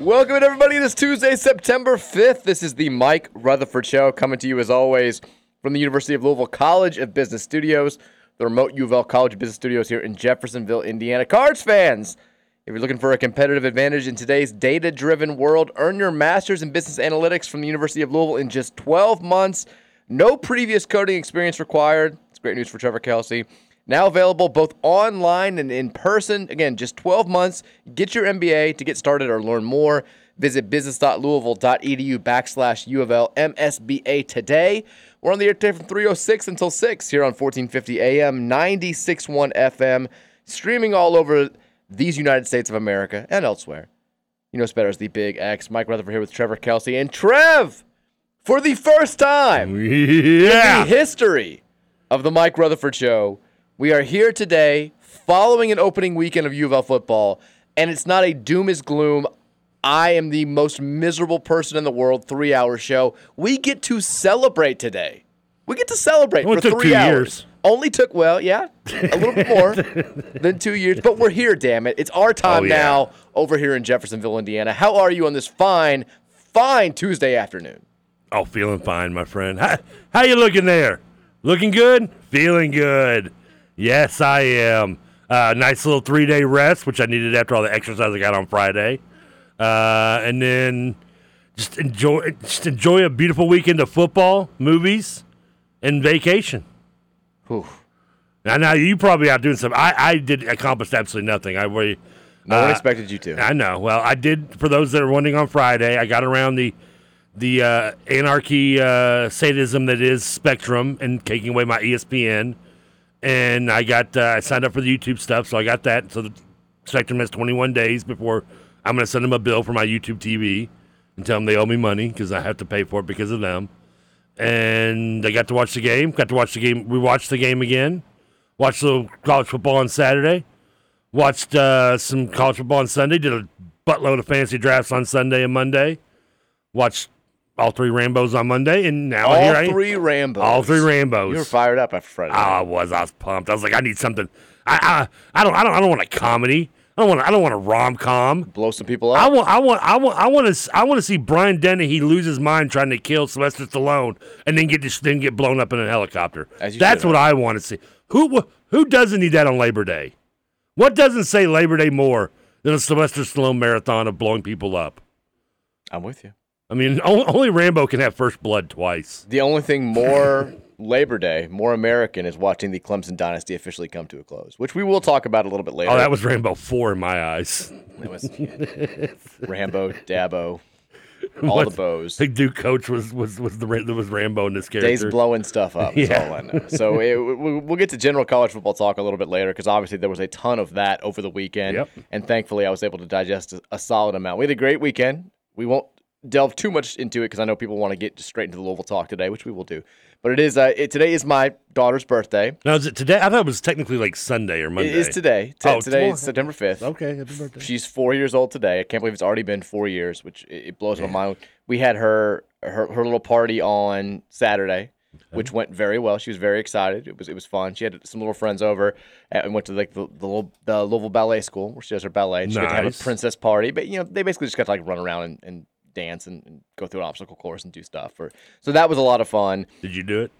Welcome in everybody. This Tuesday, September 5th. This is the Mike Rutherford Show coming to you as always from the University of Louisville College of Business Studios, the remote U of L College of Business Studios here in Jeffersonville, Indiana. Cards fans, if you're looking for a competitive advantage in today's data driven world, earn your master's in business analytics from the University of Louisville in just 12 months. No previous coding experience required. It's great news for Trevor Kelsey. Now available both online and in person. Again, just 12 months. Get your MBA to get started or learn more. Visit business.louisville.edu backslash U of L MSBA today. We're on the air today from 306 until 6 here on 1450 AM, 96.1 FM, streaming all over these United States of America and elsewhere. You know us better as the Big X. Mike Rutherford here with Trevor Kelsey. And Trev, for the first time Yeah. in the history of the Mike Rutherford Show, we are here today following an opening weekend of U of L football, and it's not a doom is gloom. I am the most miserable person in the world. Three hour show. We get to celebrate today. We get to celebrate for took three two hours. years. Only took well, yeah, a little bit more than two years, but we're here. Damn it! It's our time Oh, yeah. now over here in Jeffersonville, Indiana. How are you on this fine, fine Tuesday afternoon? Oh, feeling fine, my friend. How, how you looking there? Looking good? Feeling good. Yes, I am. Uh, nice little three day rest, which I needed after all the exercise I got on Friday. Uh, and then just enjoy just enjoy a beautiful weekend of football, movies, and vacation. Whew. Now, now you probably out doing some. I, I did accomplish absolutely nothing. I really. No one uh, expected you to. I know. Well, I did. For those that are wondering, on Friday, I got around the the uh, anarchy uh, sadism that is Spectrum and taking away my ESPN, and I got uh, I signed up for the YouTube stuff, so I got that. So the Spectrum has 21 days before I'm going to send them a bill for my YouTube TV and tell them they owe me money because I have to pay for it because of them. And I got to watch the game. Got to watch the game. We watched the game again. Watched the college football on Saturday. Watched uh, some college football on Sunday. Did a buttload of fantasy drafts on Sunday and Monday. Watched all three Rambos on Monday, and now All here I am. three Rambos. All three Rambos. You were fired up after Friday. I was. I was pumped. I was like, I need something. I I, I don't I don't I don't want a comedy. I don't want I don't want a rom com. Blow some people up. I want I want I want I want to I want to see Brian Dennehy lose his mind trying to kill Sylvester Stallone and then get just then get blown up in a helicopter. That's what I want to see. Who who doesn't need that on Labor Day? What doesn't say Labor Day more than a Sylvester Stallone marathon of blowing people up? I'm with you. I mean, only, Rambo can have first blood twice. The only thing more Labor Day, more American, is watching the Clemson dynasty officially come to a close, which we will talk about a little bit later. Oh, that was Rambo four in my eyes. That was Rambo, Dabo, all What- the bows. The Duke coach was was was the was Rambo in this character. Days blowing stuff up. Yeah. all I know. So it, we- we'll get to general college football talk a little bit later because obviously there was a ton of that over the weekend, Yep. and thankfully I was able to digest a, a solid amount. We had a great weekend. We won't delve too much into it because I know people want to get straight into the Louisville talk today, which we will do. But it is uh, it, today is my daughter's birthday. Now is it today? I thought it was technically like Sunday or Monday. It is today. T- Oh, today is September fifth. Okay, happy birthday. She's four years old today. I can't believe it's already been four years, which it, it blows my mind. We had her, her her little party on Saturday. which went very well. She was very excited. It was it was fun. She had some little friends over and went to like the the, little, the Louisville Ballet School where she does her ballet. She got to have a princess party, but you know they basically just got to like run around and, and dance and, and go through an obstacle course and do stuff. For so that was a lot of fun. Did you do it?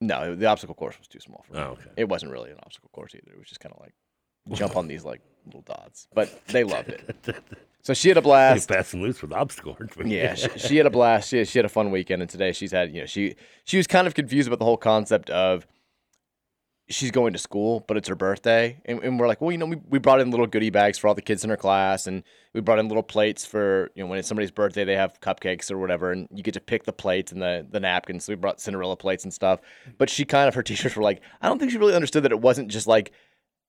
No, the obstacle course was too small for me. Oh, okay. It wasn't really an obstacle course either. It was just kind of like jump on these like little dots, but they loved it. So she had a blast. fast and loose with obstacle. Yeah, she, she had a blast. She, she had a fun weekend, and today she's had you know she she was kind of confused about the whole concept of she's going to school, but it's her birthday, and, and we're like, well, you know, we, we brought in little goodie bags for all the kids in her class, and we brought in little plates for you know when it's somebody's birthday, they have cupcakes or whatever, and you get to pick the plates and the the napkins. So we brought Cinderella plates and stuff, but she kind of her teachers were like, I don't think she really understood that it wasn't just like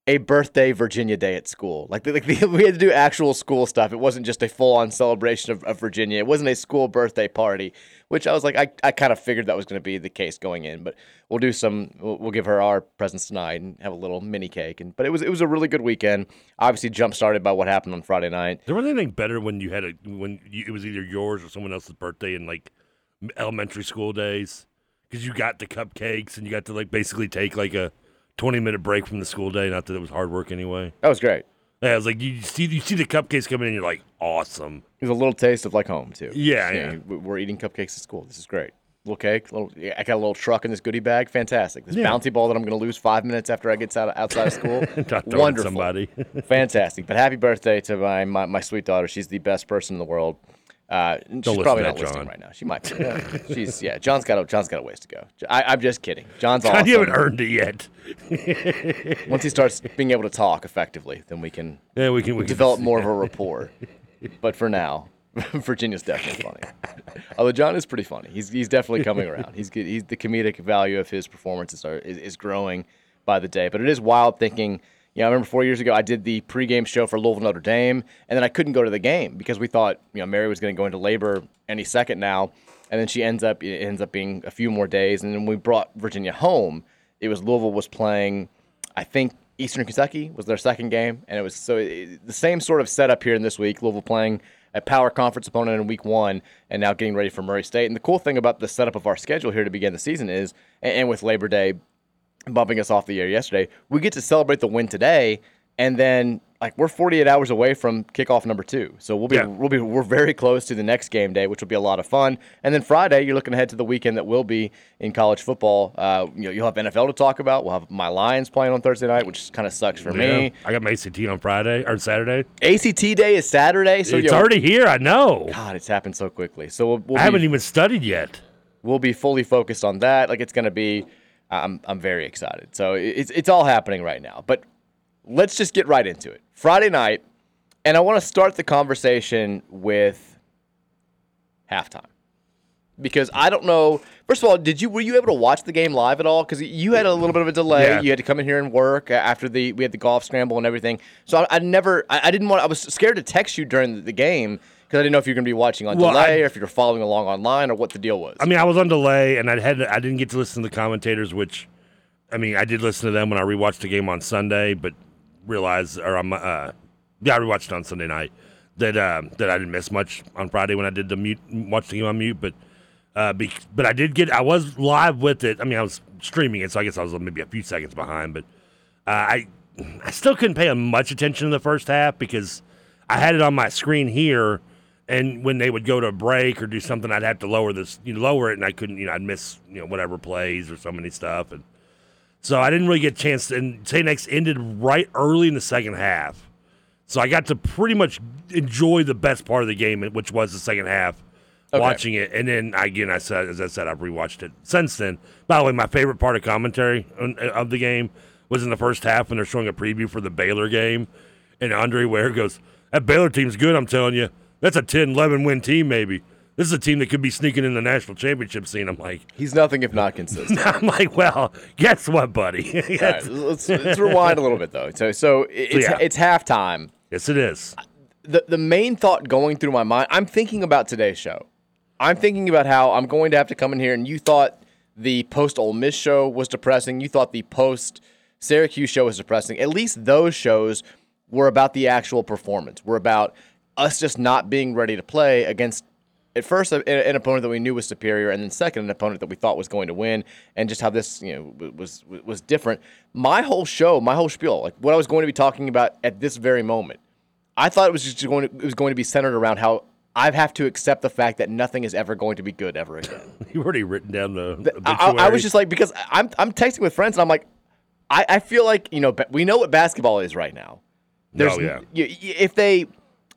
a birthday Virginia Day at school. Like, like we had to do actual school stuff. It wasn't just a full on celebration of, of Virginia. It wasn't a school birthday party, which I was like, I, I kind of figured that was going to be the case going in. But we'll do some. We'll, we'll give her our presents tonight and have a little mini cake. And but it was it was a really good weekend. Obviously, jump started by what happened on Friday night. There wasn't anything better when you had a when you, it was either yours or someone else's birthday in like elementary school days because you got the cupcakes and you got to like basically take like a twenty minute break from the school day. Not that it was hard work anyway. That was great. Yeah, was like you see you see the cupcakes coming in, you're like awesome. It was a little taste of like home too. Yeah, yeah. we- We're eating cupcakes at school. This is great. Little cake. Little. I got a little truck in this goodie bag. Fantastic. This Yeah. bouncy ball that I'm going to lose five minutes after I get out outside of school. Wonderful. somebody. Fantastic. But happy birthday to my, my my sweet daughter. She's the best person in the world. Uh, she's probably to not that, listening John. right now. She might. Be. Yeah. She's yeah. John's got a John's got a ways to go. I, I'm just kidding. John's God, awesome. you haven't earned it yet. Once he starts being able to talk effectively, then we can Yeah, we can we can develop more of a rapport. but for now, Virginia's definitely funny. Although John is pretty funny. He's he's definitely coming around. He's he's the comedic value of his performances are is, is growing by the day. But it is wild thinking. You know, I remember four years ago I did the pregame show for Louisville Notre Dame, and then I couldn't go to the game because we thought you know Mary was going to go into labor any second now, and then she ends up it ends up being a few more days, and then we brought Virginia home. It was Louisville was playing, I think Eastern Kentucky was their second game, and it was so it, the same sort of setup here in this week. Louisville playing a power conference opponent in week one, and now getting ready for Murray State. And the cool thing about the setup of our schedule here to begin the season is, and, and with Labor Day bumping us off the air yesterday, we get to celebrate the win today, and then like we're 48 hours away from kickoff number two, so we'll be Yeah. we'll be we're very close to the next game day, which will be a lot of fun. And then Friday, you're looking ahead to the weekend that will be in college football. Uh, you know, you'll have NFL to talk about. We'll have my Lions playing on Thursday night, which kind of sucks for Yeah. me. I got my ACT on Friday or Saturday. ACT day is Saturday, so it's already here. I know. God, it's happened so quickly. So we'll, we'll I haven't even studied yet. we'll be fully focused on that. Like it's going to be, I'm I'm very excited. So it's it's all happening right now. But let's just get right into it. Friday night, and I want to start the conversation with halftime because I don't know. First of all, did you were you able to watch the game live at all? Because you had a little bit of a delay. Yeah. You had to come in here and work after the we had the golf scramble and everything. So I, I never, I, I didn't want. I was scared to text you during the, the game because I didn't know if you were going to be watching on Well, delay I- or if you were following along online or what the deal was. I mean, I was on delay, and I had I didn't get to listen to the commentators, which, I mean, I did listen to them when I rewatched the game on Sunday, but realized, or I'm, uh, yeah, I rewatched it on Sunday night that uh, that I didn't miss much on Friday when I did the mute, watch the game on mute, but. Uh, be, but I did get. I was live with it. I mean, I was streaming it, so I guess I was maybe a few seconds behind. But uh, I, I still couldn't pay much attention in the first half because I had it on my screen here, and when they would go to a break or do something, I'd have to lower this, you know, lower it, and I couldn't, you know, I'd miss, you know, whatever plays or so many stuff, and so I didn't really get a chance. To, and Next ended right early in the second half, so I got to pretty much enjoy the best part of the game, which was the second half. Okay. Watching it, and then again, I said, as I said, I've rewatched it since then. By the way, my favorite part of commentary on- of the game was in the first half when they're showing a preview for the Baylor game, and Andre Ware goes, "That Baylor team's good. I'm telling you, that's a 10-11 win team, maybe. This is a team that could be sneaking in the national championship scene." I'm like, He's nothing if not consistent. I'm like, well, guess what, buddy? Right, let's, let's rewind a little bit though. So so it's Yeah. it's halftime. yes, it is. The the main thought going through my mind, I'm thinking about today's show. I'm thinking about how I'm going to have to come in here and you thought the post Ole Miss show was depressing. You thought the post Syracuse show was depressing. At least those shows were about the actual performance. Were about us just not being ready to play against at first an opponent that we knew was superior, and then second an opponent that we thought was going to win, and just how this you know was was, different. My whole show, my whole spiel, like what I was going to be talking about at this very moment, I thought it was just going to, it was going to be centered around how I have to accept the fact that nothing is ever going to be good ever again. You've already written down the. I, I was just like because I'm I'm texting with friends and I'm like, I, I feel like you know we know what basketball is right now. Oh, yeah. if they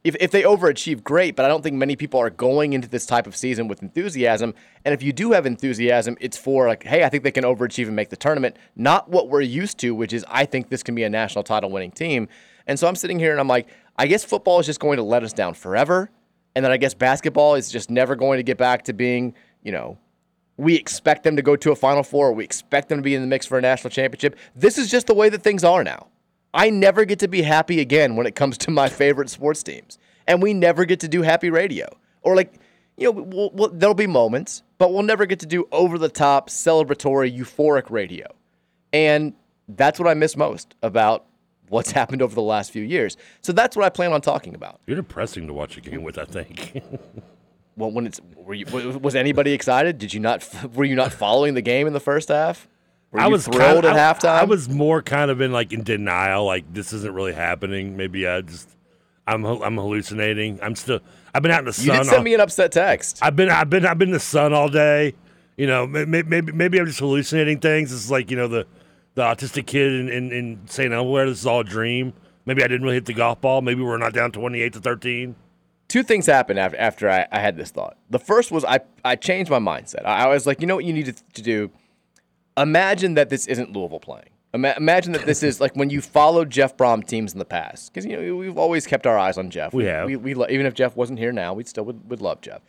if, if they overachieve, great. But I don't think many people are going into this type of season with enthusiasm. And if you do have enthusiasm, it's for like, hey, I think they can overachieve and make the tournament. Not what we're used to, which is I think this can be a national title winning team. And so I'm sitting here and I'm like, I guess football is just going to let us down forever. And then I guess basketball is just never going to get back to being, you know, we expect them to go to a Final Four. We expect them to be in the mix for a national championship. This is just the way that things are now. I never get to be happy again when it comes to my favorite sports teams. And we never get to do happy radio. Or, like, you know, we'll, we'll, there'll be moments, but we'll never get to do over the top, celebratory, euphoric radio. And that's what I miss most about what's happened over the last few years. So that's what I plan on talking about. You're depressing to watch a game with. I think. Well, when it's were you, was was anybody excited? Did you not were you not following the game in the first half? Were I you was thrilled kinda, at halftime. I, I was more kind of in like in denial, like this isn't really happening. Maybe I just I'm I'm hallucinating. I'm still I've been out in the You sun. did send all- me an upset text. I've been I've been I've been in the sun all day. You know, maybe maybe, maybe I'm just hallucinating things. It's like you know the the autistic kid in in, in St. Elsewhere. This is all a dream. Maybe I didn't really hit the golf ball. Maybe we're not down 28 to 13. Two things happened after, after I, I had this thought. The first was I, I changed my mindset. I, I was like, you know what you need to, to do? Imagine that this isn't Louisville playing. Ima- imagine that this is like when you followed Jeff Brohm teams in the past. Because, you know, we've always kept our eyes on Jeff. We have. We, we, lo- even if Jeff wasn't here now, we still would, would love Jeff.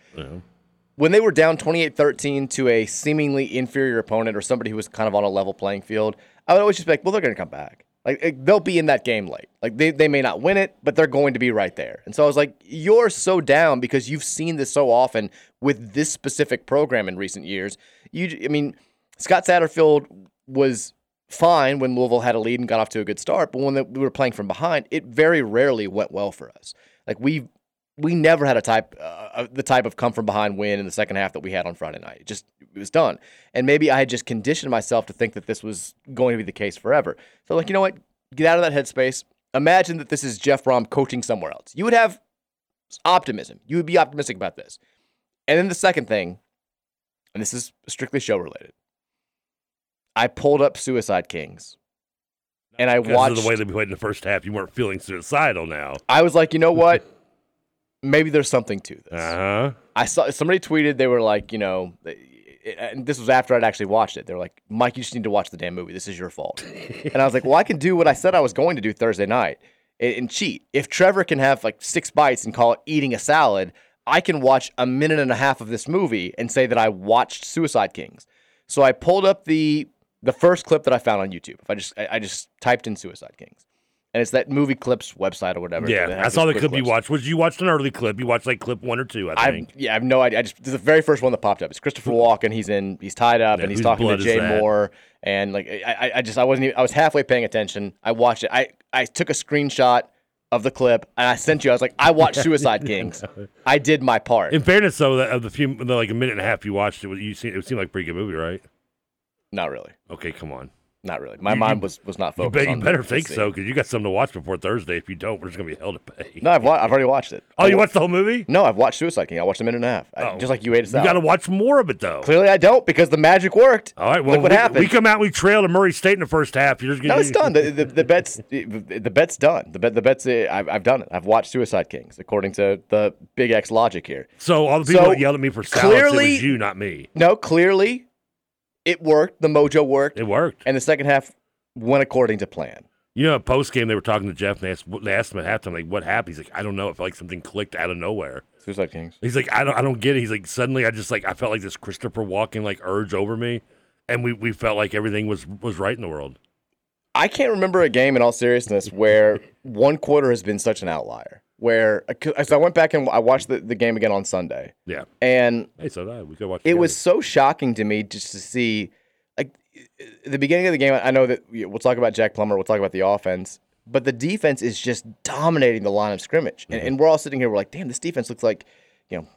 when they were down 28-13 to a seemingly inferior opponent or somebody who was kind of on a level playing field, I would always just be like, well, they're going to come back. Like like, they'll be in that game late. Like they, they may not win it, but they're going to be right there. And so I was like, you're so down because you've seen this so often with this specific program in recent years. You, I mean, Scott Satterfield was fine when Louisville had a lead and got off to a good start, but when we were playing from behind, it very rarely went well for us. Like we we never had a type uh, uh, the type of come from behind win in the second half that we had on Friday night. It just it was done. And maybe I had just conditioned myself to think that this was going to be the case forever. So like, you know what? Get out of that headspace. Imagine that this is Jeff Brohm coaching somewhere else. You would have optimism. You would be optimistic about this. And then the second thing, and this is strictly show related. I pulled up Suicide Kings. And I Because watched of the way they played in the first half, you weren't feeling suicidal now. I was like, you know what? Maybe there's something to this. Uh huh. I saw somebody tweeted they were like, you know, and this was after I'd actually watched it. They were like, Mike, you just need to watch the damn movie. This is your fault. and I was like, well, I can do what I said I was going to do Thursday night and cheat. If Trevor can have like six bites and call it eating a salad, I can watch a minute and a half of this movie and say that I watched Suicide Kings. So I pulled up the the first clip that I found on YouTube. If I just I, I just typed in Suicide Kings. And it's that movie clips website or whatever. Yeah, I saw the clip you watched. Was you watched an early clip? You watched like clip one or two, I think. yeah, I have no idea. I just this is the very first one that popped up. It's Christopher Walken. He's in. He's tied up Yeah, and he's talking to Jay? Mohr. And like I, I- I just I wasn't. Even, I was halfway paying attention. I watched it. I I took a screenshot of the clip and I sent you. I was like, I watched Suicide Kings. I did my part. In fairness, though, of the few, the, like a minute and a half you watched it, you seen, it seemed like a pretty good movie, right? Not really. Okay, come on. Not really. My You- mind was was not You, focused. bet, you on better think so, because you got something to watch before Thursday. If you don't, we're just gonna be hell to pay. No, I've wa- I've already watched it. Oh, you watched the whole movie? No, I've watched Suicide King. I watched a minute and a half. I- Oh. just like you ate us You out. got to watch more of it, though. Clearly, I don't because the magic worked. All right. Well, Look what we, happened. we come out, we trail to Murray State in the first half. You're just gonna No, it's done. The, the, the bet's the bet's done. The bet the bet's uh, I've, I've done it. I've watched Suicide Kings according to the Big X logic here. So all the people So, that yelled at me for salads, it clearly- was you, not me. No, clearly, it worked. The mojo worked, It worked. and the second half went according to plan. You know, post game they were talking to Jeff and they asked, they asked him at halftime, like, what happened? He's like, I don't know. It felt like something clicked out of nowhere. Suicide Kings. He's like, I don't, I don't get it. He's like, suddenly I just like, I felt like this Christopher Walken like urge over me, and we, we felt like everything was was right in the world. I can't remember a game in all seriousness where one quarter has been such an outlier. Where so I went back and I watched the, the game again on Sunday, Yeah. and Hey, so I. We could watch. it was so shocking to me just to see like the beginning of the game i know that we- we'll talk about jack plummer we'll talk about the offense but the defense is just dominating the line of scrimmage and, and we're all sitting here we're like damn this defense looks like you know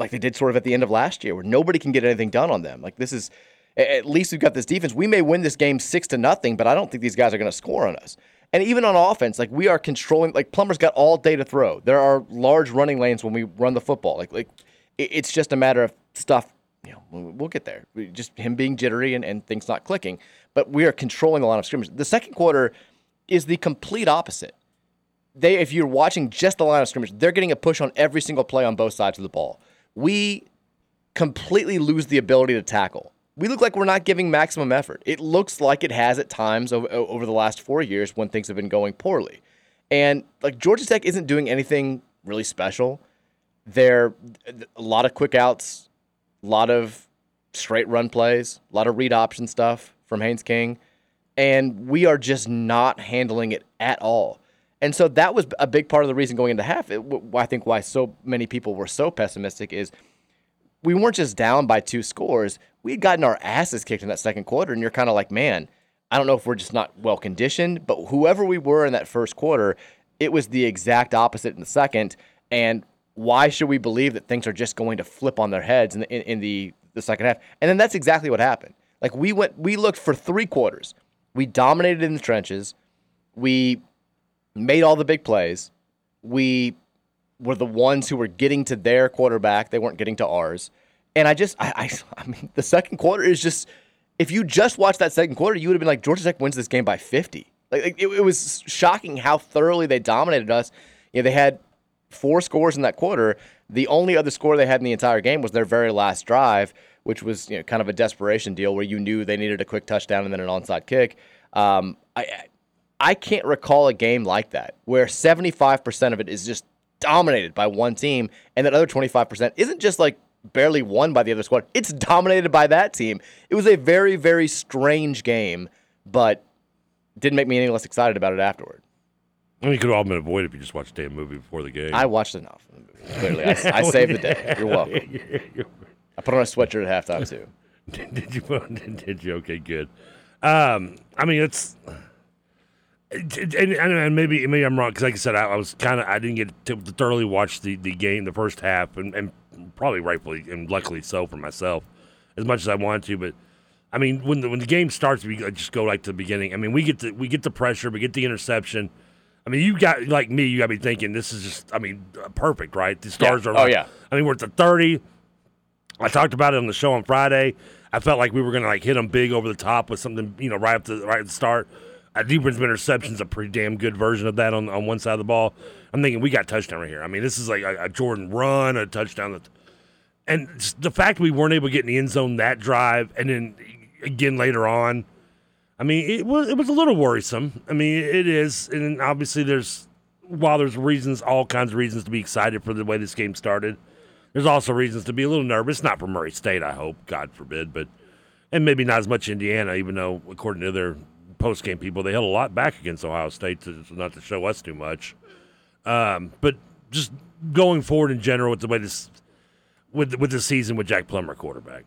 like they did sort of at the end of last year, where nobody can get anything done on them. Like this is at least we've got this defense. We may win this game six to nothing, but I don't think these guys are going to score on us. And even on offense, like we are controlling. Like Plummer's got all day to throw. There are large running lanes when we run the football. Like like it's just a matter of stuff. You know, we'll get there. Just him being jittery and, and things not clicking. But we are controlling the line of scrimmage. The second quarter is the complete opposite. They, if you're watching just the line of scrimmage, they're getting a push on every single play on both sides of the ball. We completely lose the ability to tackle we look like we're not giving maximum effort. It looks like it has at times over, over the last four years when things have been going poorly. And like Georgia Tech isn't doing anything really special. They're a lot of quick outs, a lot of straight run plays, a lot of read option stuff from Haynes King. And we are just not handling it at all. And so that was a big part of the reason going into half. It, I think why so many people were so pessimistic is we weren't just down by two scores we had gotten our asses kicked in that second quarter, and you're kind of like, man, I don't know if we're just not well conditioned, but whoever we were in that first quarter, it was the exact opposite in the second. And why should we believe that things are just going to flip on their heads in the, in, in the, the second half? And then that's exactly what happened. Like we went, we looked for three quarters. We dominated in the trenches. We made all the big plays. We were the ones who were getting to their quarterback. They weren't getting to ours. And I just, I, I, I mean, the second quarter is just, if you just watched that second quarter, you would have been like, Georgia Tech wins this game by 50. Like, it, it was shocking how thoroughly they dominated us. You know, they had four scores in that quarter. The only other score they had in the entire game was their very last drive, which was you know, kind of a desperation deal where you knew they needed a quick touchdown and then an onside kick. Um, I, I can't recall a game like that where 75% of it is just dominated by one team, and that other 25% isn't just like barely won by the other squad. It's dominated by that team. It was a very, very strange game, but didn't make me any less excited about it afterward. I mean, you could have all been avoided if you just watched the damn movie before the game. I watched enough. Clearly, I, I saved the day. You're welcome. I put on a sweatshirt at halftime too. did you? Did you? Okay, good. Um, I mean, it's and, and, maybe maybe I'm wrong because, like I said, I, I was kind of I didn't get to thoroughly watch the, the game the first half, and, and probably rightfully and luckily so for myself, as much as I wanted to. But I mean, when the, when the game starts, we uh, just go like to the beginning. I mean, we get the we get the pressure, we get the interception. I mean, you got like me, you got to be thinking this is just, I mean, uh, perfect, right? The stars yeah. are. Like, oh yeah. I mean, we're at the thirty. I talked about it on the show on Friday. I felt like we were going to like hit them big over the top with something, you know, right up to right at the start. I do bring interceptions, a pretty damn good version of that on, on one side of the ball. I'm thinking we got touchdown right here. I mean, this is like a, a Jordan run, a touchdown. That, and the fact we weren't able to get in the end zone that drive, and then again later on, I mean, it was it was a little worrisome. I mean, it is, and obviously there's while there's reasons, all kinds of reasons to be excited for the way this game started. There's also reasons to be a little nervous, not for Murray State, I hope, God forbid, but and maybe not as much Indiana, even though according to their post game people, they held a lot back against Ohio State to not to show us too much. Um, but just going forward in general with the way this with with the season with Jack Plummer quarterback.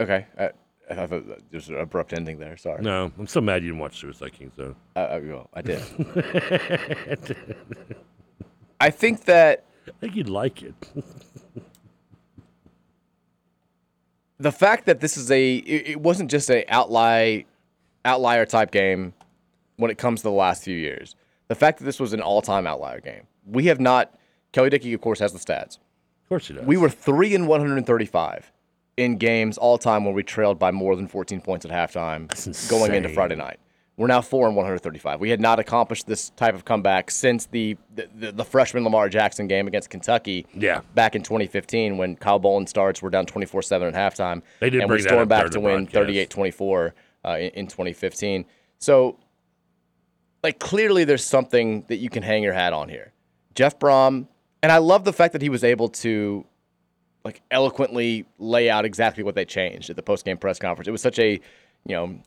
Okay, I, I thought there's an abrupt ending there. Sorry. No, I'm still mad you didn't watch Suicide King. So uh, uh well, I did. I think that I think you'd like it. the fact that this is a it, it wasn't just a outlier outlier type game when it comes to the last few years. The fact that this was an all time outlier game. We have not Kelly Dickey, of course, has the stats. Of course he does. We were three in 135 in games all time where we trailed by more than 14 points at halftime going into Friday night. We're now four and 135. We had not accomplished this type of comeback since the the, the, the freshman Lamar Jackson game against Kentucky. Yeah. back in 2015 when Kyle Bolin starts, we're down 24-7 at halftime. They did and bring we stormed back to win 38-24 uh, in, in 2015. So, like clearly, there's something that you can hang your hat on here. Jeff Brohm, and I love the fact that he was able to like eloquently lay out exactly what they changed at the post game press conference. It was such a, you know,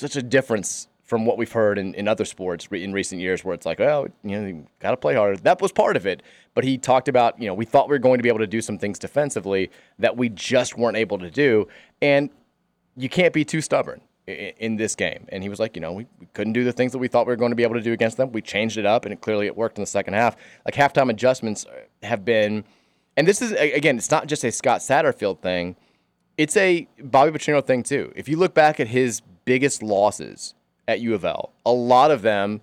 such a difference from what we've heard in, in other sports in recent years where it's like, well, you know, you got to play harder. That was part of it. But he talked about, you know, we thought we were going to be able to do some things defensively that we just weren't able to do. And you can't be too stubborn. in, in this game. And he was like, you know, we, we couldn't do the things that we thought we were going to be able to do against them. We changed it up, and it clearly it worked in the second half. Like halftime adjustments have been, and this is again, it's not just a Scott Satterfield thing. It's a Bobby Petrino thing too. If you look back at his biggest losses at U of L, a lot of them,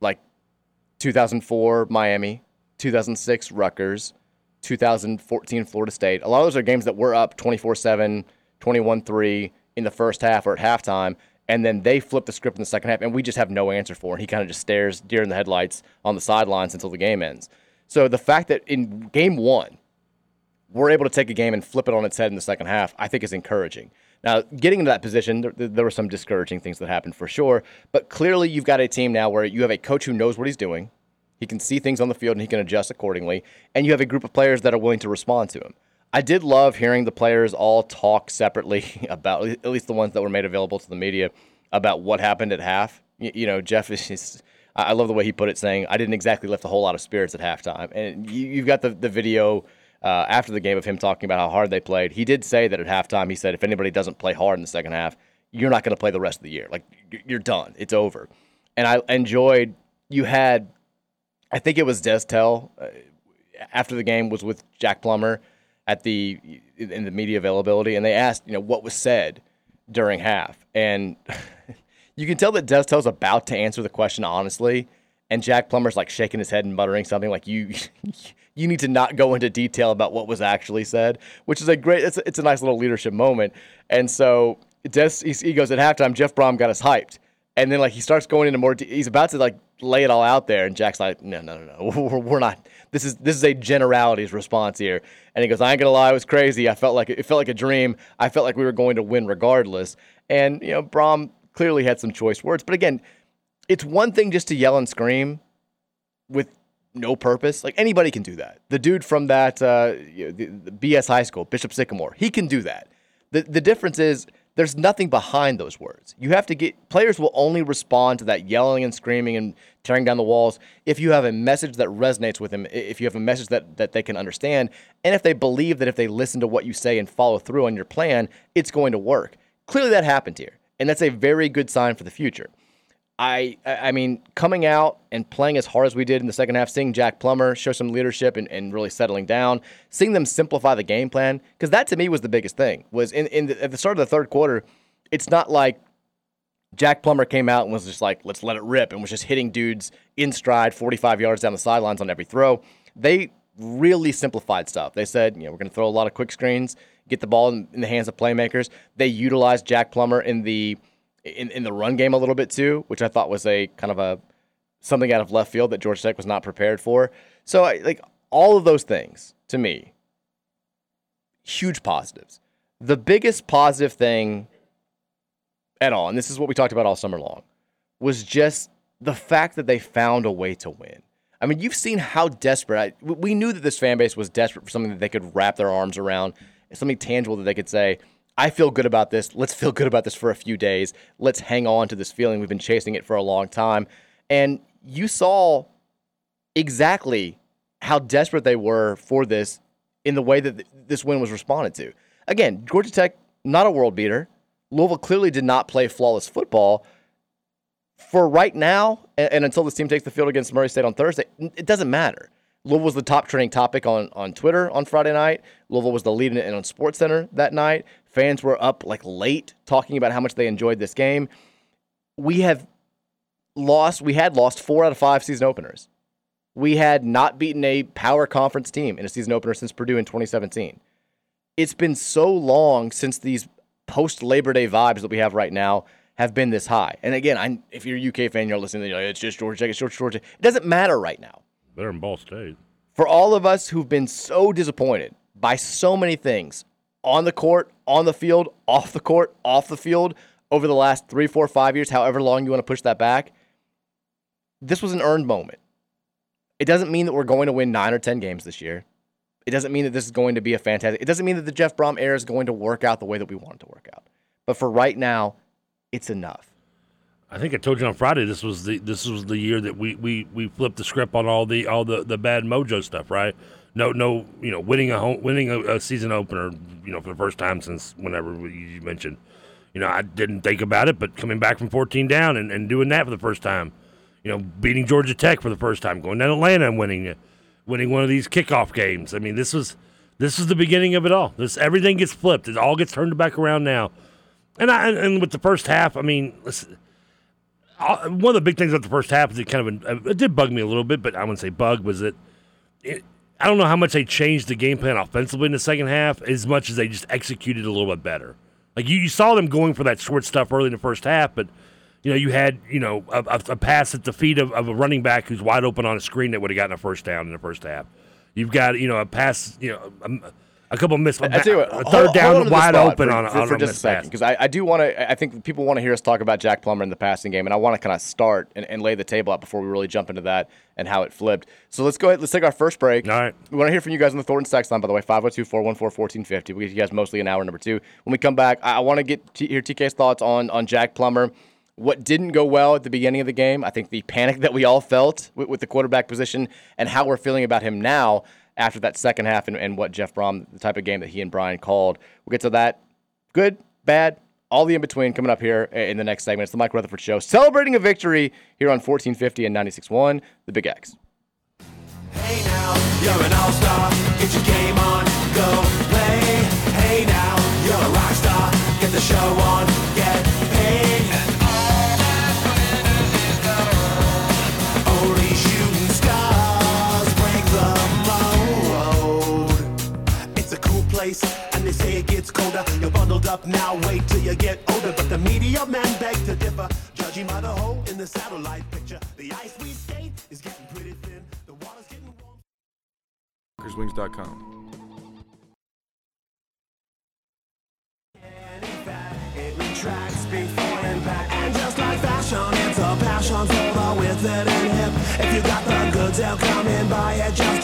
like 2004 Miami, 2006 Rutgers, 2014 Florida State. A lot of those are games that were up 24 7, 21 3 in the first half or at halftime. And then they flip the script in the second half, and we just have no answer for. He kind of just stares deer in the headlights on the sidelines until the game ends. So the fact that in game one, we're able to take a game and flip it on its head in the second half, I think is encouraging. Now, getting into that position, there, there were some discouraging things that happened for sure, but clearly you've got a team now where you have a coach who knows what he's doing. He can see things on the field and he can adjust accordingly, and you have a group of players that are willing to respond to him. I did love hearing the players all talk separately about, at least the ones that were made available to the media, about what happened at half. You, you know, Jeff is just, I love the way he put it, saying, I didn't exactly lift a whole lot of spirits at halftime. And you, you've got the, the video uh, after the game of him talking about how hard they played. He did say that at halftime, he said, if anybody doesn't play hard in the second half, you're not going to play the rest of the year. Like, you're done. It's over. And I enjoyed, you had, I think it was Destel uh, after the game was with Jack Plummer at the in the media availability, and they asked, you know, what was said during half, and you can tell that Destel's about to answer the question honestly, and Jack Plummer's like shaking his head and muttering something like you. You need to not go into detail about what was actually said, which is a great. It's a, it's a nice little leadership moment. And so he goes at halftime. Jeff Brohm got us hyped, and then like he starts going into more. De- he's about to like lay it all out there, and Jack's like, no, no, no, no, we're, we're not. This is this is a generalities response here. And he goes, I ain't gonna lie, it was crazy. I felt like it felt like a dream. I felt like we were going to win regardless. And you know, Brohm clearly had some choice words, but again, it's one thing just to yell and scream with no purpose. Like anybody can do that. The dude from that uh, you know, the, the BS high school, Bishop Sycamore, he can do that. The the difference is there's nothing behind those words. You have to get players will only respond to that yelling and screaming and tearing down the walls if you have a message that resonates with them, if you have a message that that they can understand, and if they believe that if they listen to what you say and follow through on your plan, it's going to work. Clearly that happened here, and that's a very good sign for the future. I I mean, coming out and playing as hard as we did in the second half, seeing Jack Plummer show some leadership and, and really settling down, seeing them simplify the game plan, because that to me was the biggest thing. Was in, in the, at the start of the third quarter, it's not like Jack Plummer came out and was just like, let's let it rip, and was just hitting dudes in stride, 45 yards down the sidelines on every throw. They really simplified stuff. They said, you know, we're going to throw a lot of quick screens, get the ball in, in the hands of playmakers. They utilized Jack Plummer in the in, in the run game a little bit too, which I thought was a kind of a something out of left field that Georgia Tech was not prepared for. So I, like all of those things to me, huge positives. The biggest positive thing at all, and this is what we talked about all summer long, was just the fact that they found a way to win. I mean, you've seen how desperate. I, we knew that this fan base was desperate for something that they could wrap their arms around, something tangible that they could say, I feel good about this. Let's feel good about this for a few days. Let's hang on to this feeling. We've been chasing it for a long time. And you saw exactly how desperate they were for this in the way that th- this win was responded to. Again, Georgia Tech, not a world beater. Louisville clearly did not play flawless football. For right now, and, and until this team takes the field against Murray State on Thursday, it doesn't matter. Louisville was the top trending topic on, on Twitter on Friday night. Louisville was the lead in on SportsCenter that night. Fans were up like late talking about how much they enjoyed this game. We have lost, we had lost four out of five season openers. We had not beaten a power conference team in a season opener since Purdue in 2017. It's been so long since these post Labor Day vibes that we have right now have been this high. And again, I, if you're a UK fan, you're listening, you're like, it's just Georgia Tech, it's Georgia, Georgia. It doesn't matter right now. Better than Ball State. For all of us who've been so disappointed by so many things on the court, on the field, off the court, off the field over the last three, four, five years, however long you want to push that back, this was an earned moment. It doesn't mean that we're going to win nine or 10 games this year. It doesn't mean that this is going to be a fantastic. It doesn't mean that the Jeff Brohm era is going to work out the way that we want it to work out. But for right now, it's enough. I think I told you on Friday this was the this was the year that we, we, we flipped the script on all the all the, the bad mojo stuff, right? No no you know winning a home, winning a, a season opener you know for the first time since whenever you mentioned You know, I didn't think about it, but coming back from 14 down and, and doing that for the first time, you know, beating Georgia Tech for the first time, going down Atlanta and winning winning one of these kickoff games. I mean, this was this is the beginning of it all. This everything gets flipped. It all gets turned back around now. And I and with the first half, I mean, listen, uh, one of the big things about the first half is it kind of it did bug me a little bit, but I wouldn't say bug was it. it I don't know how much they changed the game plan offensively in the second half, as much as they just executed a little bit better. Like you, you saw them going for that short stuff early in the first half, but you know you had you know a, a, a pass at the feet of, of, a running back who's wide open on a screen that would have gotten a first down in the first half. You've got you know a pass you know. A, a couple missed. I tell you what, a third hold, down hold wide open for, on, for, on for a just a second because I, I do want to. I think people want to hear us talk about Jack Plummer in the passing game, and I want to kind of start and, and, lay the table out before we really jump into that and how it flipped. So let's go ahead. Let's take our first break. All right. We want to hear from you guys on the Thornton text line, by the way, 502-414-1450. We get you guys mostly an hour number two. When we come back, I, I want to get to hear TK's thoughts on on Jack Plummer. What didn't go well at the beginning of the game? I think the panic that we all felt with, with the quarterback position and how we're feeling about him now after that second half and, and what Jeff Brohm, the type of game that he and Brian called. We'll get to that. Good, bad, all the in between coming up here in the next segment. It's the Mike Rutherford Show, celebrating a victory here on 1450 and 96.1, the Big X. Hey now, you're an all-star. Get your game on, go play. Hey now, you're a rock star. Get the show on, up now, wait till you get older. But the media men beg to differ. Judging by the hole in the satellite picture, the ice we skate is getting pretty thin. The water's getting warm. Wings.com. It before impact. And just like fashion, it's a passion for the withered and hip. If you got the goods, they'll come and buy it just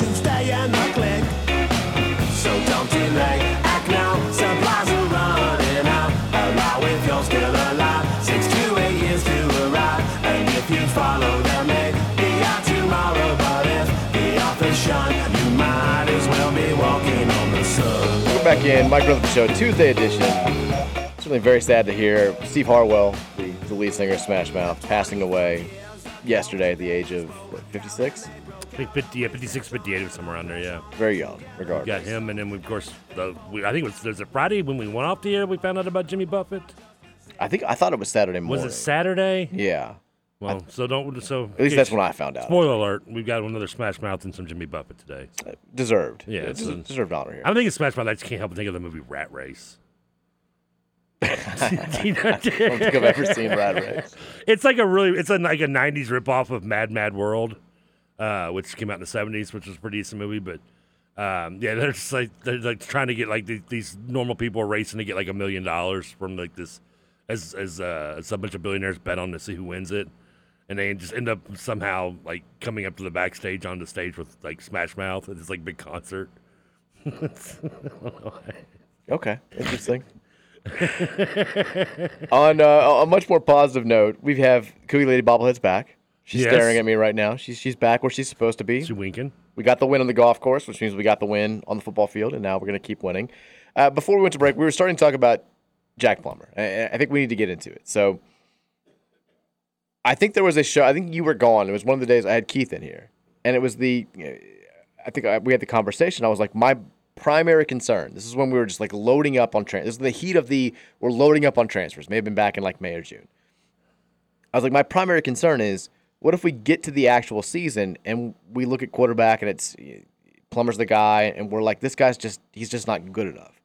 sun. We're back in Mike Rutherford Show, Tuesday edition. Certainly very sad to hear Steve Harwell, the, the lead singer of Smash Mouth, passing away yesterday at the age of what, 56. I think 50, yeah, 56, 58 or somewhere around there. Yeah, very young. Regardless, we got him, and then we, of course, the, we, I think it was there's a Friday when we went off the air. We found out about Jimmy Buffett. I think I thought it was Saturday morning. Was it Saturday? Yeah. Well, so don't so. At least that's when I found out. Spoiler alert: We've got another Smash Mouth and some Jimmy Buffett today. Uh, deserved. Yeah, it's a, deserved honor here. I'm thinking Smash Mouth. I just can't help but think of the movie Rat Race. I don't think I've ever seen Rat Race. It's like a really, it's a, like a '90s ripoff of Mad Mad World, uh, which came out in the '70s, which was a pretty decent movie. But um, yeah, they're just like they're like trying to get like these, these normal people are racing to get like a million dollars from like this, as as uh, as a bunch of billionaires bet on to see who wins it, and they just end up somehow like coming up to the backstage on the stage with like Smash Mouth. And this like big concert. okay, interesting. on uh, a much more positive note, we have Cooey Lady Bobblehead's back. She's Yes. staring at me right now. She's she's back where she's supposed to be. She's winking. We got the win on the golf course, which means we got the win on the football field, and now we're going to keep winning. Uh, before we went to break, we were starting to talk about Jack Plummer. I, I think we need to get into it. So, I think there was a show. I think you were gone. It was one of the days I had Keith in here, and it was the. I think I, we had the conversation. I was like, my primary concern. This is when we were just like loading up on trans. This is the heat of the we're loading up on transfers. May have been back in like May or June. I was like, my primary concern is what if we get to the actual season and we look at quarterback and it's Plummer's the guy and we're like, this guy's just he's just not good enough.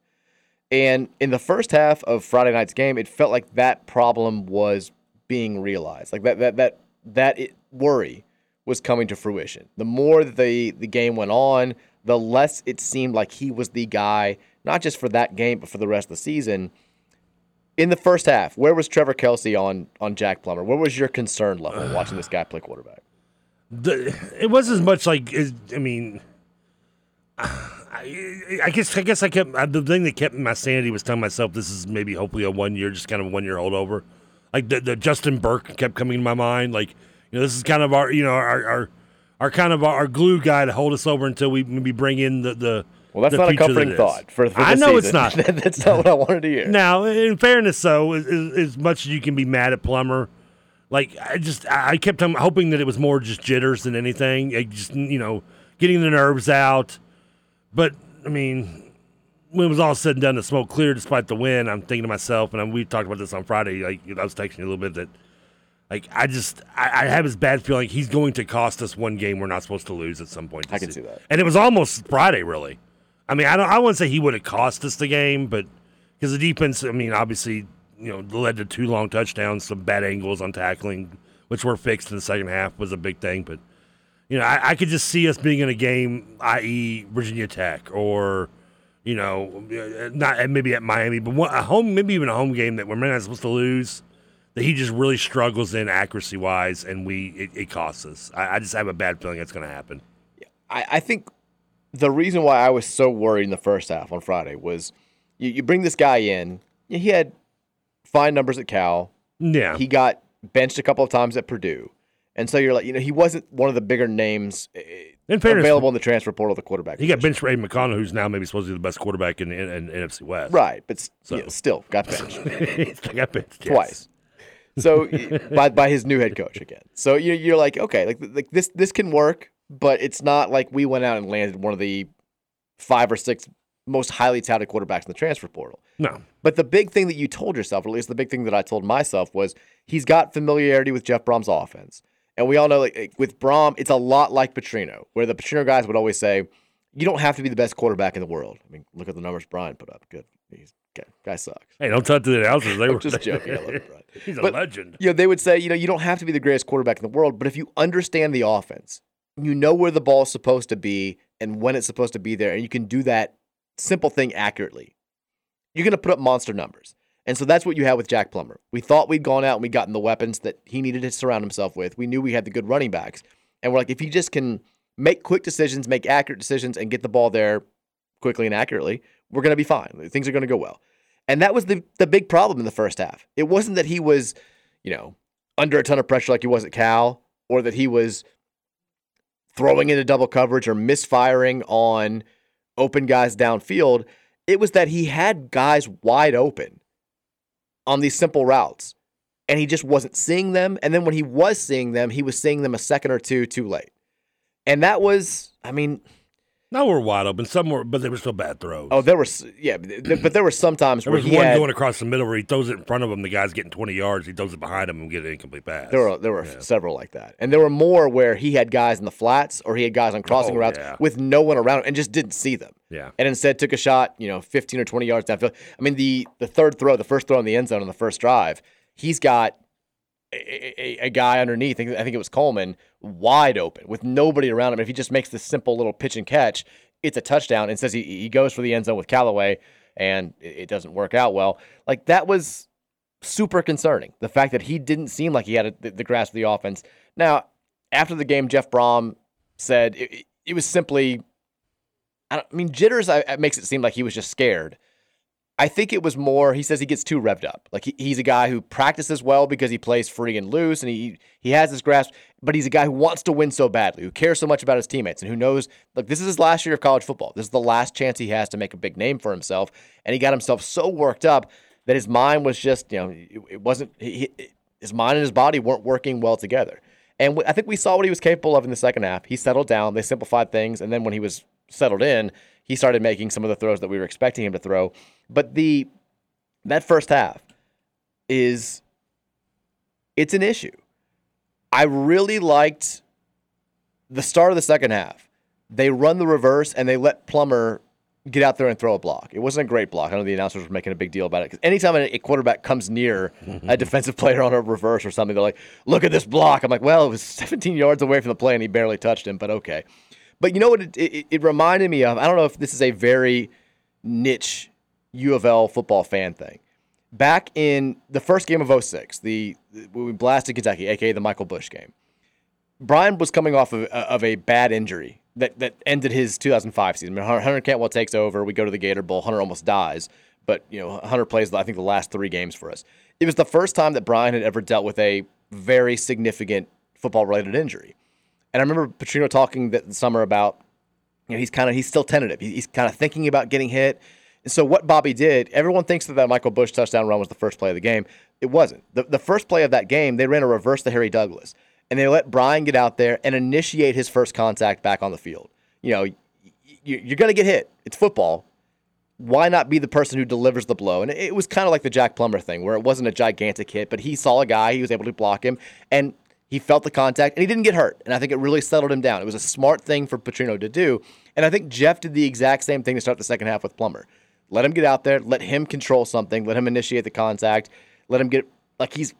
And in the first half of Friday night's game, it felt like that problem was being realized. Like that that that that it, worry was coming to fruition. The more that the the game went on, the less it seemed like he was the guy, not just for that game, but for the rest of the season. In the first half, where was Trevor Kelsey on on Jack Plummer? What was your concern level watching this guy play quarterback? The, it was as much like I mean, I, I guess I guess I kept the thing that kept my sanity was telling myself this is maybe hopefully a one year, just kind of one year holdover. Like the, the Justin Burke kept coming to my mind. Like you know, this is kind of our you know our our, our kind of our, glue guy to hold us over until we maybe bring in the the Well, that's not a that comforting thought for, for I know it's not. that's not what I wanted to hear. Now, in fairness, though, as, as much as you can be mad at Plummer, like I just I kept hoping that it was more just jitters than anything. Like just you know getting the nerves out. But I mean, when it was all said and done, the smoke cleared despite the wind. I'm thinking to myself, and we talked about this on Friday. Like I was texting you a little bit that. Like I just, I, I have this bad feeling he's going to cost us one game we're not supposed to lose at some point. I can season. see that. And it was almost Friday, really. I mean, I don't, I wouldn't say he would have cost us the game, but because the defense, I mean, obviously, you know, led to two long touchdowns, some bad angles on tackling, which were fixed in the second half, was a big thing. But you know, I, I could just see us being in a game, i.e., Virginia Tech, or you know, not maybe at Miami, but one, a home, maybe even a home game that we're not supposed to lose. That he just really struggles in accuracy wise, and we it, it costs us. I, I just have a bad feeling it's going to happen. I, I think the reason why I was so worried in the first half on Friday was you, you bring this guy in. He had fine numbers at Cal. Yeah. He got benched a couple of times at Purdue. And so you're like, you know, he wasn't one of the bigger names eh, In fairness, available in the transfer portal, the quarterback. He got benched for Aidan O'Connell, who's now maybe supposed to be the best quarterback in, in, in NFC West. Right, but So- know, still got benched He got benched yes. twice. So by by his new head coach again. So you you're like, okay, like like this this can work, but it's not like we went out and landed one of the five or six most highly touted quarterbacks in the transfer portal. No. But the big thing that you told yourself, or at least the big thing that I told myself, was he's got familiarity with Jeff Brohm's offense. And we all know like, with Brohm, it's a lot like Petrino, where the Petrino guys would always say, you don't have to be the best quarterback in the world. I mean, look at the numbers Brian put up. Good. He's guy, guy sucks. Hey, don't touch the announcers. They were just joking. I love it, Brian. He's a But, legend. You know, they would say, you know, you don't have to be the greatest quarterback in the world, but if you understand the offense, you know where the ball's supposed to be and when it's supposed to be there, and you can do that simple thing accurately, you're going to put up monster numbers. And so that's what you had with Jack Plummer. We thought we'd gone out and we gotten the weapons that he needed to surround himself with. We knew we had the good running backs. And we're like, if he just can make quick decisions, make accurate decisions, and get the ball there quickly and accurately, we're going to be fine. Things are going to go well. And that was the, the big problem in the first half. It wasn't that he was, you know, under a ton of pressure like he was at Cal, or that he was throwing into double coverage or misfiring on open guys downfield. It was that he had guys wide open on these simple routes and he just wasn't seeing them. And then when he was seeing them, he was seeing them a second or two too late. And that was, I mean, No, we're wide open. Some were, but they were still bad throws. oh, there was, yeah, but there were some times there where was he one had, going across the middle where he throws it in front of him. The guy's getting 20 yards. He throws it behind him and get an incomplete pass. There were there were several like that, and there were more where he had guys in the flats or he had guys on crossing Oh, routes yeah. with no one around him and just didn't see them. Yeah. and instead took a shot, you know, fifteen or twenty yards downfield. I mean, the the third throw, the first throw in the end zone on the first drive, he's got a, a, guy underneath. I think it was Coleman, wide open with nobody around him. If he just makes this simple little pitch and catch, it's a touchdown. And says he he goes for the end zone with Callaway, and it, doesn't work out well. Like that was super concerning. The fact that he didn't seem like he had a, the, the grasp of the offense. Now, after the game, Jeff Brohm said it, it- was simply. I, I mean, jitters. I, it makes it seem like he was just scared. I think it was more. He says he gets too revved up. Like he, he's a guy who practices well because he plays free and loose, and he he has this grasp. But he's a guy who wants to win so badly, who cares so much about his teammates, and who knows. Like this is his last year of college football. This is the last chance he has to make a big name for himself, and he got himself so worked up that his mind was just you know it, it wasn't. He, he- his mind and his body weren't working well together. And I think we saw what he was capable of in the second half. He settled down. They simplified things, and then when he was settled in, he started making some of the throws that we were expecting him to throw. But the that first half is it's an issue. I really liked the start of the second half. They run the reverse and they let Plummer get out there and throw a block. It wasn't a great block. I know the announcers were making a big deal about it because anytime a a quarterback comes near a defensive player on a reverse or something, they're like, "Look at this block." I'm like, "Well, it was 17 yards away from the play and he barely touched him, but okay." But you know what? It, it, it reminded me of. I don't know if this is a very niche U of L football fan thing. Back in the first game of 06, the we blasted Kentucky, aka the Michael Bush game. Brian was coming off of, uh, of a bad injury that, that ended his 2005 season. I mean, Hunter Hunter Cantwell takes over. We go to the Gator Bowl. Hunter almost dies, but you know Hunter plays I think the last three games for us. It was the first time that Brian had ever dealt with a very significant football related injury. And I remember Petrino talking that summer about you know, he's kind of he's still tentative. He's kind of thinking about getting hit. And so what Bobby did, everyone thinks that that Michael Bush touchdown run was the first play of the game. It wasn't. The, the first play of that game, they ran a reverse to Harry Douglas, and they let Brian get out there and initiate his first contact back on the field. You know, y- y- you're going to get hit. It's football. Why not be the person who delivers the blow? And it was kind of like the Jack Plummer thing, where it wasn't a gigantic hit, but he saw a guy, he was able to block him, and he felt the contact, and he didn't get hurt. And I think it really settled him down. It was a smart thing for Petrino to do. And I think Jeff did the exact same thing to start the second half with Plummer. Let him get out there, let him control something, let him initiate the contact, let him get like he's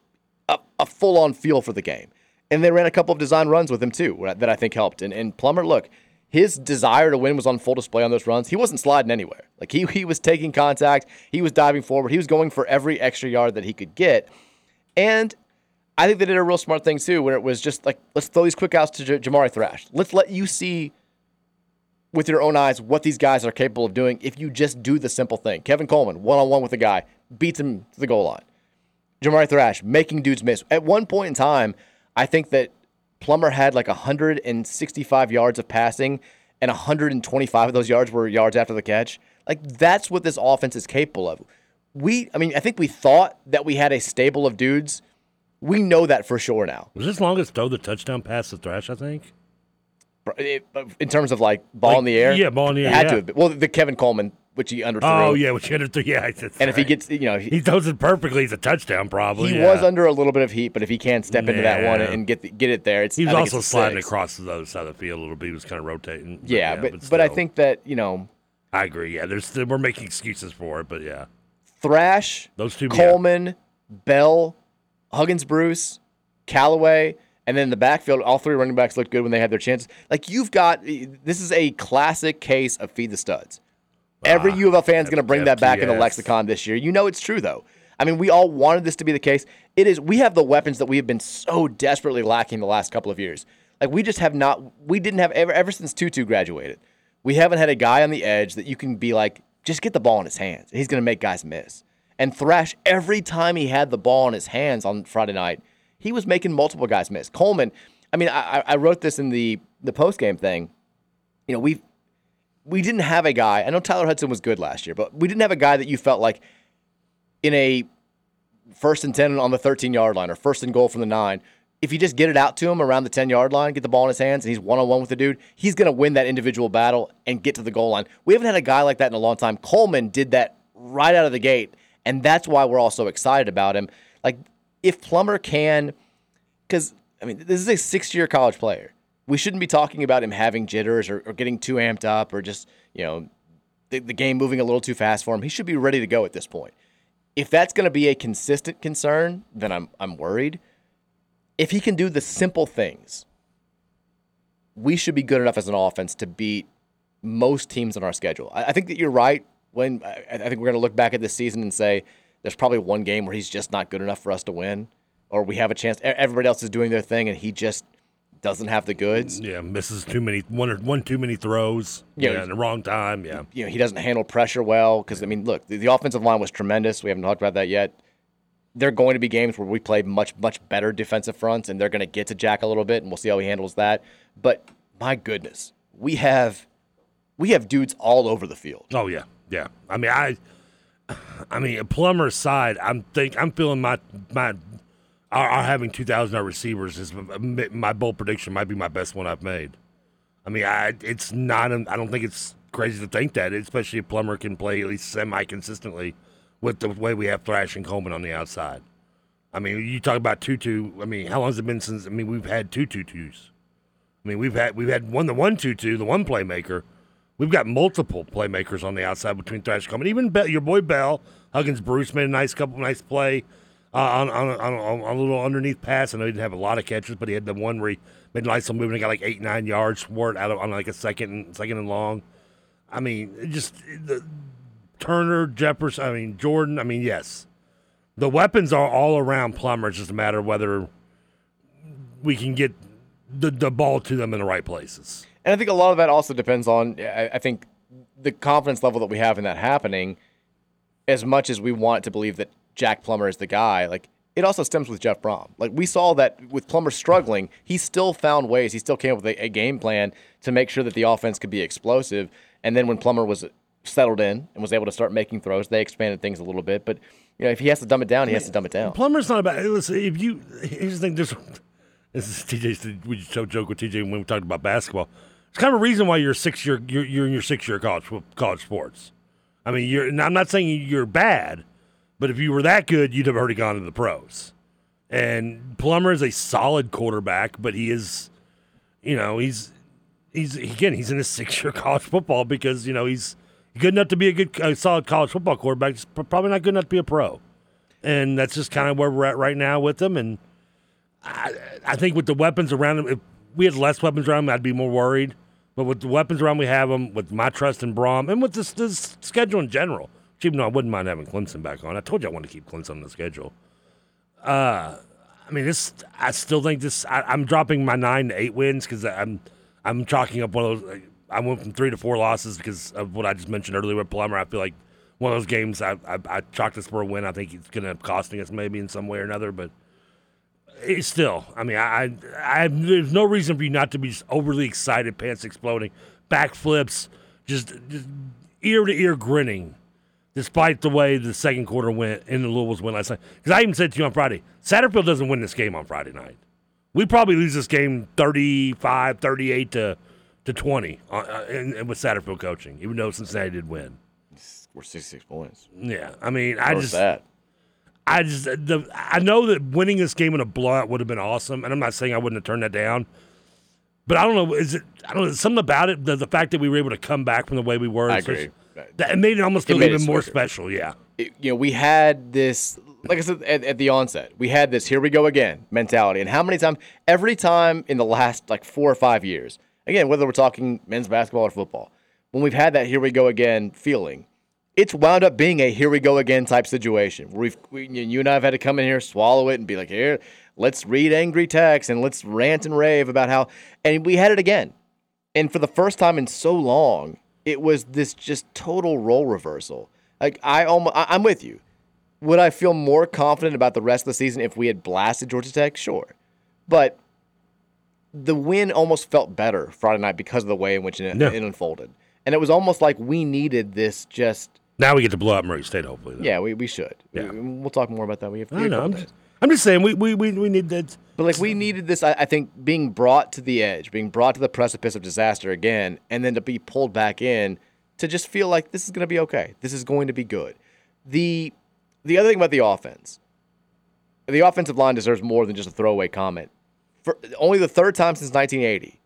a, a full on feel for the game. And they ran a couple of design runs with him too that I think helped. And, and Plummer, look, his desire to win was on full display on those runs. He wasn't sliding anywhere. Like he he was taking contact, he was diving forward, he was going for every extra yard that he could get. And I think they did a real smart thing too, where it was just like, let's throw these quick outs to J- Jamari Thrash. Let's let you see with your own eyes what these guys are capable of doing if you just do the simple thing. Kevin Coleman, one on one with a guy, beats him to the goal line. Jamari Thrash making dudes miss. At one point in time, I think that Plummer had like 165 yards of passing, and 125 of those yards were yards after the catch. Like that's what this offense is capable of. We, I mean, I think we thought that we had a stable of dudes. We know that for sure now. Was this longest throw the touchdown pass to Thrash? I think. In terms of like ball Like, in the air, yeah, ball in the air, Had yeah. to have been. Well, the Kevin Coleman, which he underthrew. Oh yeah, which it through. Yeah, And if he gets, you know, he, he throws it perfectly, it's a touchdown. Probably. he yeah. was under a little bit of heat, but if he can't step into that one and get the, get it there, it's He was also it's sliding six. across the other side of the field a little bit. He was kind of rotating. Yeah, but but, I think that you know I agree. Yeah, there's we're making excuses for it, but yeah, Thrash, those two. yeah. Coleman, Bell, Huggins, Bruce, Callaway, and then the backfield, all three running backs looked good when they had their chances. Like you've got this is a classic case of feed the studs. Every U of L fan's going to bring that back in the lexicon this year. You know it's true though. I mean, we all wanted this to be the case. It is. We have the weapons that we have been so desperately lacking the last couple of years. Like we just have not. We didn't have ever ever since Tutu graduated. We haven't had a guy on the edge that you can be like, just get the ball in his hands. He's going to make guys miss. And Thrash, every time he had the ball in his hands on Friday night, he was making multiple guys miss. Coleman, I mean, I, I- wrote this in the the post game thing. You know, we we didn't have a guy. I know Tyler Hudson was good last year, but we didn't have a guy that you felt like in a first and ten on the 13 yard line or first and goal from the nine. If you just get it out to him around the 10 yard line, get the ball in his hands, and he's one on one with the dude, he's going to win that individual battle and get to the goal line. We haven't had a guy like that in a long time. Coleman did that right out of the gate, and that's why we're all so excited about him. Like, if Plummer can, because, I mean, this is a six year college player. We shouldn't be talking about him having jitters or, or getting too amped up or just, you know, the, the game moving a little too fast for him. He should be ready to go at this point. If that's going to be a consistent concern, then I'm I'm worried. If he can do the simple things, we should be good enough as an offense to beat most teams on our schedule. I, I think that you're right. When I, think we're going to look back at this season and say there's probably one game where he's just not good enough for us to win, or we have a chance. Everybody else is doing their thing and he just doesn't have the goods. Mm, yeah, misses too many one or one too many throws. Yeah, Yeah, in the wrong time. Yeah. you know, he doesn't handle pressure well. Because I mean, look, the, the offensive line was tremendous. We haven't talked about that yet. There are going to be games where we play much much better defensive fronts, and they're going to get to Jack a little bit, and we'll see how he handles that. But my goodness, we have we have dudes all over the field. Oh yeah, yeah. I mean, I, I mean, Plummer's side. I'm think I'm feeling my my our, our having two thousand yard receivers is my bold prediction. Might be my best one I've made. I mean, I it's not. I don't think it's crazy to think that, especially if Plummer can play at least semi consistently with the way we have Thrash and Coleman on the outside. I mean, you talk about Tutu. I mean, how long has it been since? I mean, we've had two tutus. I mean, we've had we've had one the one tutu, the one playmaker. We've got multiple playmakers on the outside between Thrash Coleman. Even Bell, your boy Bell, Huggins Bruce made a nice couple nice play uh, on, on, on, on a little underneath pass. I know he didn't have a lot of catches, but he had the one where he made a nice little movement and got like eight nine yards for it out of on like a second and second and long. I mean, just the Turner, Jefferson. I mean Jordan. I mean yes, the weapons are all around Plummer. It's just a matter of whether we can get the the ball to them in the right places. And I think a lot of that also depends on, I, think, the confidence level that we have in that happening. As much as we want to believe that Jack Plummer is the guy, like it also stems with Jeff Brohm. Like we saw that with Plummer struggling, he still found ways. He still came up with a, a game plan to make sure that the offense could be explosive. And then when Plummer was settled in and was able to start making throws, they expanded things a little bit. But you know, if he has to dumb it down, he has to dumb it down. Plummer's not about. Listen, if you here's the thing. There's this is TJ. We so joke with TJ when we talked about basketball. It's kind of a reason why you're six year. You're, you're in your six year college college sports. I mean, you're. I'm not saying you're bad, but if you were that good, you'd have already gone to the pros. And Plummer is a solid quarterback, but he is, you know, he's he's again he's in his six year college football because you know he's good enough to be a good, a solid college football quarterback. Just probably not good enough to be a pro, and that's just kind of where we're at right now with him. And I, I think with the weapons around him, if we had less weapons around him, I'd be more worried. But with the weapons around we have them, with my trust in Brohm, and with this, this schedule in general, even though I wouldn't mind having Clemson back on, I told you I want to keep Clemson on the schedule. Uh, I mean, this. I still think this. I, am dropping my nine to eight wins because I'm I'm chalking up one of those. I went from three to four losses because of what I just mentioned earlier with Plummer. I feel like one of those games I I, I chalked this for a win. I think it's going to costing us maybe in some way or another, but it's still. I mean, I, I, I there's no reason for you not to be overly excited, pants exploding, backflips, just, just ear to ear grinning, despite the way the second quarter went in the Louisville's win last night. Because I even said to you on Friday, Satterfield doesn't win this game on Friday night. We probably lose this game 35, 38 to to 20 uh, and, and with Satterfield coaching, even though Cincinnati did win. We're 66 points. Yeah. I mean, I just. that? I just the I know that winning this game in a blowout would have been awesome, and I'm not saying I wouldn't have turned that down. But I don't know. Is it? I don't know. Something about it. The, the fact that we were able to come back from the way we were. I just- agree. That it made it almost It feel even more special. Yeah. it- you know, we had this, like I said at, at the onset, we had this here we go again mentality. And how many times, every time in the last like four or five years, again, whether we're talking men's basketball or football, when we've had that here we go again feeling, it's wound up being a here we go again type situation we've, we, you and I have had to come in here, swallow it, and be like, here, let's read angry texts and let's rant and rave about how, and we had it again. And for the first time in so long, it was this just total role reversal. Like I almost, I, I'm with you. Would I feel more confident about the rest of the season if we had blasted Georgia Tech? Sure, but the win almost felt better Friday night because of the way in which it, Yeah. it unfolded, and it was almost like we needed this. Just Now we get to blow up Murray State. Hopefully. Though. yeah, we, we should. Yeah. We, will talk more about that. We have. I know. I'm just, I'm just saying we we we, we need that. But like we needed this, I, I think, being brought to the edge, being brought to the precipice of disaster again, and then to be pulled back in to just feel like this is going to be okay. This is going to be good. The the other thing about the offense, the offensive line deserves more than just a throwaway comment. For only the third time since 1980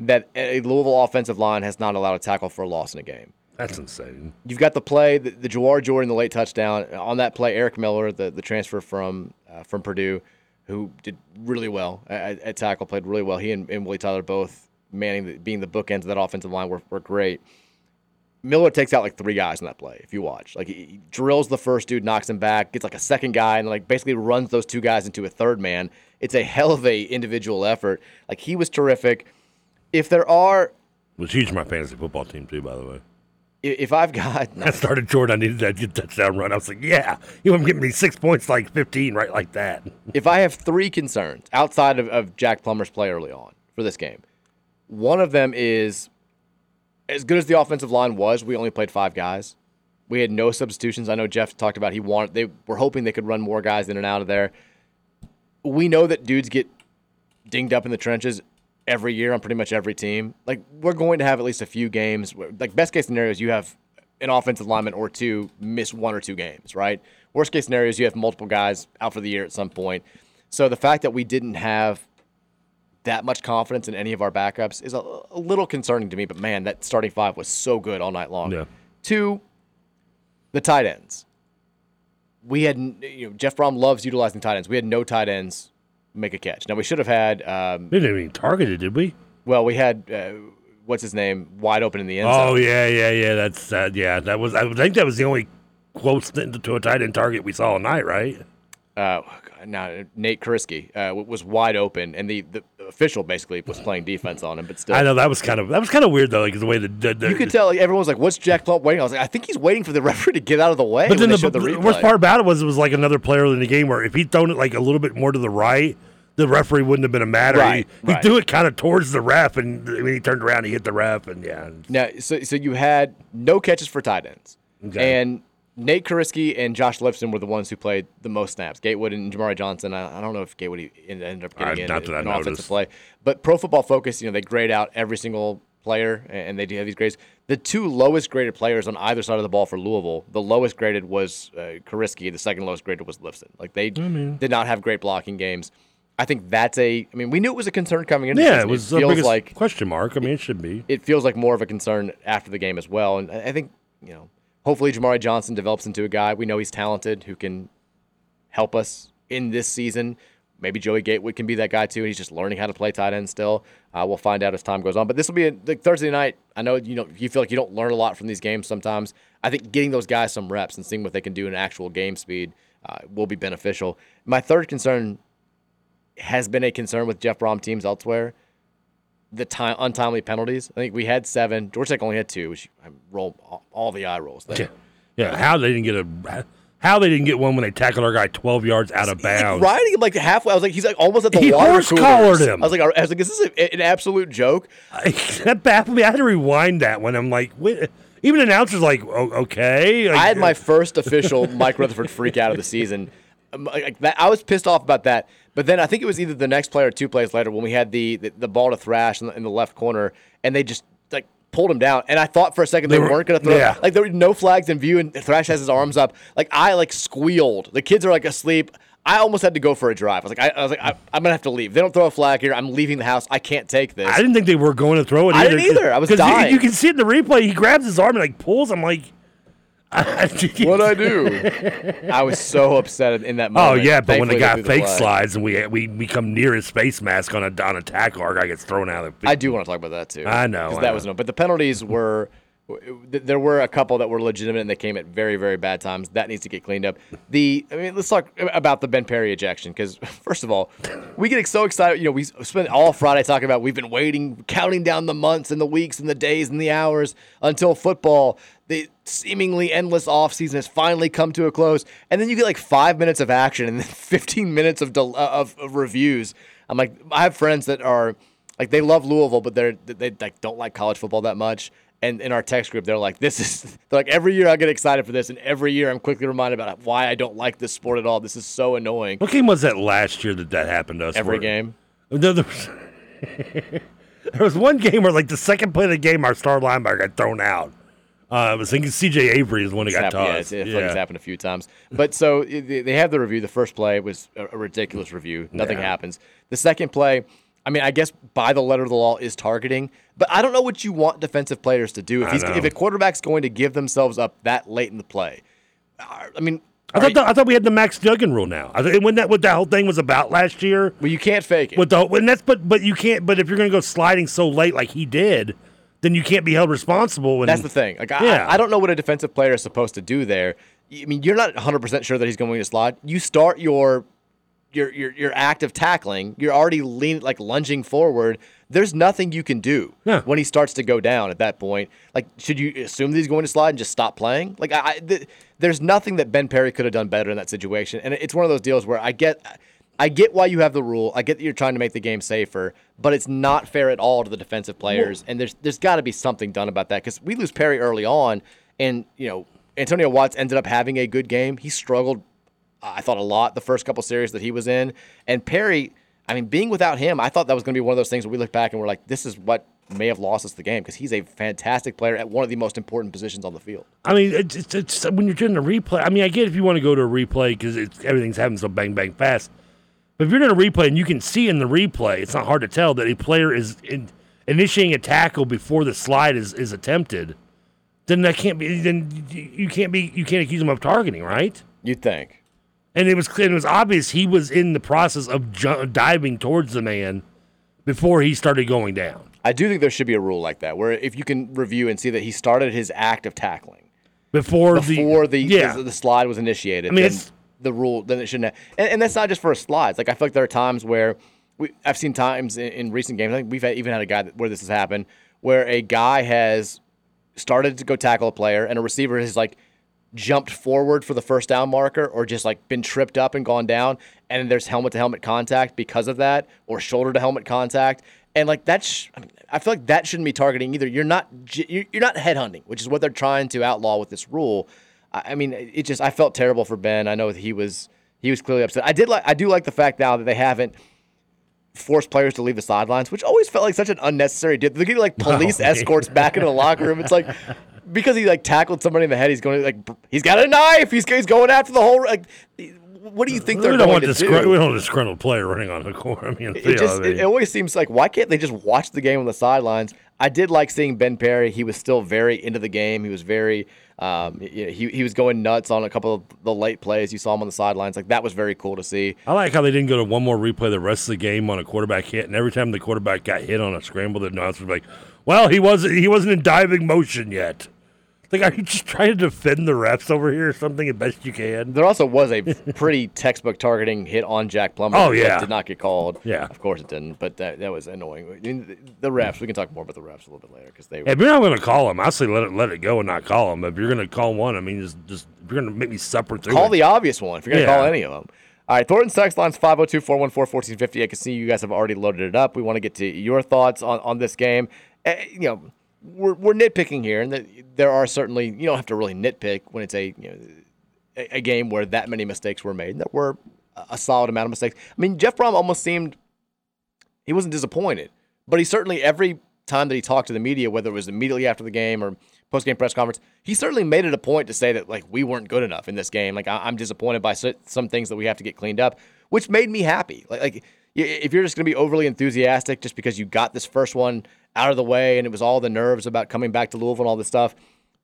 that a Louisville offensive line has not allowed a tackle for a loss in a game. That's insane. You've got the play, the, the Jawhar Jordan, the late touchdown. On that play, Eric Miller, the, the transfer from uh, from Purdue, who did really well at, at tackle, played really well. He and, and Willie Tyler both manning the, being the bookends of that offensive line were, were great. Miller takes out like three guys in that play. If you watch, like he, drills the first dude, knocks him back, gets like a second guy, and like basically runs those two guys into a third man. It's a hell of a individual effort. Like he was terrific. If there are, It was huge for my fantasy football team too. By the way, if I've got, I started Jordan. I needed that touchdown run. I was like, yeah, you want to give me six points, like 15, right, like that. if I have three concerns outside of, of Jack Plummer's play early on for this game, one of them is as good as the offensive line was, we only played five guys. We had no substitutions. I know Jeff talked about he wanted they were hoping they could run more guys in and out of there. We know that dudes get dinged up in the trenches every year on pretty much every team. Like we're going to have at least a few games. Where, like best case scenarios, you have an offensive lineman or two miss one or two games, right? Worst case scenarios, you have multiple guys out for the year at some point. So the fact that we didn't have that much confidence in any of our backups is a, a little concerning to me. But man, that starting five was so good all night long. Yeah. Two, the tight ends. We had, you know, Jeff Brohm loves utilizing tight ends. We had no tight ends make a catch. Now we should have had. Um, We didn't even target it, did we? well, we had uh, what's his name wide open in the end zone. Oh yeah, yeah, yeah. That's uh, yeah. That was. I think that was the only close thing to a tight end target we saw all night, right? Uh, now Nate Kurisky uh, was wide open, and the, the official basically was playing defense on him, but still. I know that was kind of that was kind of weird though, like the way the, the, the You could tell like, everyone was like, "What's Jack Plump waiting?" I was like, "I think he's waiting for the referee to get out of the way." But then the, the, the worst part about it was it was like another player in the game where if he'd thrown it like a little bit more to the right, the referee wouldn't have been a matter. Right, he, he right. threw it kind of towards the ref, and when he turned around, he hit the ref, and yeah. Now, so so you had no catches for tight ends, Okay. and Nate Kurisky and Josh Lifson were the ones who played the most snaps. Gatewood and Jamari Johnson. I, I don't know if Gatewood ended up getting in not that I an offensive noticed. play, but Pro Football Focus, you know, they grade out every single player, and and they do have these grades. The two lowest graded players on either side of the ball for Louisville, the lowest graded was uh, Kurisky, the second lowest graded was Lifson. Like they did not have great blocking games. I think that's a. I mean, we knew it was a concern coming in. Yeah, it was It the feels biggest like question mark. I mean, it should be. it feels like more of a concern after the game as well. And I I think, you know, hopefully Jamari Johnson develops into a guy. We know he's talented who can help us in this season. Maybe Joey Gatewood can be that guy too. He's just learning how to play tight end still. Uh, we'll find out as time goes on. But this will be a, Thursday night. I know you know you feel like you don't learn a lot from these games sometimes. I think getting those guys some reps and seeing what they can do in actual game speed uh, will be beneficial. My third concern has been a concern with Jeff Brohm teams elsewhere the time untimely penalties. I think we had seven. Georgia Tech only had two, which I roll all, all the eye rolls there. Yeah, yeah. How they didn't get a how they didn't get one when they tackled our guy twelve yards out of bounds. Riding him like halfway, I was like, he's like almost at the He water horse collared him. I was like, I was like, is this a, an absolute joke? that baffled me. I had to rewind that one. I'm like, wait, even announcers like, oh, okay. Like, I had my first official Mike Rutherford freak out of the season. Um, Like that, I was pissed off about that. But then I think it was either the next play or two plays later when we had the the, the ball to thrash in the, in the left corner, and they just like pulled him down. And I thought for a second they, They were- weren't going to throw. yeah. Like there were no flags in view, and Thrash has his arms up. Like I like squealed. The kids are like asleep. I almost had to go for a drive. I was like, I, I was like, I, I'm gonna have to leave. They don't throw a flag here. I'm leaving the house. I can't take this. I didn't think they were going to throw it. I either. didn't either. I was dying. You, can see it in the replay. He grabs his arm and like pulls. I'm like, what I do? I was so upset in that oh, moment. oh yeah, but when the guy threw the fake slides and we we we come near his face mask on a on a tackle, our guy gets thrown out of the. I do want to talk about that too. I know, 'Cause I that know. was no. But the penalties were. There were a couple that were legitimate and they came at very, very bad times. That needs to get cleaned up. The, I mean, let's talk about the Ben Perry ejection because, first of all, we get so excited. You know, we spent all Friday talking about we've been waiting, counting down the months and the weeks and the days and the hours until football. The seemingly endless offseason has finally come to a close, and then you get like five minutes of action and then 15 minutes of del- uh, of, of reviews. I'm like, I have friends that are like they love Louisville, but they're they like don't like college football that much. And in our text group, they're like, "This is they're like every year I get excited for this, and every year I'm quickly reminded about why I don't like this sport at all. This is so annoying." What game was that last year that that happened to us? Every for? game. No, there was, there was one game where, like, the second play of the game, our star linebacker got thrown out. Uh, I was thinking C.J. Avery is the one who It's got happened, yeah, tossed. it's, I feel like it's happened a few times. But so they have the review. The first play was a, ridiculous review. Nothing Yeah. happens. The second play, I mean, I guess by the letter of the law is targeting, but I don't know what you want defensive players to do if he's if a quarterback's going to give themselves up that late in the play. I mean, I thought, the, I thought we had the Max Duggan rule now. I th- when that what that whole thing was about last year. Well, you can't fake it. With the and that's but but you can't. But if you're going to go sliding so late like he did, then you can't be held responsible. And That's the thing. Like, I, Yeah. I, I don't know what a defensive player is supposed to do there. I mean, you're not 100 percent sure that he's going to slide. You start your your your your act of tackling. You're already lean like lunging forward. There's nothing you can do when he starts to go down at that point. Like, should you assume that he's going to slide and just stop playing? Like, I, I th- there's nothing that Ben Perry could have done better in that situation. And it's one of those deals where I get. I get why you have the rule. I get that you're trying to make the game safer, but it's not fair at all to the defensive players. and there's there's got to be something done about that because we lose Perry early on, and you know Antonio Watts ended up having a good game. He struggled, I thought a lot the first couple series that he was in, and Perry. I mean, being without him, I thought that was going to be one of those things where we look back and we're like, this is what may have lost us the game because he's a fantastic player at one of the most important positions on the field. I mean, it's, it's, it's when you're doing a replay. I mean, I get if you want to go to a replay because everything's happening so bang bang fast. But if you're doing a replay and you can see in the replay, it's not hard to tell that a player is in, initiating a tackle before the slide is, is attempted. Then that can't be. Then you can't be. You can't accuse him of targeting, right? You'd think. And it was and it was obvious he was in the process of ju- diving towards the man before he started going down. I do think there should be a rule like that where if you can review and see that he started his act of tackling Before, before the, the yeah. the, the slide was initiated. I mean, then it's- the rule then it shouldn't. Have, and, and that's not just for slides. Like I feel like there are times where we, I've seen times in, in recent games. I think we've had, even had a guy that, where this has happened, where a guy has started to go tackle a player, and a receiver has like jumped forward for the first down marker, or just like been tripped up and gone down, and there's helmet to helmet contact because of that, or shoulder to helmet contact, and like that's. I, mean, I feel like that shouldn't be targeting either. You're not you're not headhunting, which is what they're trying to outlaw with this rule. I mean, it just I felt terrible for Ben. I know he was he was clearly upset. I did like I do like the fact now that they haven't forced players to leave the sidelines, which always felt like such an unnecessary. Dip. They're getting like oh, police Oh, escorts back into the locker room. It's like because he like tackled somebody in the head, he's going to like he's got a knife. He's he's going after the whole like. What do you think they're we don't going want to disgr- do? we don't want a disgruntled player running on the court. I mean, It just I mean. it always seems like why can't they just watch the game on the sidelines? I did like seeing Ben Perry. He was still very into the game. He was very um, he he was going nuts on a couple of the late plays. You saw him on the sidelines. Like that was very cool to see. I like how they didn't go to one more replay the rest of the game on a quarterback hit, and every time the quarterback got hit on a scramble, the announcer was like, "Well, he wasn't he wasn't in diving motion yet." Like, are you just trying to defend the refs over here or something as best you can? There also was a pretty textbook targeting hit on Jack Plummer. Oh, that yeah. did not get called. Yeah. of course it didn't. But that that was annoying. I mean, the- refs. We can talk more about the refs a little bit later because they. If you're not going to call him, I say let it let it go and not call him. If you're going to call one, I mean, just just if you're going to make me suffer through Call it. the obvious one if you're going to Yeah. call any of them. All right, Thornton's text line's 502 414 1450. I can see you guys have already loaded it up. We want to get to your thoughts on, on this game. Eh, you know, we're, we're nitpicking here, and that there are certainly, you don't have to really nitpick when it's a, you know, a, a game where that many mistakes were made. That were a- solid amount of mistakes. I mean, Jeff Brohm almost seemed he wasn't disappointed, but he certainly every time that he talked to the media, whether it was immediately after the game or post game press conference, he certainly made it a point to say that like we weren't good enough in this game. Like I- I'm disappointed by so- some things that we have to get cleaned up, which made me happy. Like like if you're just going to be overly enthusiastic just because you got this first one out of the way and it was all the nerves about coming back to Louisville and all this stuff,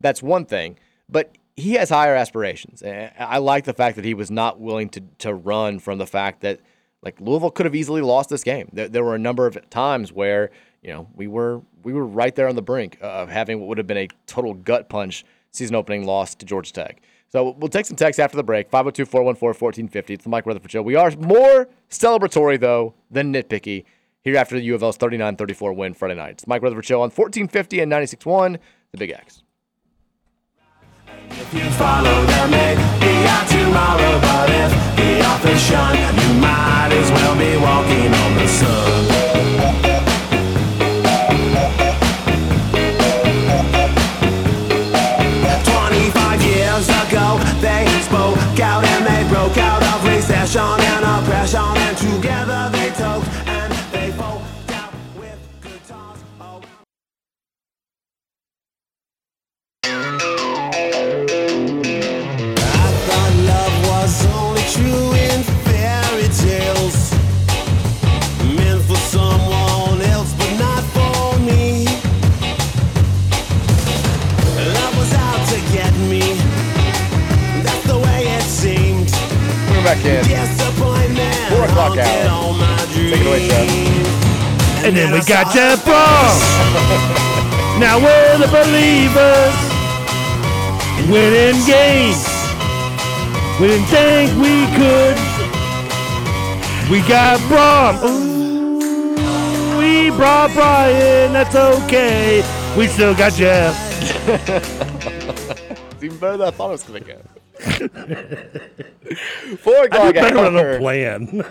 that's one thing. But he has higher aspirations. I like the fact that he was not willing to to run from the fact that like Louisville could have easily lost this game. There, there were a number of times where you know we were we were right there on the brink of having what would have been a total gut punch season opening loss to Georgia Tech. So we'll take some text after the break. 502 414 1450. It's the Mike Rutherford Show. We are more celebratory, though, than nitpicky here after the U of L's 39 34 win Friday night. It's Mike Rutherford Show on 1450 and 96.1, the Big X. If you follow them, tomorrow. But if the shone, you might as well be walking on the sun. Back in. Four o'clock haunted hour. all my Take it away, Seth. And then we got Jeff Brohm. now we're the believers. Winning games. We didn't think we could. We got Brohm. Ooh, we brought Brian. That's okay. We still got Jeff. It's even better than I thought it was going to go. Four I o'clock better on hour. a plan.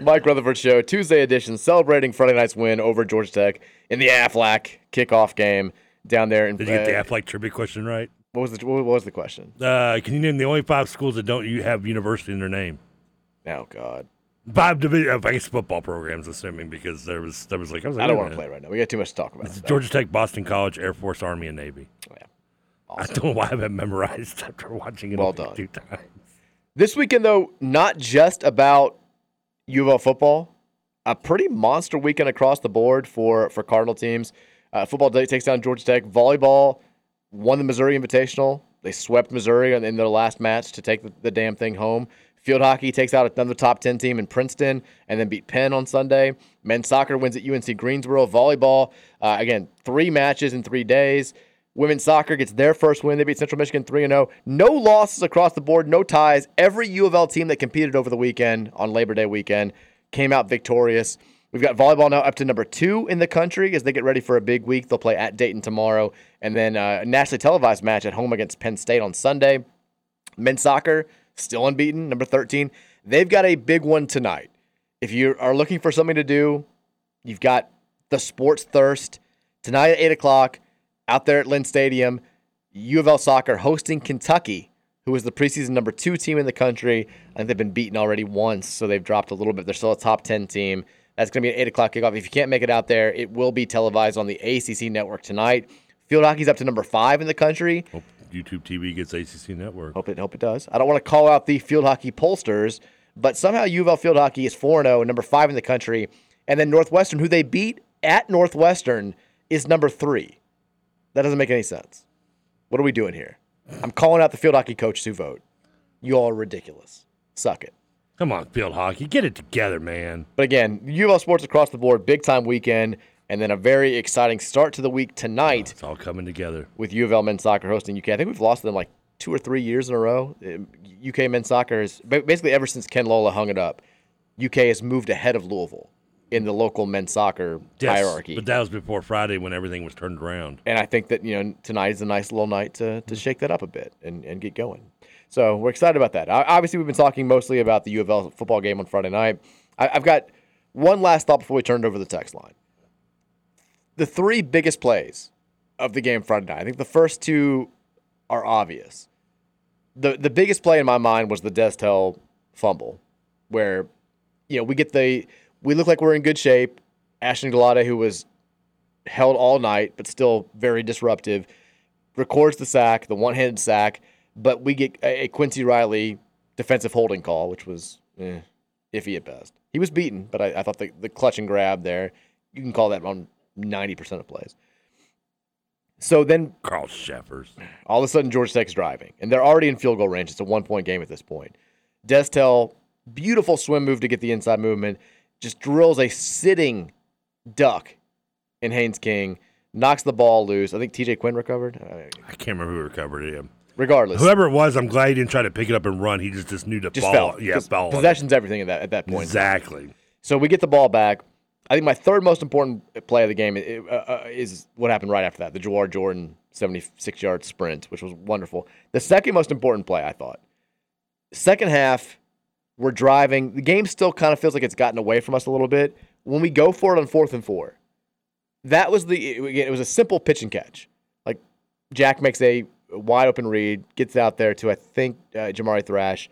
Mike Rutherford Show, Tuesday edition, celebrating Friday night's win over Georgia Tech in the Aflac kickoff game down there. In, Did you get the Aflac trivia question right? What was the What was the question? Uh, can you name the only five schools that don't you have university in their name? Oh God, Five division, I guess football programs, assuming because there was there was like I was like, I don't want to play right now. We got too much to talk about. It's Georgia Tech, Boston College, Air Force, Army, and Navy. Yeah. I don't know why I haven't memorized after watching it Well done. two times. This weekend, though, not just about U of L football. A pretty monster weekend across the board for for Cardinal teams. Uh, football day takes down Georgia Tech. Volleyball won the Missouri Invitational. They swept Missouri in their last match to take the, the damn thing home. Field hockey takes out another top 10 team in Princeton and then beat Penn on Sunday. Men's soccer wins at UNC Greensboro. Volleyball, uh, again, three matches in three days. Women's soccer gets their first win. They beat Central Michigan 3 0. No losses across the board, no ties. Every U of L team that competed over the weekend on Labor Day weekend came out victorious. We've got volleyball now up to number two in the country as they get ready for a big week. They'll play at Dayton tomorrow, and then uh, a nationally televised match at home against Penn State on Sunday. Men's soccer still unbeaten, number 13. They've got a big one tonight. If you are looking for something to do, you've got the sports thirst tonight at 8 o'clock out there at Lynn Stadium. U of L soccer hosting Kentucky, who is the preseason number two team in the country. I think they've been beaten already once, so they've dropped a little bit. They're still a top 10 team. That's going to be an 8 o'clock kickoff. If you can't make it out there, it will be televised on the ACC network tonight. Field hockey's up to number five in the country. Hope YouTube TV gets ACC network. Hope it, hope it does. I don't want to call out the field hockey pollsters, but somehow U of L field hockey is 4 0, number five in the country. And then Northwestern, who they beat at Northwestern, is number three. That doesn't make any sense. What are we doing here? I'm calling out the field hockey coaches who vote. You all are ridiculous. Suck it. Come on, field hockey. Get it together, man. But again, U of L sports across the board, big time weekend, and then a very exciting start to the week tonight. It's all coming together. With U of L men's soccer hosting UK. I think we've lost them like two or three years in a row. Um, UK men's soccer is basically ever since Ken Lolla hung it up, UK has moved ahead of Louisville in the local men's soccer Yes, hierarchy. But that was before Friday when everything was turned around. And I think that, you know, tonight is a nice little night to, to shake that up a bit and, and get going. So we're excited about that. Obviously, we've been talking mostly about the U of L football game on Friday night. I've got one last thought before we turn it over the text line. The three biggest plays of the game Friday night, I think the first two are obvious. The, the biggest play in my mind was the Destel fumble, where, you know, we get the, we look like we're in good shape. Ashton Galata, who was held all night, but still very disruptive. Records the sack, the one handed sack, but we get a, a Quincy Riley defensive holding call, which was eh, iffy at best. He was beaten, but I, I thought the, the clutch and grab there, you can call that on 90% of plays. So then Carl Sheffers. all of a sudden Georgia Tech's driving, and they're already in field goal range. It's a one point game at this point. Destel, beautiful swim move to get the inside movement, just drills a sitting duck in Haynes King, knocks the ball loose. I think TJ Quinn recovered. I can't remember who recovered it. Regardless, Whoever it was, I'm glad he didn't try to pick it up and run. He just, just knew to just ball. fell. Yeah, ball. Possession's everything at that at that point. Exactly. So we get the ball back. I think my third most important play of the game uh, uh, is what happened right after that the Jawhar Jordan 76 yard sprint, which was wonderful. The second most important play, I thought. Second half, we're driving. The game still kind of feels like it's gotten away from us a little bit. When we go for it on fourth and four, that was the, it was a simple pitch and catch. Like Jack makes a wide open read, gets out there to, I think, uh, Jamari Thrash,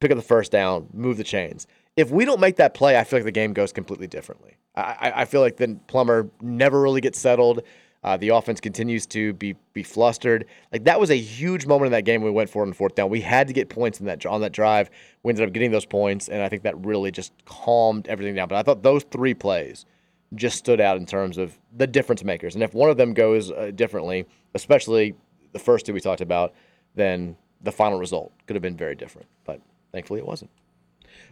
pick up the first down, move the chains. If we don't make that play, I feel like the game goes completely differently. I, I, feel like then Plummer never really gets settled. Uh, the offense continues to be be flustered. Like that was a huge moment in that game. We went for it on fourth down. We had to get points in that on that drive. We ended up getting those points, and I think that really just calmed everything down. But I thought those three plays just stood out in terms of the difference makers. And if one of them goes uh, differently, especially the first two we talked about, then the final result could have been very different. But thankfully, it wasn't.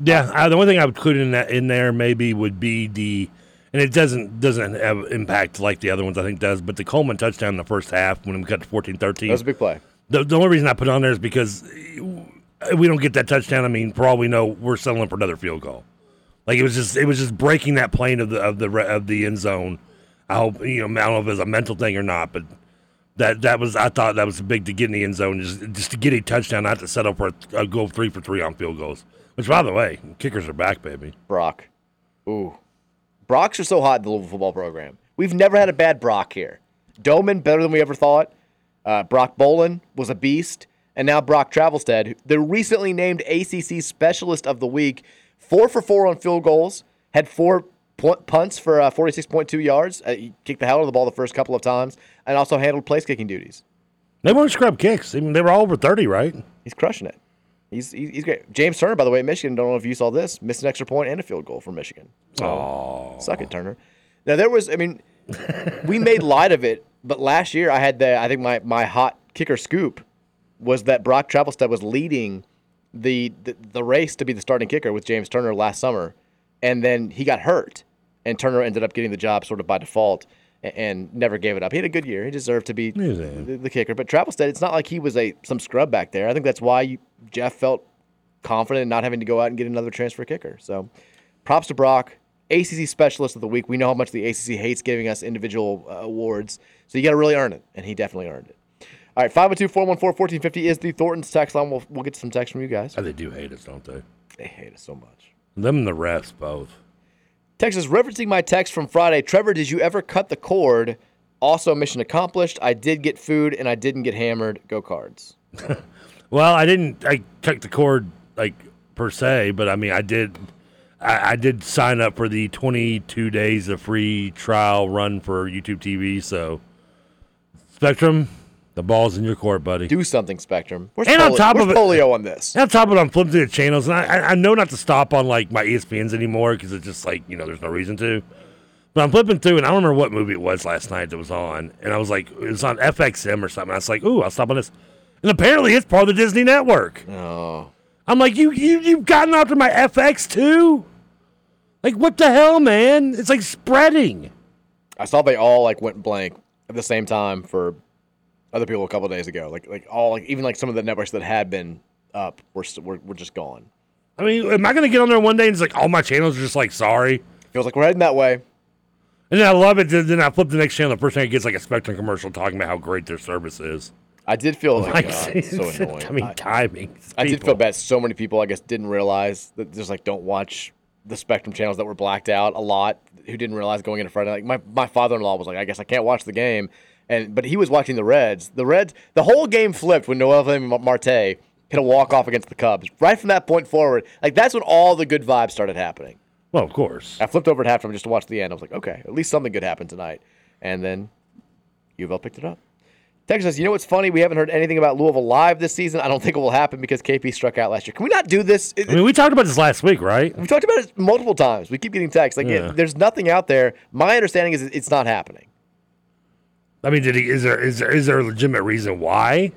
Yeah, I, the only thing I would include in that in there maybe would be the, and it doesn't doesn't have impact like the other ones I think does, but the Coleman touchdown in the first half when we got to 14-13. That was a big play. The, the only reason I put it on there is because we don't get that touchdown. I mean, for all we know, we're settling for another field goal. Like it was just it was just breaking that plane of the of the of the end zone. I hope you know I don't know if it's a mental thing or not, but that that was I thought that was big to get in the end zone just just to get a touchdown, not to settle for a, a goal three for three on field goals. Which by the way, kickers are back, baby. Brock, ooh, Brocks are so hot in the Louisville football program. We've never had a bad Brock here. Doman better than we ever thought. Uh, Brock Bolin was a beast, and now Brock Travelstead, the recently named ACC Specialist of the Week, four for four on field goals, had four punts for uh, 46.2 yards. Uh, he kicked the hell out of the ball the first couple of times, and also handled place kicking duties. They weren't scrub kicks. I mean, they were all over thirty, right? He's crushing it. He's, he's great. James Turner, by the way, at Michigan. Don't know if you saw this. Missed an extra point and a field goal for Michigan. So suck it, Turner. Now there was. I mean, we made light of it, but last year I had the. I think my my hot kicker scoop was that Brock Travelstead was leading the, the the race to be the starting kicker with James Turner last summer, and then he got hurt, and Turner ended up getting the job sort of by default. And never gave it up. He had a good year. He deserved to be the, the kicker. But Travelstead, it's not like he was a some scrub back there. I think that's why you, Jeff felt confident in not having to go out and get another transfer kicker. So Props to Brock, ACC Specialist of the Week. We know how much the ACC hates giving us individual uh, awards, so you got to really earn it, and he definitely earned it. All right, 502 414 1450 is the Thornton's text line. We'll, we'll get some text from you guys. Oh, they do hate us, don't they? They hate us so much. Them and the refs both. Texas, referencing my text from Friday, Trevor, did you ever cut the cord? Also, mission accomplished. I did get food and I didn't get hammered. Go cards. Well, I didn't. I cut the cord like per se, but I mean, I did. I, I did sign up for the 22 days of free trial run for YouTube TV. So, Spectrum, the ball's in your court, buddy. Do something, Spectrum. Where's, and on top of it, polio on this? And on top of it, I'm flipping through the channels, and I, I- I know not to stop on like my ESPNs anymore because it's just like you know, there's no reason to. But I'm flipping through, and I don't remember what movie it was last night that was on, and I was like, it was on FXM or something. I was like, ooh, I'll stop on this, and apparently it's part of the Disney Network. Oh. I'm like, you you you've gotten after my FX too? Like what the hell, man? It's like spreading. I saw they all like went blank at the same time for other people a couple days ago. Like like all like even like some of the networks that had been up were were, were just gone. I mean, am I gonna get on there one day and it's like all my channels are just like sorry? Feels like we're heading that way. And then I love it. Then I flip the next channel. The first thing it gets like a Spectrum commercial talking about how great their service is. I did feel like, Like, uh, so annoying. I mean, timing. I did feel bad. So many people, I guess, didn't realize that just like don't watch the Spectrum channels that were blacked out a lot. Who didn't realize going into Friday? Like my, my father in law was like, I guess I can't watch the game, and but he was watching the Reds. The Reds, the whole game flipped when Noel Marte hit a walk off against the Cubs. Right from that point forward, like that's when all the good vibes started happening. Well, of course. I flipped over at halftime just to watch the end. I was like, okay, at least something good happened tonight. And then U of L picked it up. Texas says, you know what's funny? We haven't heard anything about Louisville live this season. I don't think it will happen because KP struck out last year. Can we not do this? I mean, we talked about this last week, right? We talked about it multiple times. We keep getting texts. Like, Yeah. it- there's nothing out there. My understanding is it's not happening. I mean, did he? Is there is there is there a legitimate reason why?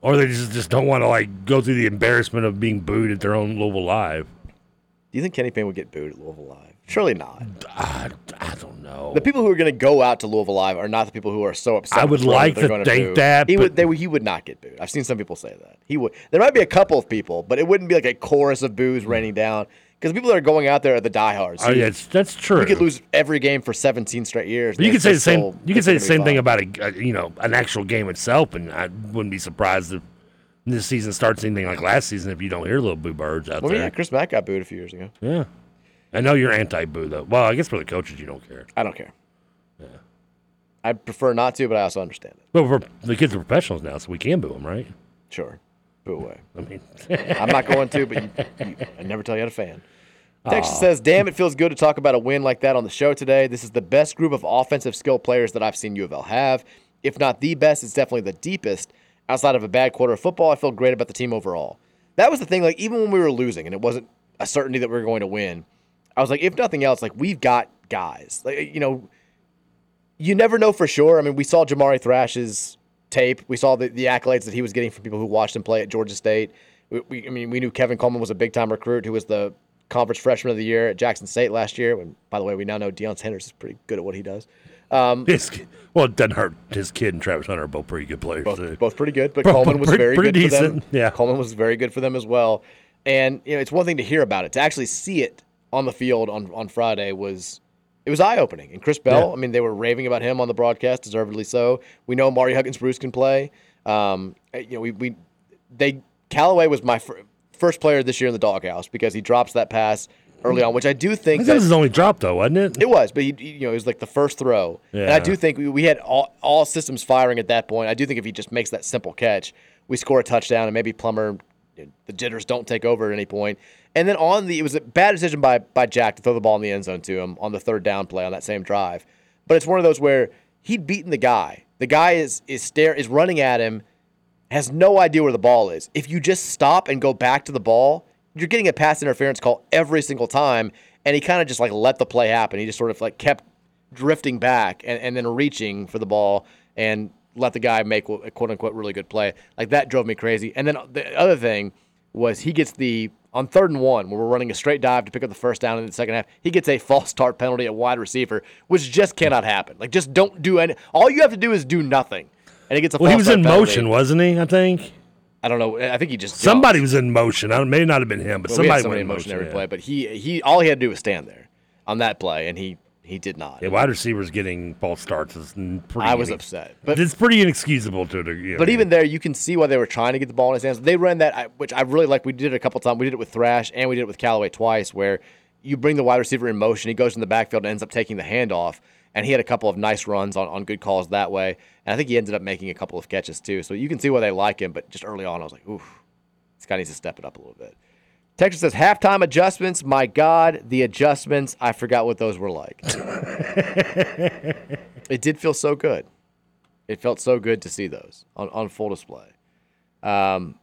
Or they just just don't want to like go through the embarrassment of being booed at their own Louisville live. Do you think Kenny Payne would get booed at Louisville live? Surely not. I, I don't know. The people who are going to go out to Louisville live are not the people who are so upset. I would like to think boo. that, he would. They, he would not get booed. I've seen some people say that he would. There might be a couple of people, but it wouldn't be like a chorus of boos raining down because people that are going out there are the diehards. Oh, yeah, that's true. You could lose every game for 17 straight years. But you could say the same. think You could say the same thing about a, a you know an actual game itself, and I wouldn't be surprised if this season starts anything like last season if you don't hear little boo birds out Well, there. yeah, Chris Mack got booed a few years ago. Yeah. I know you're anti-boo though. Well, I guess for the coaches you don't care. I don't care. Yeah. I prefer not to, but I also understand it. But for the kids are professionals now, so we can boo them, right? Sure. Boo away. I mean, I'm not going to, but you, you, I never tell you how to fan. Texas says, "Damn, it feels good to talk about a win like that on the show today. This is the best group of offensive skill players that I've seen U of L have. If not the best, it's definitely the deepest. Outside of a bad quarter of football, I feel great about the team overall. That was the thing. Like even when we were losing, and it wasn't a certainty that we were going to win, I was like, if nothing else, like we've got guys. Like you know, you never know for sure. I mean, we saw Jamari Thrash's tape. We saw the, the accolades that he was getting from people who watched him play at Georgia State. We, we, I mean, we knew Kevin Coleman was a big time recruit who was the conference freshman of the year at Jackson State last year. And by the way, we now know Deion Sanders is pretty good at what he does. Um, his, well, it doesn't hurt. His kid and Travis Hunter are both pretty good players. both, both pretty good, but Both Coleman was pretty- very pretty good for them. decent, yeah. Coleman was very good for them as well. And you know, it's one thing to hear about it; to actually see it on the field on on Friday was it was eye opening. And Chris Bell, Yeah. I mean, they were raving about him on the broadcast, deservedly so. We know Ahmari Huggins-Bruce can play. Um, you know, we we they Callaway was my fir- first player this year in the doghouse because he drops that pass early on, which I do think think that was his only drop, though, wasn't it? it was, but he, you know, it was like the first throw, and I do think we, we had all, all systems firing at that point. I do think if he just makes that simple catch, we score a touchdown, and maybe Plummer, the jitters don't take over at any point. And then on the, it was a bad decision by by Jack to throw the ball in the end zone to him on the third down play on that same drive. But it's one of those where he'd beaten the guy. The guy is is stare is running at him, has no idea where the ball is. If you just stop and go back to the ball, you're getting a pass interference call every single time. And he kind of just like let the play happen. He just sort of like kept drifting back and, and then reaching for the ball and let the guy make a quote unquote really good play. Like that drove me crazy. And then the other thing was he gets the on third and one where we're running a straight dive to pick up the first down in the second half. He gets a false start penalty at wide receiver, which just cannot happen. Like just don't do any. All you have to do is do nothing, and he gets a. Well, he was in motion, wasn't he? I think. I don't know. I think he just Somebody was in motion. I may not have been him, but Well, somebody, somebody went in motion every yeah. play. But he he all he had to do was stand there on that play, and he he did not. Yeah, wide receivers getting false starts is pretty. I was inex- upset, but it's pretty inexcusable to a degree. But even there, you can see why they were trying to get the ball in his hands. They ran that, which I really like. We did it a couple times. We did it with Thrash and we did it with Callaway twice, where you bring the wide receiver in motion, he goes in the backfield and ends up taking the handoff. And he had a couple of nice runs on, on good calls that way. And I think he ended up making a couple of catches too. So you can see why they like him. But just early on, I was like, oof, this guy needs to step it up a little bit. Texas says halftime adjustments. My God, the adjustments. I forgot what those were like. it did feel so good. It felt so good to see those on, on full display. Um,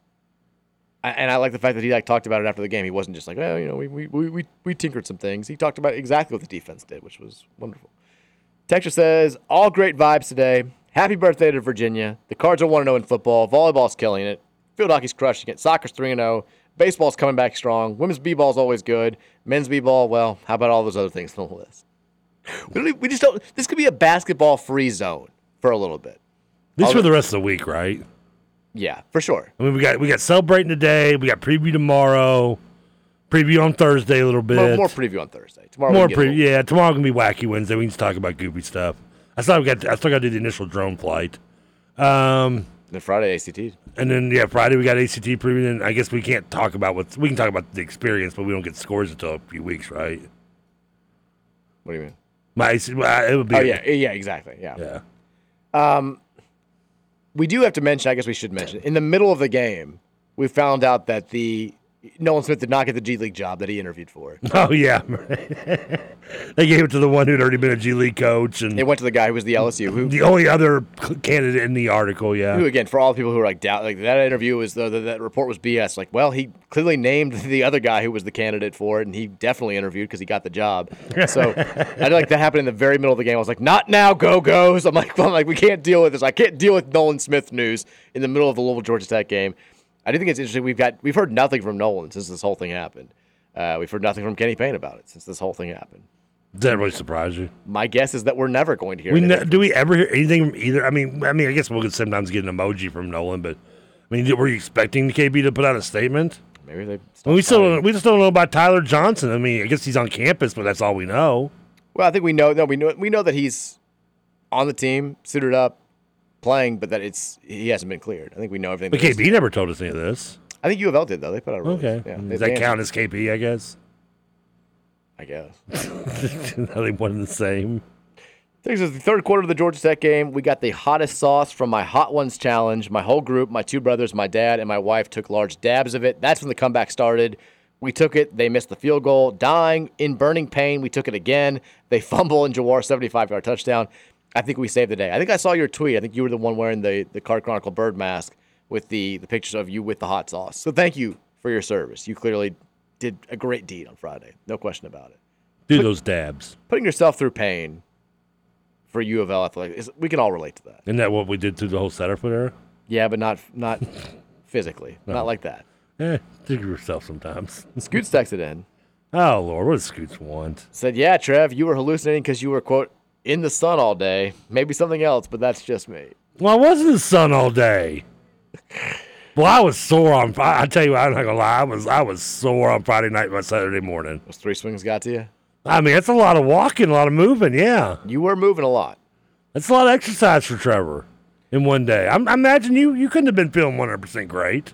and I like the fact that he like talked about it after the game. He wasn't just like, well, you know, we, we, we, we tinkered some things. He talked about exactly what the defense did, which was wonderful. Texture says, all great vibes today. Happy birthday to Virginia. The Cards are 1 0 in football. Volleyball's killing it. Field hockey's crushing it. Soccer's 3 0. Baseball's coming back strong. Women's b ball's always good. Men's b ball, well, how about all those other things on the list? We, don't, we just don't. This could be a basketball free zone for a little bit. This All for the- the rest of the week, right? Yeah, for sure. I mean, we got we got celebrating today. We got preview tomorrow. Preview on Thursday a little bit. More, more preview on Thursday. Tomorrow, More we can get a preview. Yeah, tomorrow gonna be wacky Wednesday. We can just talk about goofy stuff. I still got I still got to do the initial drone flight. Um, then Friday ACT. And then yeah, Friday we got ACT preview. And I guess we can't talk about what we can talk about the experience, but we don't get scores until a few weeks, right? What do you mean? My well, it would be. Oh yeah, yeah, exactly. Yeah. Yeah. Um, we do have to mention. I guess we should mention. In the middle of the game, we found out that the Nolan Smith did not get the G League job that he interviewed for. Oh yeah, they gave it to the one who'd already been a G League coach, and It went to the guy who was the LSU who. the only other candidate in the article. Yeah, Who again? For all the people who are like doubt, like that interview was the, the that report was BS. Like, well, he clearly named the other guy who was the candidate for it, and he definitely interviewed because he got the job. So I like that happened in the very middle of the game. I was like, not now, go goes. I'm like, I'm like, we can't deal with this. I can't deal with Nolan Smith news in the middle of the Louisville Georgia Tech game. I do think it's interesting. We've got we've heard nothing from Nolan since this whole thing happened. Uh, we've heard nothing from Kenny Payne about it since this whole thing happened. Does that really surprise you? My guess is that we're never going to hear. We anything ne- do we ever hear anything from either? I mean, I mean, I guess we'll sometimes get an emoji from Nolan, but I mean, were you expecting the KP to put out a statement? Maybe they. Well, we still don't, we just don't know about Tyler Johnson. I mean, I guess he's on campus, but that's all we know. Well, I think we know. No, we know. We know that he's on the team, suited up, playing, but that it's he hasn't been cleared. I think we know everything. But. KP never told us any of this. I think U of L did though. They put out a release. Okay, Yeah, does that count as KP? I guess. I guess. Are they one and the same? This is the third quarter of the Georgia Tech game. We got the hottest sauce from my Hot Ones challenge. My whole group, my two brothers, my dad, and my wife took large dabs of it. That's when the comeback started. We took it. They missed the field goal. Dying in burning pain, we took it again. They fumble in Jawhar 75 yard touchdown. I think we saved the day. I think I saw your tweet. I think you were the one wearing the, the Card Chronicle bird mask with the, the pictures of you with the hot sauce. So thank you for your service. You clearly did a great deed on Friday. No question about it. Do those dabs. Putting yourself through pain for U of L athletic, is, we can all relate to that. Isn't that what we did through the whole setup era? Yeah, but not not physically, not like that. Eh, do yourself sometimes. Scoots texted in. Oh Lord, what does Scoots want? Said, "Yeah, Trev, you were hallucinating because you were quote in the sun all day. Maybe something else, but that's just me." Well, I was in the sun all day. Well, I was sore on. Fri- I tell you, what, I'm not gonna lie. I was I was sore on Friday night, by Saturday morning. Those three swings got to you. I mean, that's a lot of walking, a lot of moving. Yeah, You were moving a lot. that's a lot of exercise for Trevor in one day. I'm, I imagine you you couldn't have been feeling 100 percent great.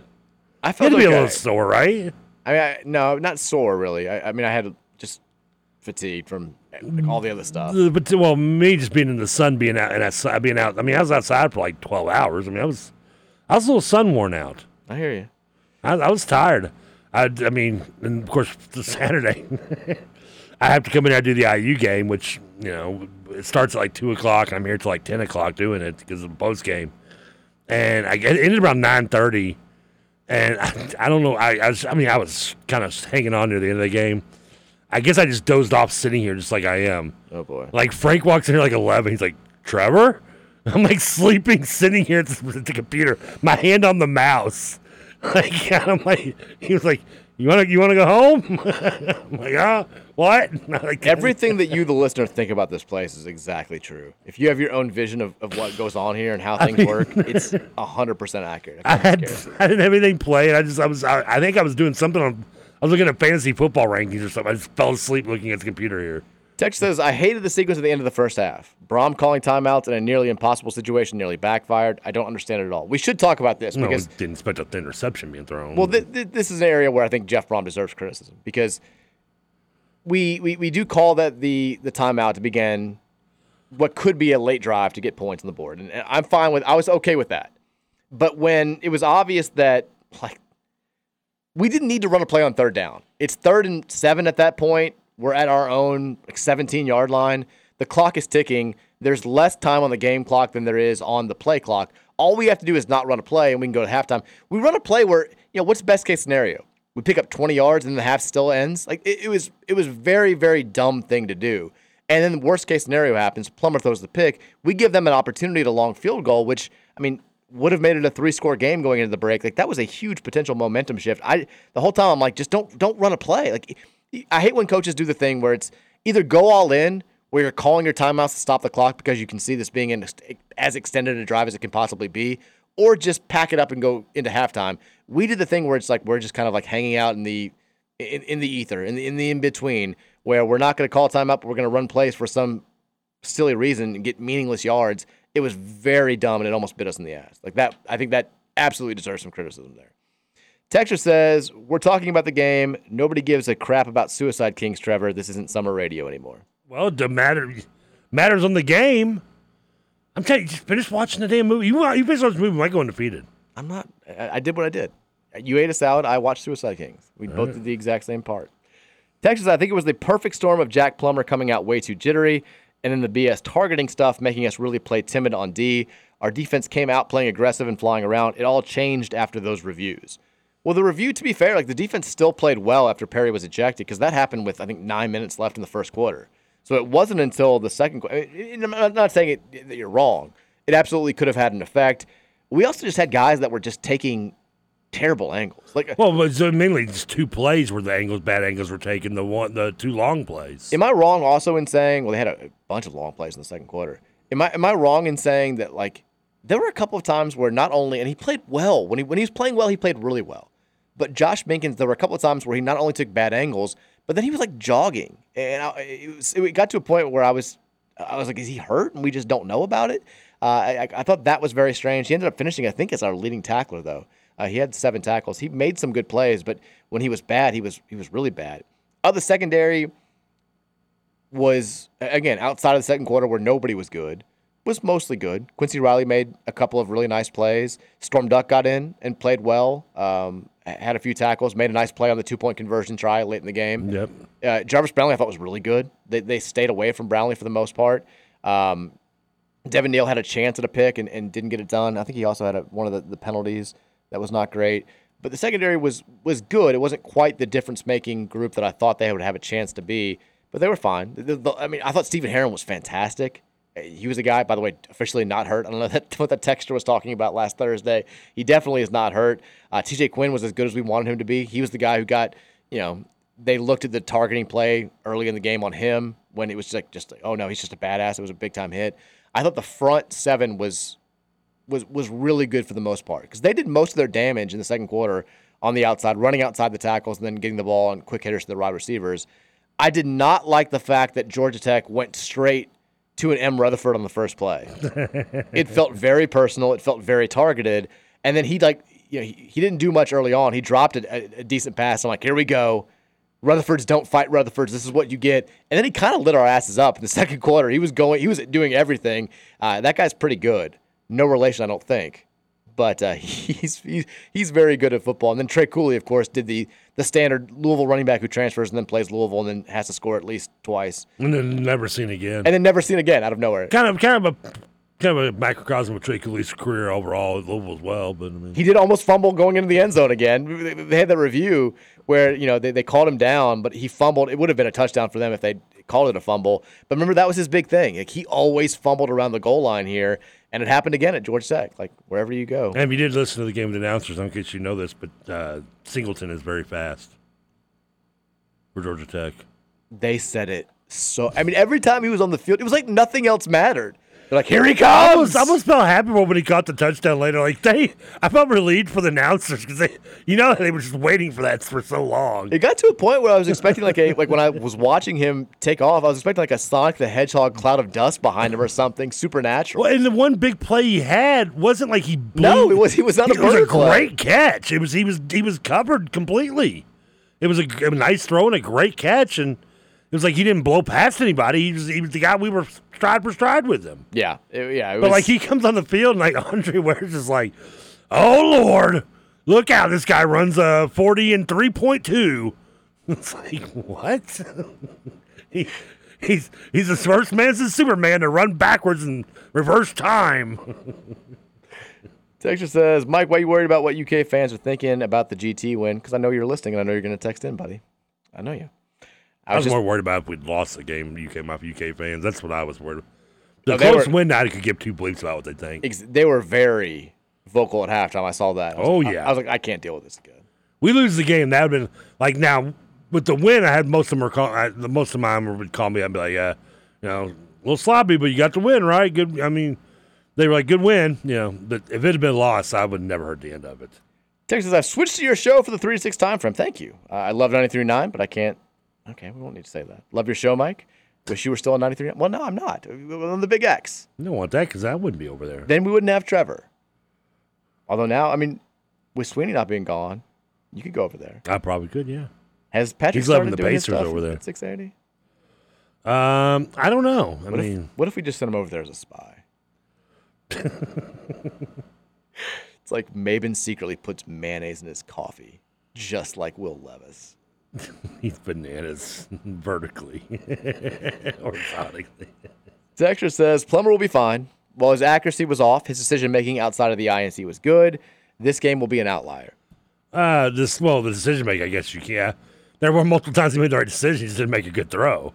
I You felt had to be a little sore, right? I mean, I, no, not sore really. I, I mean, I had just fatigue from like, all the other stuff. Uh, But well, me just being in the sun, being out and outside, being out. I mean, I was outside for like 12 hours. I mean, I was I was a little sun worn out. I hear you. I, I was tired. I, I mean, and of course, the Saturday, I have to come in and do the IU game, which you know it starts at like two o'clock. I'm here till like ten o'clock doing it because of the post game, and I it ended around nine thirty, and I, I don't know. I, I was, I mean, I was kind of hanging on near the end of the game. I guess I just dozed off sitting here just like I am. Oh boy. Like Frank walks in here like eleven. He's like, Trevor. I'm like sleeping, sitting here at the, at the computer, my hand on the mouse. Like I'm like, he was like, You want to you want to go home? I'm like, ah, what? Like, Everything that you, the listener, think about this place is exactly true. If you have your own vision of, of what goes on here and how I things mean- work, it's hundred percent accurate. I had I didn't have anything played. I just I was I, I think I was doing something on. I was looking at fantasy football rankings or something. I just fell asleep looking at the computer here. Text says, I hated the sequence at the end of the first half. Brohm calling timeouts in a nearly impossible situation nearly backfired. I don't understand it at all. We should talk about this No, because, didn't expect a interception being thrown. well, th- th- this is an area where I think Jeff Brohm deserves criticism because we, we, we do call that the, the timeout to begin what could be a late drive to get points on the board. And and I'm fine with, I was okay with that. But when it was obvious that, like, we didn't need to run a play on third down. It's third and seven at that point. We're at our own like 17 yard line. The clock is ticking. There's less time on the game clock than there is on the play clock. All we have to do is not run a play and we can go to halftime. We run a play where, you know, what's best case scenario? We pick up 20 yards and the half still ends. Like it, it was it was very, very dumb thing to do. And then the worst case scenario happens. Plummer throws the pick. We give them an opportunity to long field goal, which I mean would have made it a three score game going into the break. Like that was a huge potential momentum shift. I the whole time I'm like, just don't don't run a play. Like I hate when coaches do the thing where it's either go all in where you're calling your timeouts to stop the clock because you can see this being in as extended a drive as it can possibly be, or just pack it up and go into halftime. We did the thing where it's like we're just kind of like hanging out in the in, in the ether, in the in the in between, where we're not going to call time up, we're going to run plays for some silly reason and get meaningless yards. It was very dumb and it almost bit us in the ass. Like that, I think that absolutely deserves some criticism there. Texture says, We're talking about the game. Nobody gives a crap about Suicide Kings, Trevor. This isn't summer radio anymore. Well, it matter. Matters on the game. I'm telling you, just finish watching the damn movie. You you finish watching the movie, you might go undefeated. I'm not. I, I did what I did. You ate a salad. I watched Suicide Kings. We All both right. did the exact same part. Texas, I think it was the perfect storm of Jack Plummer coming out way too jittery, and then the BS targeting stuff making us really play timid on D. Our defense came out playing aggressive and flying around. It all changed after those reviews. Well, the review, to be fair, like the defense still played well after Perry was ejected because that happened with I think nine minutes left in the first quarter. So it wasn't until the second. qu- I mean, I'm not saying it, that you're wrong. It absolutely could have had an effect. We also just had guys that were just taking terrible angles. Like, Well, but so mainly just two plays where the angles, bad angles were taken. The one, the two long plays. am I wrong also in saying? Well, they had a bunch of long plays in the second quarter. Am I am I wrong in saying that like there were a couple of times where not only and he played well when he when he was playing well he played really well, but Josh Minkins there were a couple of times where he not only took bad angles but then he was like jogging and I, it, was, it got to a point where I was I was like is he hurt and we just don't know about it. Uh, I, I thought that was very strange. He ended up finishing I think as our leading tackler though. Uh, he had seven tackles. He made some good plays, but when he was bad, he was he was really bad. Other secondary was again outside of the second quarter where nobody was good was mostly good. Quincy Riley made a couple of really nice plays. Storm Duck got in and played well. Um, had a few tackles, made a nice play on the two point conversion try late in the game. Yep. Uh, Jarvis Brownlee, I thought was really good. They, they stayed away from Brownlee for the most part. Um, Devin Neal had a chance at a pick and, and didn't get it done. I think he also had a, one of the, the penalties that was not great. But the secondary was was good. It wasn't quite the difference making group that I thought they would have a chance to be, but they were fine. The- the- I mean, I thought Stephen Herron was fantastic. He was a guy, by the way, officially not hurt. I don't know that, what that texture was talking about last Thursday. He definitely is not hurt. Uh, TJ Quinn was as good as we wanted him to be. He was the guy who got, you know, they looked at the targeting play early in the game on him when it was like just oh no, he's just a badass. It was a big time hit. I thought the front seven was was was really good for the most part because they did most of their damage in the second quarter on the outside, running outside the tackles and then getting the ball and quick hitters to the wide receivers. I did not like the fact that Georgia Tech went straight to an M. Rutherford on the first play. it felt very personal. It felt very targeted. And then he like you know he, he didn't do much early on. He dropped a, a, a decent pass. I'm like, here we go. Rutherfords don't fight Rutherfords. This is what you get. And then he kind of lit our asses up in the second quarter. He was going. He was doing everything. Uh, that guy's pretty good. No relation, I don't think, but uh, he's, he's he's very good at football. And then Trey Cooley, of course, did the the standard Louisville running back who transfers and then plays Louisville and then has to score at least twice, And then never seen again. and then never seen again out of nowhere. kind of, kind of a, kind of a microcosm of Trey Cooley's career overall at Louisville as well. But I mean, He did almost fumble going into the end zone again. They- had the review where you know they, they called him down, but he fumbled. It would have been a touchdown for them if they called it a fumble. But remember that was his big thing. Like he always fumbled around the goal line here, and it happened again at Georgia Tech. Like wherever you go. and if you did listen to the game with announcers, I'm in case you know this, but uh, Singleton is very fast. for Georgia Tech. They said it so. I mean, every time he was on the field, it was like nothing else mattered. They're like, here he I comes. almost, I almost felt happy when he caught the touchdown later. Like they, I felt relieved for the announcers because they, you know, they were just waiting for that for so long. It got to a point where I was expecting like a like when I was watching him take off, I was expecting like a Sonic the Hedgehog cloud of dust behind him or something supernatural. Well, and the one big play he had wasn't like he blew. No, it was- he was not a It was a play. great catch. It was he was he was covered completely. It was a, a nice throw and a great catch, and it was like he didn't blow past anybody. He was he was the guy we were stride for stride with him. Yeah, it- yeah. It But was, like he comes on the field and like Andre Ware's just like, oh lord, look out! This guy runs a forty and three point two. It's like what? he, he's he's the first man since Superman to run backwards and reverse time. Texture says, Mike, why are you worried about what UK fans are thinking about the GT win? Because I know you're listening and I know you're going to text in, buddy. I know you. I was, just- more worried about if we'd lost the game. UK, my UK fans. That's what I was worried. about. The No, they close were- win, I could give two bleeps about what they think. Ex- They were very vocal at halftime. I saw that. I was- Oh, I- yeah. I, was like, I can't deal with this again. We lose the game. That would have been like now with the win. I had most of them were call, I, the most of mine would call me. I'd be like, yeah, you know, a little sloppy, but you got the win, right? Good. I mean, they were like, good win, you know. But if it had been lost, I would never heard the end of it. Texas I've switched to your show for the 3 to 6 time frame. Thank you. Uh, I love 93.9, but I can't. Okay, we won't need to say that. Love your show, Mike. Wish you were still on 93. Well, no, I'm not. We're on the Big X. You don't want that because I wouldn't be over there. Then we wouldn't have Trevor. Although now, I mean, with Sweeney not being gone, you could go over there. I probably could, yeah. Has Patrick He's started loving the doing his Pacers stuff over there. at 680? Um, I don't know. I What, mean, if, what if we just sent him over there as a spy? it's like Maven secretly puts mayonnaise in his coffee, just like Will Levis. he's bananas vertically, horizontally. Texture says Plummer will be fine. While his accuracy was off, his decision making outside of the INC was good. This game will be an outlier. Uh, this well, the decision making. I guess you can. Yeah. There were multiple times he made the right decision. He just didn't make a good throw.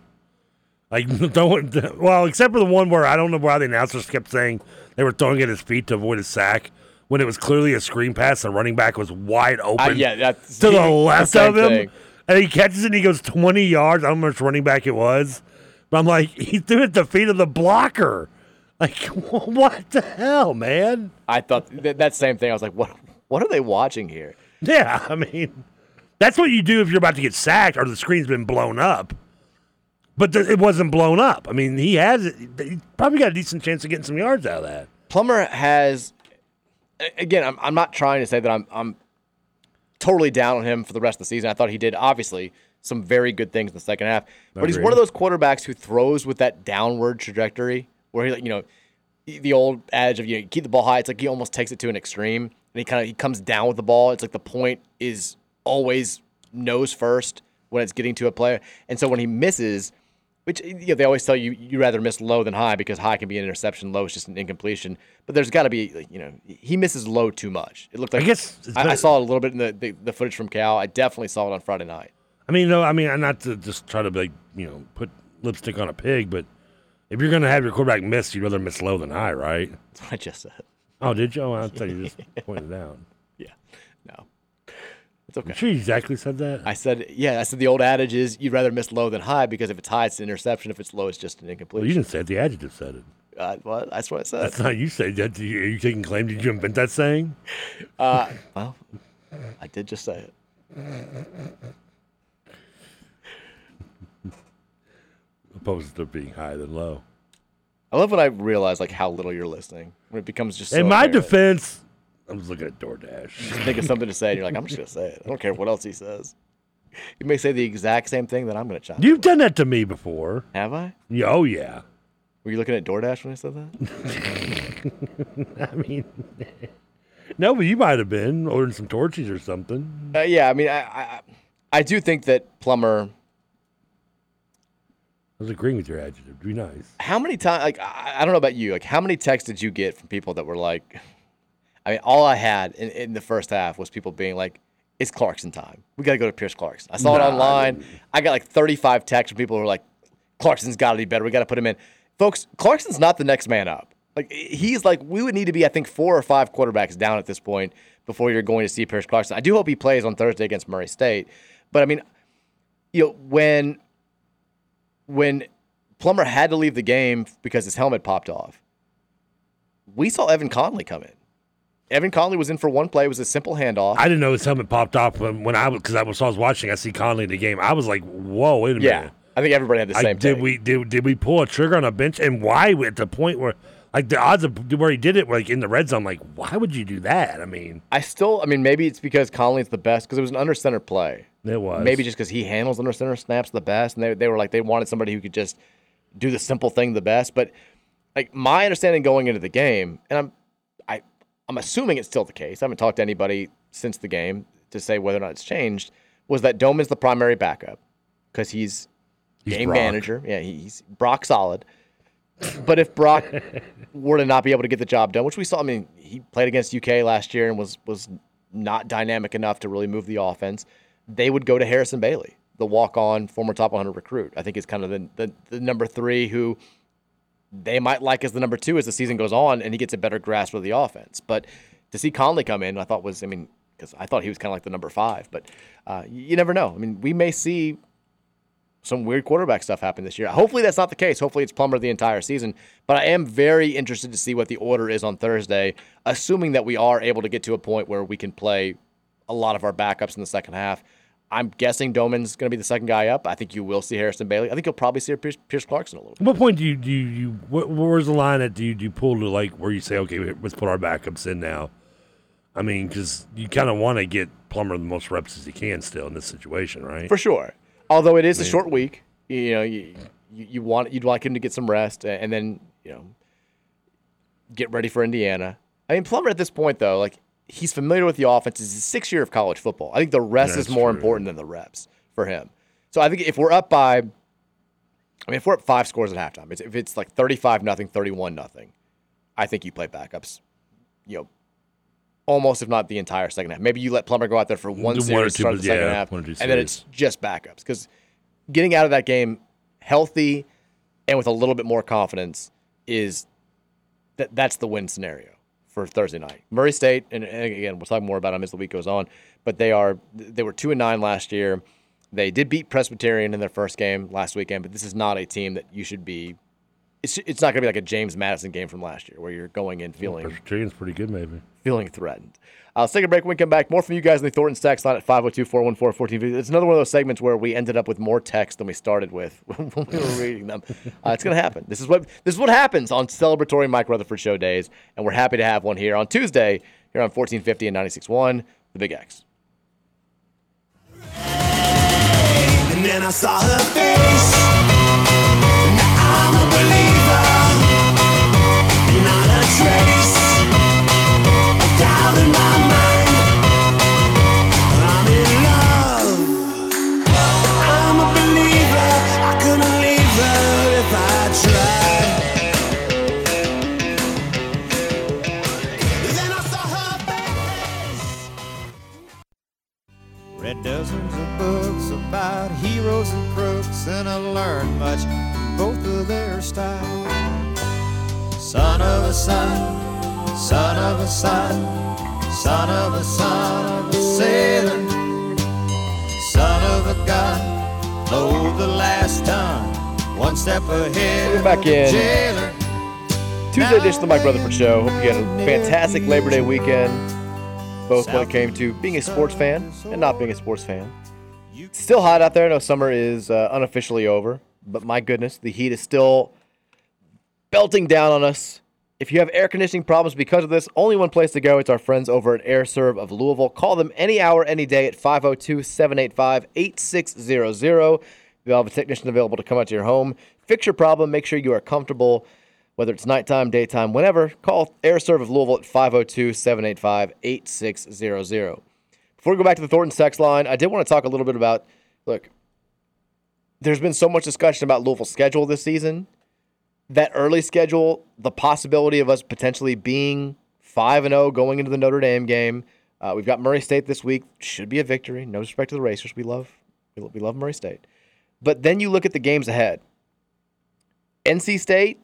Like don't well, except for the one where I don't know why the announcers kept saying they were throwing at his feet to avoid a sack when it was clearly a screen pass. The running back was wide open. Uh, yeah, that's to the left of him, thing. And he catches it. and He goes twenty yards. I don't know which running back it was, but I'm like, he threw it at the feet of the blocker. Like, what the hell, man? I thought th- that same thing. I was like, what? What are they watching here? Yeah, I mean, that's what you do if you're about to get sacked or the screen's been blown up. But th- it wasn't blown up. I mean, he has he probably got a decent chance of getting some yards out of that. Plummer has, again, I'm, I'm not trying to say that I'm, I'm totally down on him for the rest of the season. I thought he did, obviously, some very good things in the second half. But he's one of those quarterbacks who throws with that downward trajectory where he, like, you know, the old adage of, you know, you keep the ball high. It's like he almost takes it to an extreme and he kind of, he comes down with the ball. It's like the point is always nose first when it's getting to a player. And so when he misses, which you know, they always tell you you rather miss low than high because high can be an interception, low is just an incompletion. But there's got to be, you know, he misses low too much. It looked like I guess I, I saw it a little bit in the, the the footage from Cal. I definitely saw it on Friday night. I mean, no, I mean, not to just try to like you know put lipstick on a pig, but if you're gonna have your quarterback miss, you'd rather miss low than high, right? That's what I just said. Oh, did you? Oh, I thought you just pointed it out. It's okay. You sure you exactly said that? I said, yeah, I said the old adage is you'd rather miss low than high because if it's high, it's an interception. If it's low, it's just an Well, you didn't say it. The adjective said it. uh, what? That's what I said. That's not you say that. Are you taking claim? Did you invent that saying? Uh, well, I did just say it. Opposed to being high than low. I love when I realize like how little you're listening when it becomes just. So In my apparent. defense, I was looking at DoorDash. think of something to say, and you're like, I'm just gonna say it. I don't care what else he says. He may say the exact same thing that I'm gonna chime. You've done that to me before. Have I? Yeah, oh yeah. Were you looking at DoorDash when I said that? I mean, no, but you might have been ordering some torches or something. Uh, yeah, I mean, I, I I do think that Plummer. I was agreeing with your adjective. Be nice. How many times? Like, I, I don't know about you. Like, how many texts did you get from people that were like? I mean, all I had in, in the first half was people being like, "It's Clarkson time. We got to go to Pierce Clarkson." I saw Nah, it online. I, got like 35 texts from people who were like, "Clarkson's got to be better. We got to put him in." Folks, Clarkson's not the next man up. Like he's like we would need to be, I think, four or five quarterbacks down at this point before you're going to see Pierce Clarkson. I do hope he plays on Thursday against Murray State, but I mean, you know, when when Plummer had to leave the game because his helmet popped off, we saw Evan Conley come in. Evan Conley was in for one play. It was a simple handoff. I didn't know his helmet popped off when, when I was because I was, I was watching. I see Conley in the game. I was like, "Whoa, wait a yeah, minute!" I think everybody had the I- same. did we did, did we pull a trigger on a bench and why at the point where like the odds of where he did it like in the red zone? Like, why would you do that? I mean, I still, I mean, maybe it's because Conley's the best because it was an under center play. it was Maybe just because he handles under center snaps the best, and they, they were like they wanted somebody who could just do the simple thing the best. But like my understanding going into the game, and I'm I I'm assuming it's still the case. I haven't talked to anybody since the game to say whether or not it's changed. Was that Domann is the primary backup because he's, He's game Brock. manager? Yeah, he's Brock solid. But if Brock were to not be able to get the job done, which we saw, I mean, he played against UK last year and was was not dynamic enough to really move the offense. They would go to Harrison Bailey, the walk-on former top 100 recruit. I think is kind of the, the the number three who they might like as the number two as the season goes on, and he gets a better grasp of the offense. But to see Conley come in, I thought was, I mean, because I thought he was kind of like the number five, but uh, you never know. I mean, we may see some weird quarterback stuff happen this year. Hopefully that's not the case. Hopefully it's Plummer the entire season. But I am very interested to see what the order is on Thursday, assuming that we are able to get to a point where we can play a lot of our backups in the second half. I'm guessing Domann's going to be the second guy up. I think you will see Harrison Bailey. I think you'll probably see Pierce, Pierce Clarkson a little. At what point do you do you, you wh- where's the line that do you do you pull to like where you say okay let's put our backups in now? I mean, because you kind of want to get Plummer the most reps as he can still in this situation, right? For sure. Although it is a short week, you know, you, you, you want you'd like him to get some rest and then you know get ready for Indiana. I mean, Plummer at this point though, like he's familiar with the offense. It's his sixth year of college football. I think the rest is more true. important than the reps for him. So I think if we're up by, I mean, if we're up five scores at halftime, it's, if it's like thirty-five nothing, thirty-one nothing, I think you play backups. You know. Almost, if not the entire second half. Maybe you let Plummer go out there for one one series, start the second half, and then it's just backups. Because getting out of that game healthy and with a little bit more confidence is that that's the win scenario for Thursday night. Murray State, and, and again, we'll talk more about them as the week goes on, but they are they were two and nine last year. They did beat Presbyterian in their first game last weekend, but this is not a team that you should be. It's, it's not going to be like a James Madison game from last year where you're going in feeling Presbyterian's pretty good, maybe. feeling threatened. Uh, let's take a break. When we come back, more from you guys in the Thornton text line at 502 414 1450. It's another one of those segments where we ended up with more text than we started with when we were reading them. Uh, it's going to happen. This is what this is what happens on celebratory Mike Rutherford Show days, and we're happy to have one here on Tuesday here on 1450 and 96.1, The Big X. And then I saw her face. Now I'm a believer. Son of a son, son of a son, son of a son of a sailor, son of a gun, load the last ton, one step ahead. Welcome back in. jailer. Tuesday edition of the Mike Rutherford Show. Hope you had a fantastic Labor Day weekend, both when it came to being a sports fan and not being a sports fan. Still hot out there. I know summer is uh, unofficially over, but my goodness, the heat is still belting down on us. If you have air conditioning problems because of this, only one place to go. It's our friends over at AirServe of Louisville. Call them any hour, any day at 502 785 8600. They'll have a technician available to come out to your home, fix your problem, make sure you are comfortable, whether it's nighttime, daytime, whenever. Call AirServe of Louisville at 502 785 8600. Before we go back to the Thornton sex line, I did want to talk a little bit about look, there's been so much discussion about Louisville's schedule this season. That early schedule, the possibility of us potentially being 5 and 0 going into the Notre Dame game. Uh, we've got Murray State this week. Should be a victory. No disrespect to the Racers. We love we love Murray State. But then you look at the games ahead. NC State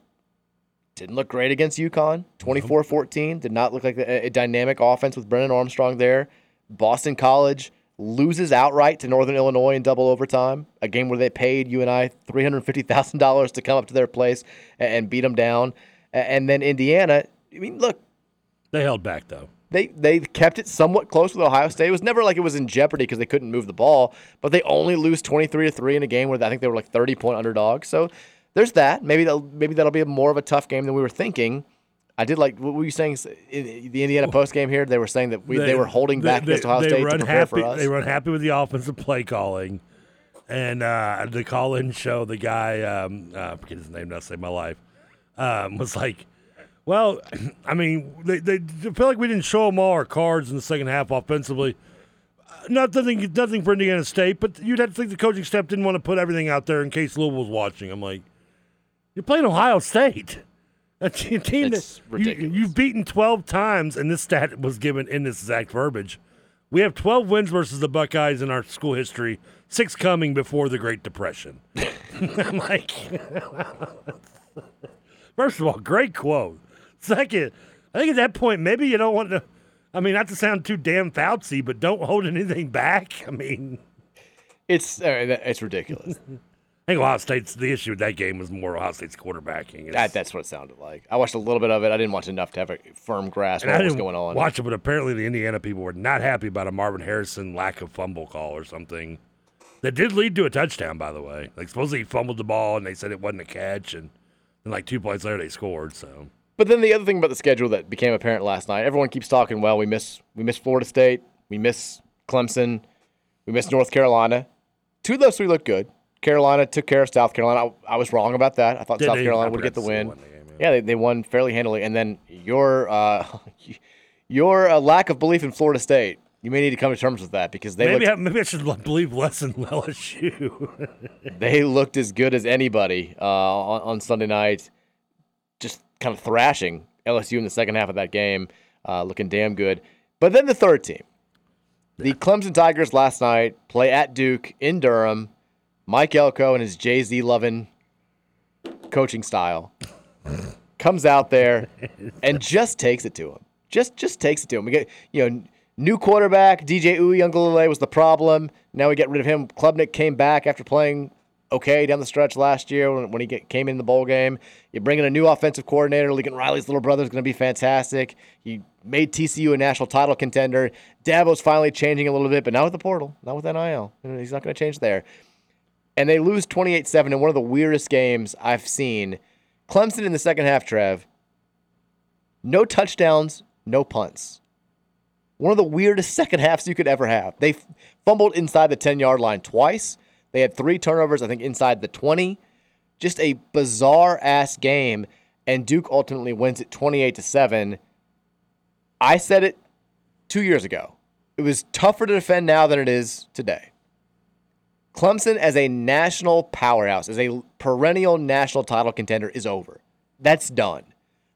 didn't look great against UConn. 24-14 did not look like a, a dynamic offense with Brennan Armstrong there. Boston College loses outright to Northern Illinois in double overtime, a game where they paid you and I three hundred fifty thousand dollars to come up to their place and, and beat them down, and then Indiana. I mean, look, They held back though. they they kept it somewhat close with Ohio State. It was never like it was in jeopardy because they couldn't move the ball, but they only lose twenty three to three in a game where I think they were like thirty point underdogs. So there's that. Maybe that maybe that'll be more of a tough game than we were thinking. I did like what were you saying in the Indiana post game here? They were saying that we, they, were holding back they, against Ohio they State to prepare happy, for us. They run happy with the offensive play calling, and uh, the call-in show. The guy, um, uh, I forget his name now, save my life, um, was like, "Well, I mean, they, they feel like we didn't show them all our cards in the second half offensively. Uh, Nothing, nothing for Indiana State, but you'd have to think the coaching staff didn't want to put everything out there in case Louisville was watching. I'm like, you're playing Ohio State. A team It's that you, you've beaten 12 times, and this stat was given in this exact verbiage. We have 12 wins versus the Buckeyes in our school history, six coming before the Great Depression. I'm like, first of all, great quote. Second, I think at that point, maybe you don't want to, I mean, not to sound too damn Fauci, but don't hold anything back. I mean, it's uh, it's ridiculous. I think Ohio State's the issue with that game was more Ohio State's quarterbacking. That, that's what it sounded like. I watched a little bit of it. I didn't watch enough to have a firm grasp of what was going on. watch it, but apparently the Indiana people were not happy about a Marvin Harrison lack of fumble call or something. That did lead to a touchdown, by the way. Like supposedly he fumbled the ball, and they said it wasn't a catch, and then like two plays later they scored. So But then the other thing about the schedule that became apparent last night, everyone keeps talking. Well, we miss we miss Florida State, we miss Clemson, we miss North Carolina. Two of those three look good. Carolina took care of South Carolina. I, I was wrong about that. I thought Did South they? Carolina would get the forgot to say win. yeah, they, they won fairly handily. And then your uh, your uh, lack of belief in Florida State, you may need to come to terms with that because they maybe looked, I, maybe I should believe less in LSU. they looked as good as anybody uh, on, on Sunday night, just kind of thrashing LSU in the second half of that game, uh, looking damn good. But then the third team, the Clemson Tigers last night play at Duke in Durham. Mike Elko and his Jay Z loving coaching style comes out there and just takes it to him. Just just takes it to him. We get you know new quarterback DJ Uiagalelei was the problem. Now we get rid of him. Klubnik came back after playing okay down the stretch last year when, when he get, came in the bowl game. You bring in a new offensive coordinator. Lincoln Riley's little brother is going to be fantastic. He made TCU a national title contender. Dabo's finally changing a little bit, but not with the portal, not with NIL. He's not going to change there. And they lose 28 7 in one of the weirdest games I've seen. Clemson in the second half, Trev. No touchdowns, no punts. One of the weirdest second halves you could ever have. They f- fumbled inside the 10 yard line twice. They had three turnovers, I think, inside the 20. Just a bizarre ass game. And Duke ultimately wins it 28 to 7. I said it two years ago. It was tougher to defend now than it is today. Clemson as a national powerhouse, as a perennial national title contender, is over. That's done.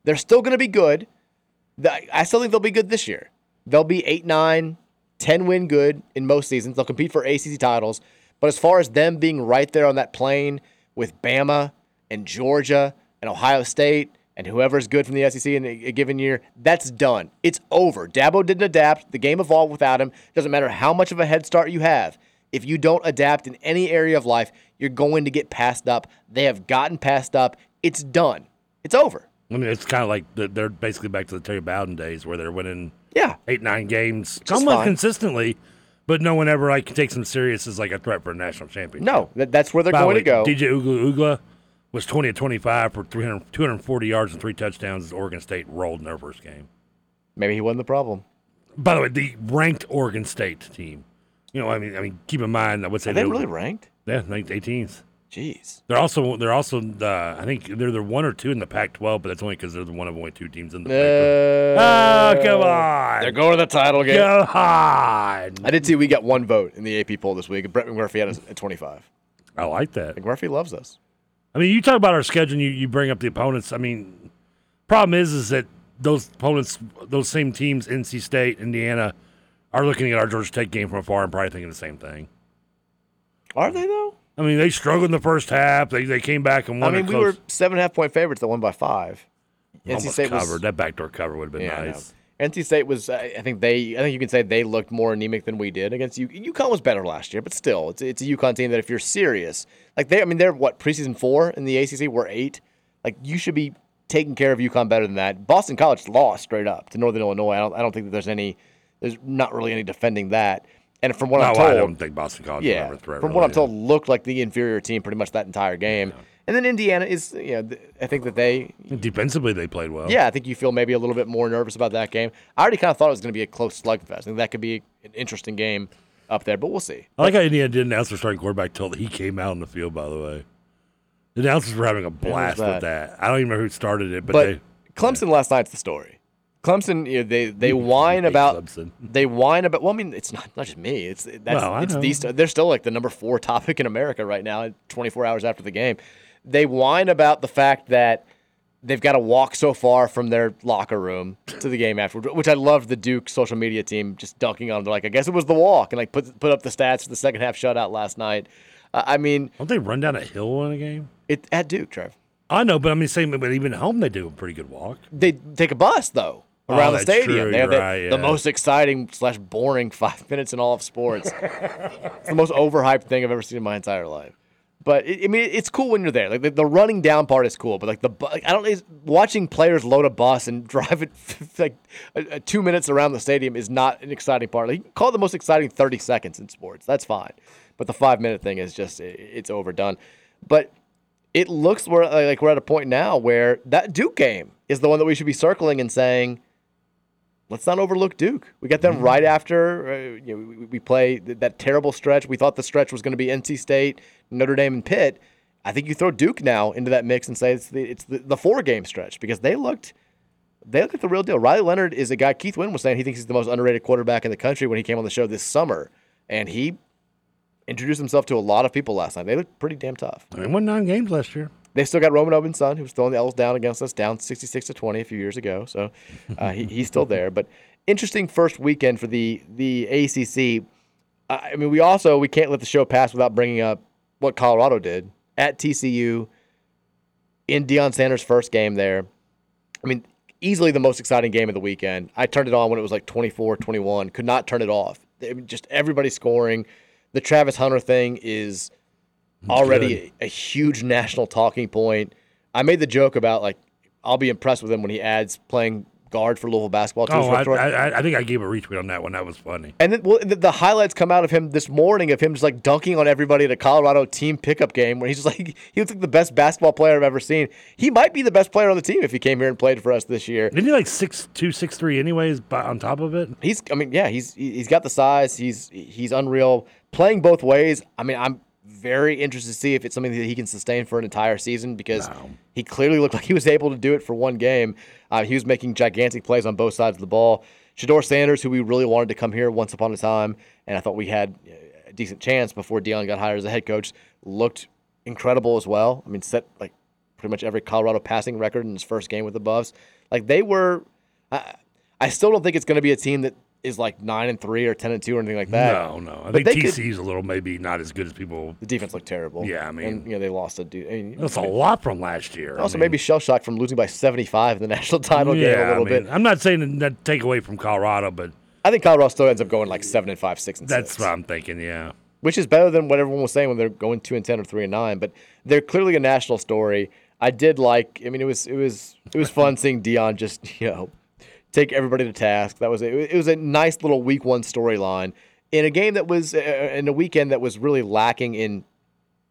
They're still going to be good. I still think they'll be good this year. They'll be 8 9, 10 win good in most seasons. They'll compete for ACC titles. But as far as them being right there on that plane with Bama and Georgia and Ohio State and whoever's good from the SEC in a given year, that's done. It's over. Dabo didn't adapt. The game evolved without him. Doesn't matter how much of a head start you have. If you don't adapt in any area of life, you're going to get passed up. They have gotten passed up. It's done. It's over. I mean, it's kind of like the, they're basically back to the Terry Bowden days where they're winning yeah eight nine games somewhat consistently, but no one ever like takes them serious as like a threat for a national championship. No, that, that's where they're By going way, to go. DJ Ugla, Ugla was 20 of 25 for 300, 240 yards and three touchdowns as Oregon State rolled in their first game. Maybe he wasn't the problem. By the way, the ranked Oregon State team. You know, I mean, I mean, keep in mind, I would say they Are they really ranked? Yeah, ranked 18th. Jeez. They're also they're also uh, I think they're the one or two in the Pac-12, but that's only because they're the one of only two teams in the Pac-12. Oh, come on! They're going to the title game. Go on! I did see we got one vote in the AP poll this week. Brett McMurphy had us at 25. I like that. McMurphy loves us. I mean, you talk about our schedule, and you, you bring up the opponents. I mean, problem is, is that those opponents, those same teams, NC State, Indiana, are looking at our Georgia Tech game from afar and probably thinking the same thing. Are they though? I mean, they struggled in the first half. They they came back and won. I mean, we were seven and a half point favorites that won by five. NC State covered. was that backdoor cover would have been Yeah, nice. NC State was, I I think they, I think you can say they looked more anemic than we did against U. UConn was better last year, but still, it's it's a UConn team that if you're serious, like they, I mean, they're what preseason four in the ACC, we're eight. Like you should be taking care of UConn better than that. Boston College lost straight up to Northern Illinois. I don't, I don't think that there's any, there's not really any defending that. And from what I'm told, I don't think Boston College yeah, ever threat. from really, what I'm yeah. told, looked like the inferior team pretty much that entire game. And then Indiana is, you know, I think that they, Defensively, they played well. yeah, I think you feel maybe a little bit more nervous about that game. I already kind of thought it was going to be a close slugfest. I think that could be an interesting game up there, but we'll see. I like how Indiana didn't announce their starting quarterback till he came out on the field. By the way, the announcers were having a blast that? with that. I don't even remember who started it, but, But, they. Clemson last night's the story. Clemson, you know, they they whine about Clemson. they whine about. Well, I mean, it's not not just me. It's that's Well, it's know. these. They're still like the number four topic in America right now. 24 hours after the game, they whine about the fact that they've got to walk so far from their locker room to the game afterward. Which I love the Duke social media team just dunking on. They're like, I guess it was the walk, and like put put up the stats for the second half shutout last night. Uh, I mean, don't they run down a hill in a game? It at Duke, Trev. I know, but I mean, same. But even at home, they do a pretty good walk. They take a bus though Oh, around the stadium. true, They have the, right, the most exciting slash boring five minutes in all of sports. it's the most overhyped thing I've ever seen in my entire life. But it, I mean, it's cool when you're there. Like the, the running down part is cool, but like the like, I don't watching players load a bus and drive it like uh, uh, two minutes around the stadium is not an exciting part. Like, call it the most exciting 30 seconds in sports. That's fine, but the five minute thing is just it, it's overdone. But it looks where like we're at a point now where that Duke game is the one that we should be circling and saying, let's not overlook Duke. We got them right after uh, you know, we, we play th- that terrible stretch. We thought the stretch was going to be NC State, Notre Dame, and Pitt. I think you throw Duke now into that mix and say it's the it's the, the four game stretch because they looked they look at the real deal. Riley Leonard is a guy. Keith Wynn was saying he thinks he's the most underrated quarterback in the country when he came on the show this summer, and he introduced himself to a lot of people last night. They looked pretty damn tough. I mean, won nine games last year. They still got Roman Oben's son, who was throwing the L's down against us, down 66 to 20 a few years ago. So uh, he, he's still there. But interesting first weekend for the the ACC. I mean, we also we can't let the show pass without bringing up what Colorado did at TCU in Deion Sanders' first game there. I mean, easily the most exciting game of the weekend. I turned it on when it was like 24 21, could not turn it off. Just everybody scoring. The Travis Hunter thing is already a, a huge national talking point. I made the joke about like I'll be impressed with him when he adds playing guard for Louisville basketball. to his Oh, I. I, I think I gave a retweet on that one. That was funny. And then well, the, the highlights come out of him this morning of him just like dunking on everybody at a Colorado team pickup game where he's just like he looks like the best basketball player I've ever seen. He might be the best player on the team if he came here and played for us this year. Isn't he like six two, six three? Anyways, but on top of it, He's I mean, yeah, he's he's got the size. He's he's unreal. Playing both ways. I mean, I'm very interested to see if it's something that he can sustain for an entire season because he clearly looked like he was able to do it for one game. Uh, he was making gigantic plays on both sides of the ball. Shedeur Sanders, who we really wanted to come here once upon a time, and I thought we had a decent chance before Deion got hired as a head coach, looked incredible as well. I mean, set like pretty much every Colorado passing record in his first game with the Buffs. Like they were. I, I still don't think it's going to be a team that is like nine and three or ten and two or anything like that. no, no. I But think they could- a little maybe not as good as people. the defense looked terrible. Yeah, I mean- and, you know, they lost a dude. I mean, That's a lot from last year. I Also, mean, maybe shell shock from losing by 75 in the national title game a little I mean, bit. I'm not saying that take away from Colorado, but I think Colorado still ends up going like seven and five, six and that's six, what I'm thinking. Yeah. which is better than what everyone was saying when they're going two and ten or three and nine. But they're clearly a national story. I did like. I mean, it was it was it was fun seeing Deion just you know take everybody to task. That was a, it was a nice little week one storyline in a game that was uh, in a weekend that was really lacking in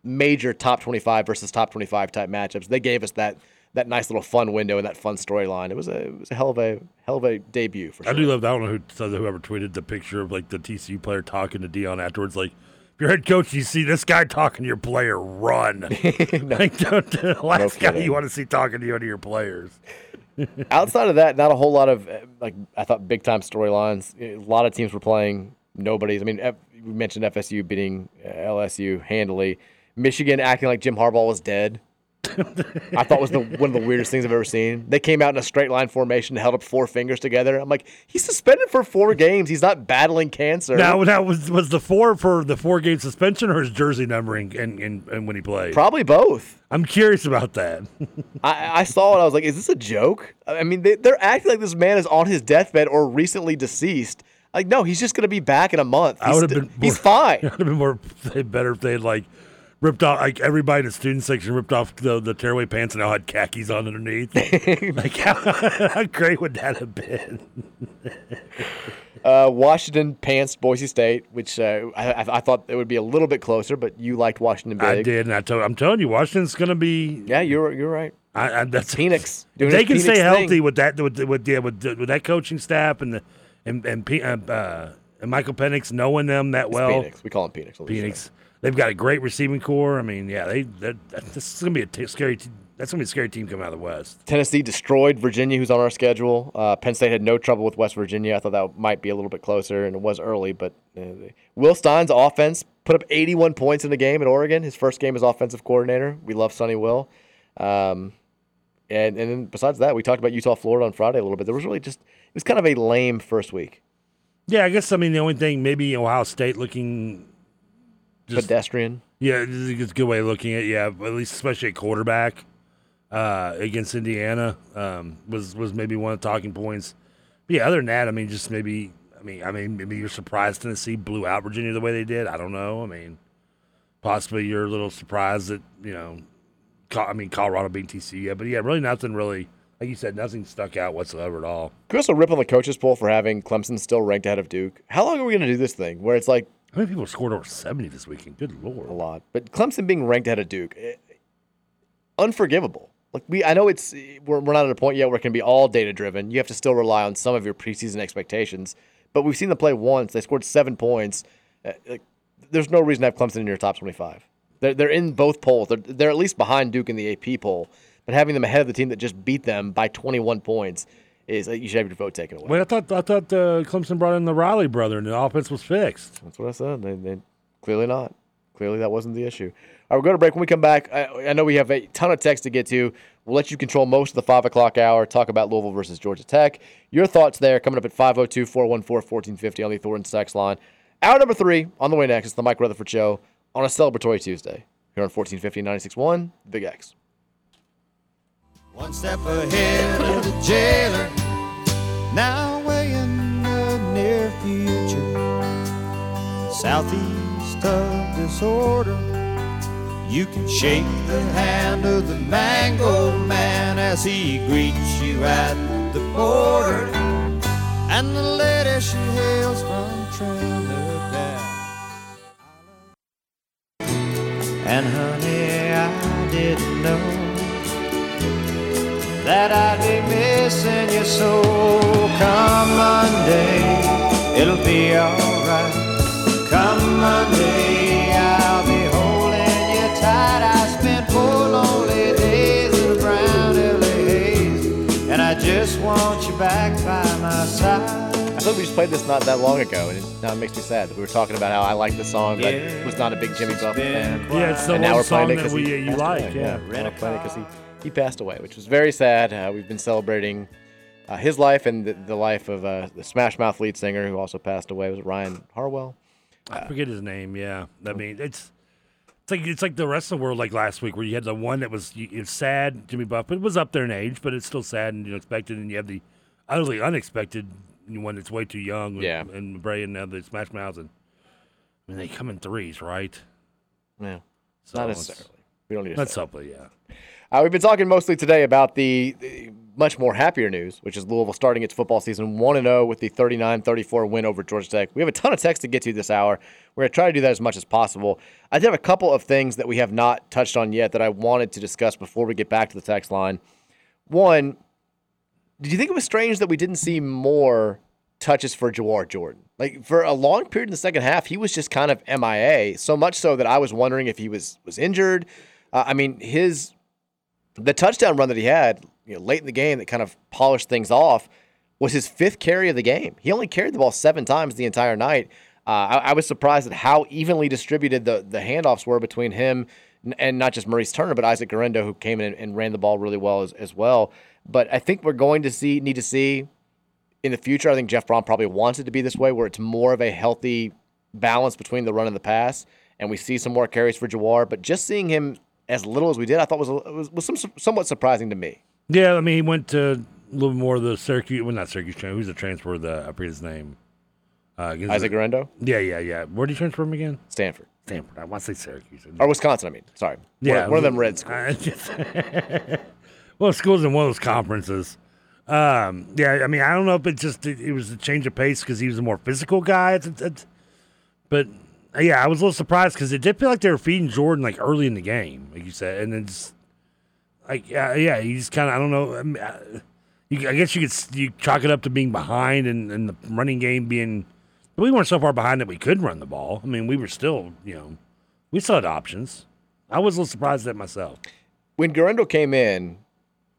major top 25 versus top 25 type matchups. They gave us that that nice little fun window and that fun storyline. It was a it was a hell of a hell of a debut for I sure. do love that. I don't know who so whoever tweeted the picture of like the TCU player talking to Deion afterwards. Like, if you're head coach, you see this guy talking to your player, run. like, don't, the last guy you want to see talking to you to your players. Outside of that, not a whole lot of uh, like I thought big time storylines. A lot of teams were playing Nobody's. I mean, F- we mentioned FSU beating uh, LSU handily. Michigan acting like Jim Harbaugh was dead. I thought was the one of the weirdest things I've ever seen. They came out in a straight line formation, held up four fingers together. I'm like, he's suspended for four games. He's not battling cancer. Now, now was was the four for the four game suspension or his jersey numbering and, and, and when he played? Probably both. I'm curious about that. I, I saw it. I was like, is this a joke? I mean, they, they're acting like this man is on his deathbed or recently deceased. Like, no, he's just going to be back in a month. I would have been. he's fine. It would have been more better if they had like ripped off like everybody in the student section ripped off the the tearaway pants and now had khakis on underneath. like how, how great would that have been? Uh, Washington pants Boise State, which uh, I, I- thought it would be a little bit closer, but you liked Washington big. I did, and I told, I'm telling you, Washington's going to be. Yeah, you're you're right. I, I, that's Phoenix. Doing they can Phoenix stay healthy thing. with that with with yeah, with, with that coaching staff and the and and, uh, uh, and Michael Penix knowing them that It's well. Phoenix. We call him Phoenix. Phoenix. They've got a great receiving core. I mean, yeah, they this is gonna be a t- scary. T- that's gonna be a scary team coming out of the West. Tennessee destroyed Virginia, who's on our schedule. Uh, Penn State had no trouble with West Virginia. I thought that might be a little bit closer, and it was early. But uh, Will Stein's offense put up 81 points in the game at Oregon. His first game as offensive coordinator. We love Sonny Will. Um, and and then besides that, we talked about Utah, Florida on Friday a little bit. There was really just it was kind of a lame first week. Yeah, I guess I mean the only thing maybe Ohio State looking pedestrian. Yeah, it's a good way of looking at it, yeah, at least especially at quarterback uh, against Indiana um, was was maybe one of the talking points. But yeah, other than that, I mean, just maybe I mean I mean maybe you're surprised Tennessee blew out Virginia the way they did. I don't know. I mean, possibly you're a little surprised that you know, I mean Colorado beat TCU, yeah, but yeah, really nothing really. Like you said, nothing stuck out whatsoever at all. We also rip on the coaches poll for having Clemson still ranked ahead of Duke? How long are we going to do this thing where it's like How many people scored over seventy this weekend? Good lord, a lot. But Clemson being ranked ahead of Duke, eh, unforgivable. Like we, I know it's we're, we're not at a point yet where it can be all data driven. You have to still rely on some of your preseason expectations. But we've seen them play once. They scored seven points. Uh, like, there's no reason to have Clemson in your top 25. They're, they're in both polls. They're, they're at least behind Duke in the AP poll. But having them ahead of the team that just beat them by 21 points is uh, you should have your vote taken away. Wait, I thought I thought uh, Clemson brought in the Riley brother and the offense was fixed. That's what I said. They, they clearly not. Clearly that wasn't the issue. All right, we're going to break. When we come back, I, I know we have a ton of text to get to. We'll let you control most of the five o'clock hour. Talk about Louisville versus Georgia Tech. Your thoughts there coming up at 502 414 1450 on the Thornton Text line. Hour number three on the way next. It's the Mike Rutherford Show on a celebratory Tuesday here on 1450 96.1 Big X. One step ahead of the jailer, now way in the near future. Southeast of disorder, you can shake the hand of the mango man as he greets you at the border. And the lady she hails from Trinidad. And honey, I didn't know that I'd be missing you so. Come Monday, it'll be alright. Come Monday, I'll be holding you tight. I spent four lonely days in a brown LA haze, and I just want you back by my side. I thought we just played this not that long ago, and it, now it makes me sad that we were talking about how I like the song, but I was not a big Jimmy Buffett fan. Yeah, it's the and now we're playing song it that 'cause we- he uh, you like, away. yeah. We're playing it because he, he passed away, which was very sad. Uh, we've been celebrating uh, his life and the, the life of uh, the Smash Mouth lead singer who also passed away. Was Ryan Harwell? I forget his name. Yeah, I mean it's it's like it's like the rest of the world like last week where you had the one that was it's sad. Jimmy Buffett it was up there in age, but it's still sad and unexpected. and you have the utterly unexpected one that's way too young. with- Yeah. and Bray and uh, the Smash Mouths, and I mean they come in threes, right? Yeah, So not necessarily. We don't need to That's say. something, yeah. Uh, we've been talking mostly today about the, the much more happier news, which is Louisville starting its football season 1 0 with the 39 34 win over Georgia Tech. We have a ton of text to get to this hour. We're going to try to do that as much as possible. I did have a couple of things that we have not touched on yet that I wanted to discuss before we get back to the text line. One, did you think it was strange that we didn't see more touches for Jawhar Jordan? Like for a long period in the second half, he was just kind of MIA. So much so that I was wondering if he was was injured. Uh, I mean, his the touchdown run that he had you know, late in the game that kind of polished things off was his fifth carry of the game. He only carried the ball seven times the entire night. Uh, I, I was surprised at how evenly distributed the the handoffs were between him and not just Maurice Turner, but Isaac Guerendo, who came in and, and ran the ball really well as, as well. But I think we're going to see need to see in the future. I think Jeff Brohm probably wants it to be this way, where it's more of a healthy balance between the run and the pass, and we see some more carries for Jawhar. But just seeing him as little as we did, I thought was was, was some, somewhat surprising to me. Yeah, I mean, he went to a little more of the Syracuse. Well, not Syracuse. Who's the transfer? The I forget his name. Uh, Isaac Guerendo? Yeah, yeah, yeah. Where did he transfer from again? Stanford. Stanford. I want to say Syracuse. Or Wisconsin, I mean. Sorry. One- Yeah, one, of them red schools. well, schools in one of those conferences. Um, yeah, I mean, I don't know if it just it, it was a change of pace because he was a more physical guy. It's, it's, but yeah, I was a little surprised because it did feel like they were feeding Jordan like early in the game, like you said, and then it's like yeah, yeah, he just kind of I don't know. I, mean, uh, you, I guess you could you chalk it up to being behind and, and the running game being. We weren't so far behind that we could run the ball. I mean, we were still, you know, we still had options. I was a little surprised at myself. when Guerendo came in,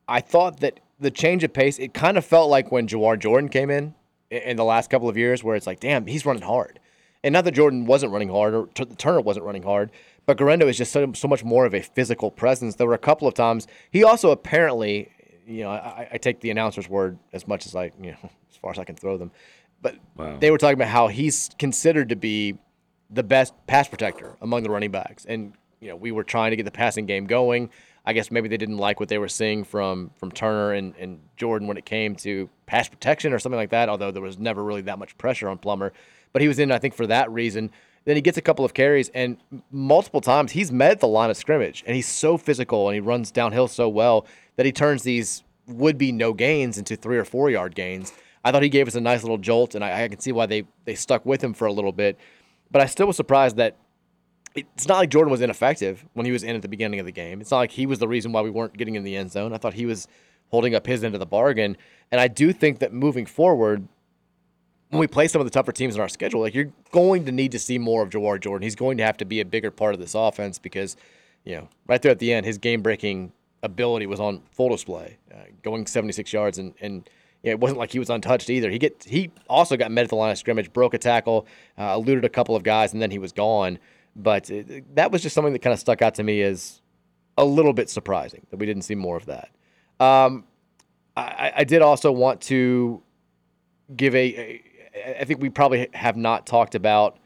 I thought that the change of pace, it kind of felt like when Jawhar Jordan came in in the last couple of years, where it's like, damn, he's running hard. And not that Jordan wasn't running hard or Turner wasn't running hard, but Guerendo is just so, so much more of a physical presence. There were a couple of times he also apparently, you know, I, I take the announcer's word as much as I, you know, as far as I can throw them, but they were talking about how he's considered to be the best pass protector among the running backs. And you know, we were trying to get the passing game going. I guess maybe they didn't like what they were seeing from from Turner and, and Jordan when it came to pass protection or something like that. Although there was never really that much pressure on Plummer, but he was in, I think, for that reason. Then he gets a couple of carries, and multiple times he's met the line of scrimmage, and he's so physical and he runs downhill so well that he turns these would be no gains into three or four yard gains. I thought he gave us a nice little jolt, and I, I can see why they they stuck with him for a little bit. But I still was surprised that it's not like Jordan was ineffective when he was in at the beginning of the game. It's not like he was the reason why we weren't getting in the end zone. I thought he was holding up his end of the bargain. And I do think that moving forward, we play some of the tougher teams in our schedule, like you're going to need to see more of Jawhar Jordan. He's going to have to be a bigger part of this offense because, you know, right there at the end, his game breaking ability was on full display, uh, going 76 yards and and you know, it wasn't like he was untouched either. He get he also got met at the line of scrimmage, broke a tackle, uh, eluded a couple of guys, and then he was gone. But it, that was just something that kind of stuck out to me as a little bit surprising that we didn't see more of that. Um, I, I did also want to give a, a. I think we probably have not talked about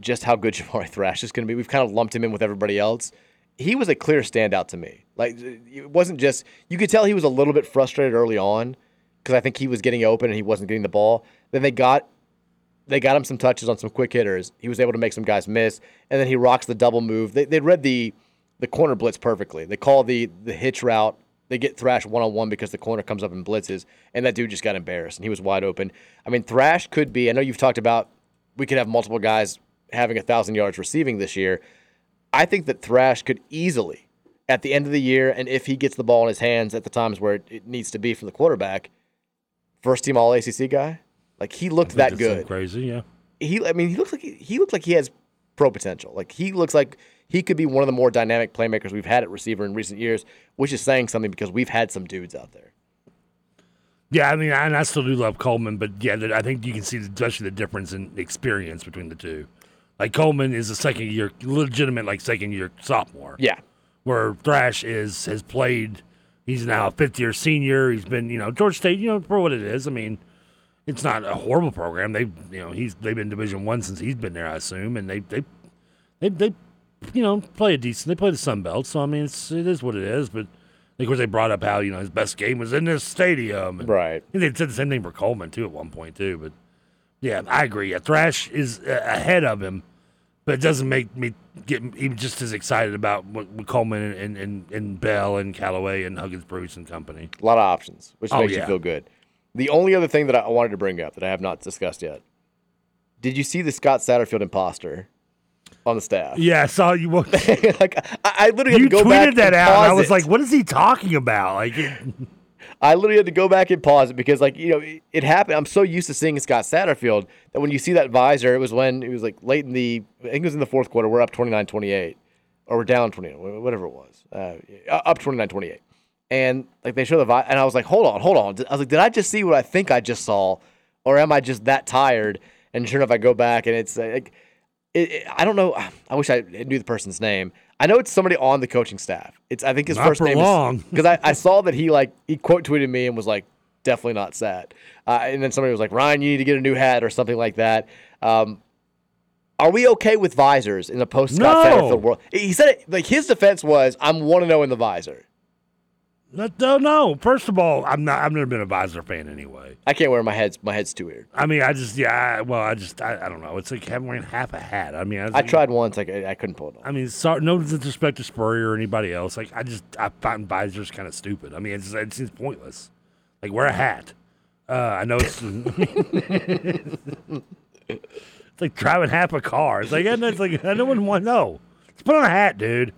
just how good Jamari Thrash is going to be. We've kind of lumped him in with everybody else. He was a clear standout to me. Like it wasn't just you could tell he was a little bit frustrated early on because I think he was getting open and he wasn't getting the ball. Then they got they got him some touches on some quick hitters. He was able to make some guys miss, and then he rocks the double move. They they read the the corner blitz perfectly. They call the the hitch route. They get Thrash one on one because the corner comes up and blitzes, and that dude just got embarrassed and he was wide open. I mean, Thrash could be. I know you've talked about we could have multiple guys having a thousand yards receiving this year. I think that Thrash could easily, at the end of the year, and if he gets the ball in his hands at the times where it, it needs to be from the quarterback, first team All ACC guy. Like he looked that good. Crazy, yeah. He, I mean, he looks like he, he looked like he has pro potential. Like he looks like he could be one of the more dynamic playmakers we've had at receiver in recent years, which is saying something because we've had some dudes out there. Yeah, I mean, and I still do love Coleman, but yeah, I think you can see especially the difference in experience between the two. Like Coleman is a second year, legitimate like second year sophomore. Yeah. Where Thrash is has played. He's now a fifth year senior. He's been, you know, George State, you know, for what it is. I mean, it's not a horrible program. They, you know, he's they've been Division One since he's been there, I assume, and they they they they you know play a decent. They play the Sun Belt, so I mean, it's it is what it is. But of course, they brought up how you know his best game was in this stadium, and right? And they said the same thing for Coleman too at one point too. But yeah, I agree. Yeah, Thrash is uh, ahead of him, but it doesn't make me get even just as excited about what, what Coleman and, and, and Bell and Callaway and Huggins Bruce and company. A lot of options, which Oh, makes yeah. you feel good. The only other thing that I wanted to bring up that I have not discussed yet. Did you see the Scott Satterfield imposter on the staff? Yeah, I saw you. like I, I literally you had to go tweeted back that out. And I was it. like, "What is he talking about?" Like, it, I literally had to go back and pause it because, like, you know, it, it happened. I'm so used to seeing Scott Satterfield that when you see that visor, it was when it was like late in the, I think it was in the fourth quarter. We're up 29 28, or we're down 29, whatever it was, uh, up 29 28. And like they show the visor, and I was like, hold on, hold on. I was like, did I just see what I think I just saw, or am I just that tired? And sure enough, I go back and it's like, it, it- I don't know. I wish I knew the person's name. I know it's somebody on the coaching staff. It's I think his Not first name long. is because I, I saw that he like he quote tweeted me and was like definitely not sad. Uh, and then somebody was like Ryan, you need to get a new hat or something like that. Um, are we okay with visors in the post Scott No. Satterfield world? He said it like his defense was I'm one to know in the visor. No, no, no. First of all, I'm not. I've never been a visor fan anyway. I can't wear my head's my head's too weird. I mean, I just yeah. I, well, I just I, I don't know. It's like having wearing half a hat. I mean, I tried once, like I, I couldn't pull it off. I mean, so, no disrespect to Spurrier or anybody else. Like, I just I find visors kind of stupid. I mean, it's, it seems pointless. Like, wear a hat. Uh, I know it's it's like driving half a car. It's like and it's like I don't want no. Let's put on a hat, dude.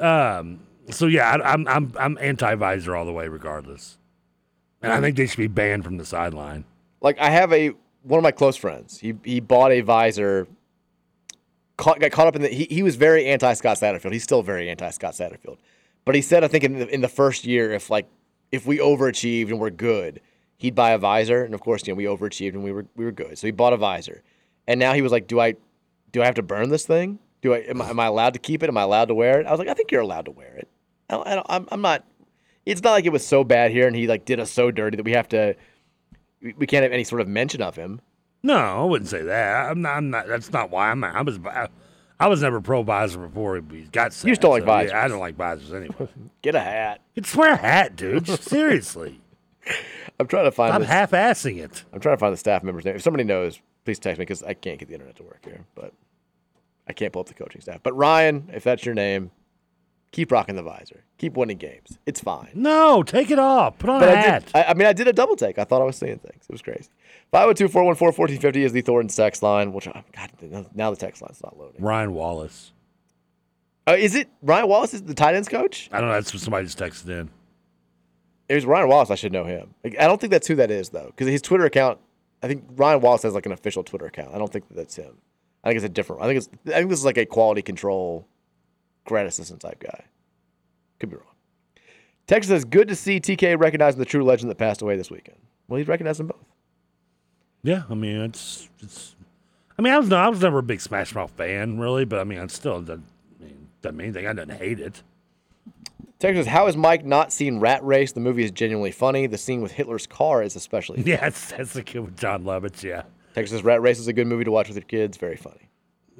Um. So yeah, I, I'm I'm I'm anti visor all the way, regardless. And I mm. think they should be banned from the sideline. like I have a one of my close friends. He he bought a visor. Caught, got caught up in the. He, he was very anti Scott Satterfield. He's still very anti Scott Satterfield. But he said, I think in the, in the first year, if like if we overachieved and we're good, he'd buy a visor. And of course, you know we overachieved and we were we were good. So he bought a visor. And now he was like, do I do I have to burn this thing? Do I am, I am I allowed to keep it? Am I allowed to wear it? I was like, I think you're allowed to wear it. I don't, I don't, I'm, I'm not. It's not like it was so bad here, and he like did us so dirty that we have to. We, we can't have any sort of mention of him. No, I wouldn't say that. I'm not. I'm not that's not why I'm. I was. I was never pro visor before he got. You just don't like so, yeah. I don't like visors anyway. Get a hat. Just wear a hat, dude. Seriously. I'm trying to find. I'm this- half-assing it. I'm trying to find the staff member's name. If somebody knows, please text me because I can't get the internet to work here. But I can't pull up the coaching staff. But Ryan, if that's your name, keep rocking the visor. Keep winning games. It's fine. No, take it off. Put on But a I hat. did. I, I mean, I did a double take. I thought I was seeing things. It was crazy. 502-414-1450 is the Thornton text line. Which God, now the text line's not loading. Ryan Wallace. Uh, is it Ryan Wallace? Is the tight ends coach? I don't know. That's what somebody just texted in. It was Ryan Wallace. I should know him. Like, I don't think that's who that is though, because his Twitter account. I think Ryan Wallace has like an official Twitter account. I don't think that that's him. I think it's a different. I think it's. I think this is like a quality control, grad assistant type guy. Could be wrong. Texas says, "Good to see TK recognizing the true legend that passed away this weekend." Well, he's recognizing both. Yeah, I mean it's it's. I mean, I was no, I was never a big Smash Mouth fan, really, but I mean, it's still doesn't mean, doesn't mean anything. I didn't hate it. Texas, how has Mike not seen Rat Race? The movie is genuinely funny. The scene with Hitler's car is especially. Yeah, that's that's the kid with Jon Lovitz. Yeah, Texas Rat Race is a good movie to watch with your kids. Very funny.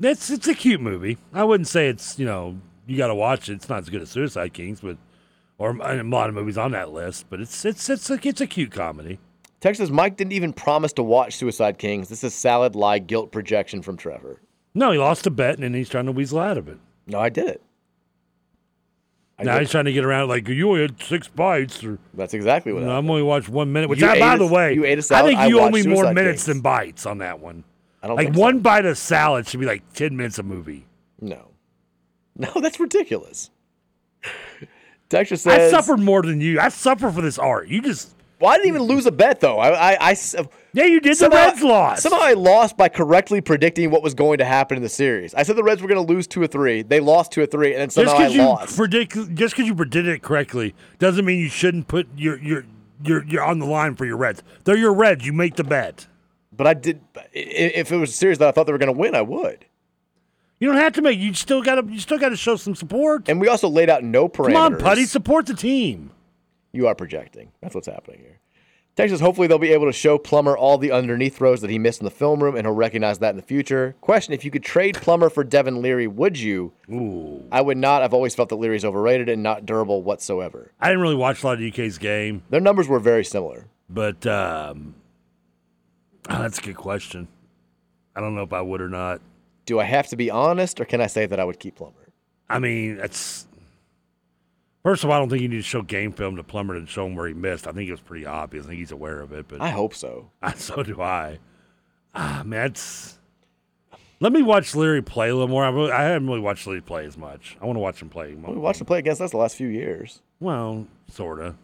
it's it's a cute movie. I wouldn't say it's you know you got to watch it. It's not as good as Suicide Kings, but or a lot of movies on that list. But it's it's it's a it's a cute comedy. Texas Mike didn't even promise to watch Suicide Kings. This is salad lie guilt projection from Trevor. No, he lost a bet and then he's trying to weasel out of it. No, I did it. I now did. he's trying to get around like you only had six bites, or That's exactly what no. I'm only watched one minute. Which, You I, by a- the way, you ate a I salad, I think I you owe me more minutes Kings. than bites on that one. I don't like think so. one bite of salad should be like ten minutes of movie. No. No, that's ridiculous. Texas I suffered more than you. I suffer for this art. You just Well, I didn't even lose a bet though. I, I, I yeah, you did. somehow- the Reds lost. Somehow I lost by correctly predicting what was going to happen in the series. I said the Reds were going to lose two or three. They lost two or three, and then just somehow I because you lost. predict, just because you predicted it correctly, doesn't mean you shouldn't put your your your you're on the line for your Reds. They're your Reds. You make the bet. But I did. If it was a series that I thought they were going to win, I would. You don't have to make. You still got to. You still got to show some support. And we also laid out no parameters. Come on, Putty, support the team. You are projecting. That's what's happening here. Texas, hopefully they'll be able to show Plummer all the underneath throws that he missed in the film room, and he'll recognize that in the future. Question: If you could trade Plummer for Devin Leary, would you? Ooh. I would not. I've always felt that Leary's overrated and not durable whatsoever. I didn't really watch a lot of UK's game, Their numbers were very similar. but um, oh, that's a good question. I don't know if I would or not. Do I have to be honest, or can I say that I would keep Plummer? I mean, that's first of all, I don't think you need to show game film to Plummer and show him where he missed. I think it was pretty obvious. I think he's aware of it, but I hope so. so do I. Ah, man, it's. Let me watch Leary play a little more. I, really, I haven't really watched Leary play as much. I want to watch him play more. We watched him play against us the last few years. Well, sorta.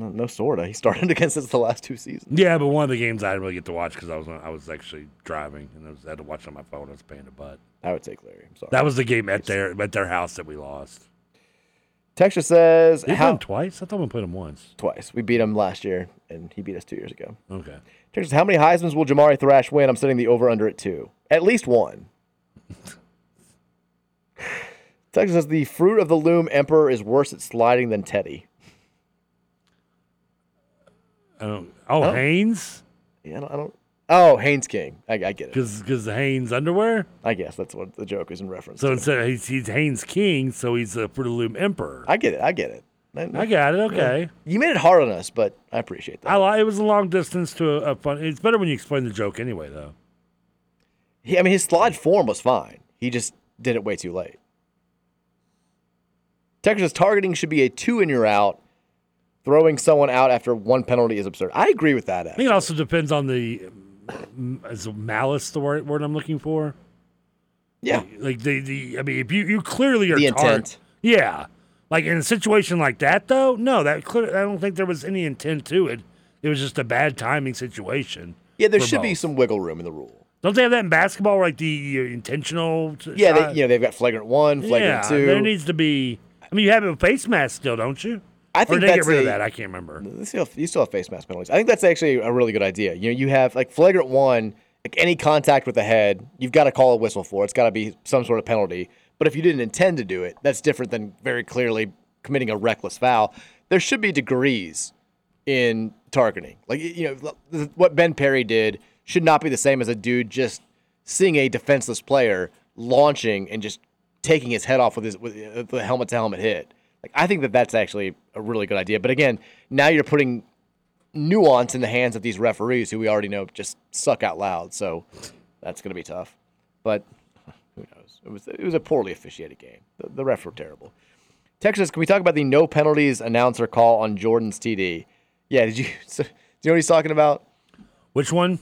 No, no sorta. He started against us the last two seasons. Yeah, but one of the games I didn't really get to watch because I was I was actually driving and I, was, I had to watch on my phone. I was paying a butt. I would take Leary. I'm sorry. That was the game at their at their house that we lost. Texas says Did how twice? I thought we played him once. twice. We beat him last year, and he beat us two years ago. Okay. Texas, how many Heisman's will Jamari Thrash win? I'm setting the over under at two. At least one. Texas says the fruit of the loom emperor is worse at sliding than Teddy. Oh. Oh, I don't. Oh, Oh. Haynes. Yeah, I don't. I don't oh, Haynes King. I, I get it. Because Haynes underwear. I guess that's what the joke is in reference. So to. instead he's, he's Haynes King, so he's a Fruit of Loom Emperor. I get it. I get it. I got it. Okay. You made it hard on us, but I appreciate that. I it was a long distance to a, a fun. It's better when you explain the joke anyway, though. He, I mean, his slide form was fine. He just did it way too late. Texas targeting should be a two and you're out. Throwing someone out after one penalty is absurd. I agree with that. I think it also depends on the um, is malice the word, word I'm looking for. Yeah. Like the, the I mean, if you you clearly are The intent. yeah. Like in a situation like that, though, no, that clear, I don't think there was any intent to it. It was just a bad timing situation. Yeah, there should be some wiggle room in the rule. Don't they have that in basketball, like the uh, intentional? Yeah, shot? they, you know they've got flagrant one, flagrant yeah, two. There needs to be. I mean, you have a face mask still, don't you? I or think did they that's get rid of that? I can't remember. You still, you still have face mask penalties. I think that's actually a really good idea. You know, you have like flagrant one, like any contact with the head, you've got to call a whistle for. it. It's got to be some sort of penalty. But if you didn't intend to do it, that's different than very clearly committing a reckless foul. There should be degrees in targeting. Like you know, what Ben Perry did should not be the same as a dude just seeing a defenseless player launching and just taking his head off with his with uh, the helmet to helmet hit. Like I think that that's actually a really good idea. But again, now you're putting nuance in the hands of these referees who we already know just suck out loud. So that's going to be tough. But who knows? It was it was a poorly officiated game. The, the refs were terrible. Texas, can we talk about the no penalties announcer call on Jordan's TD? Yeah, did you so, do you know what he's talking about? Which one?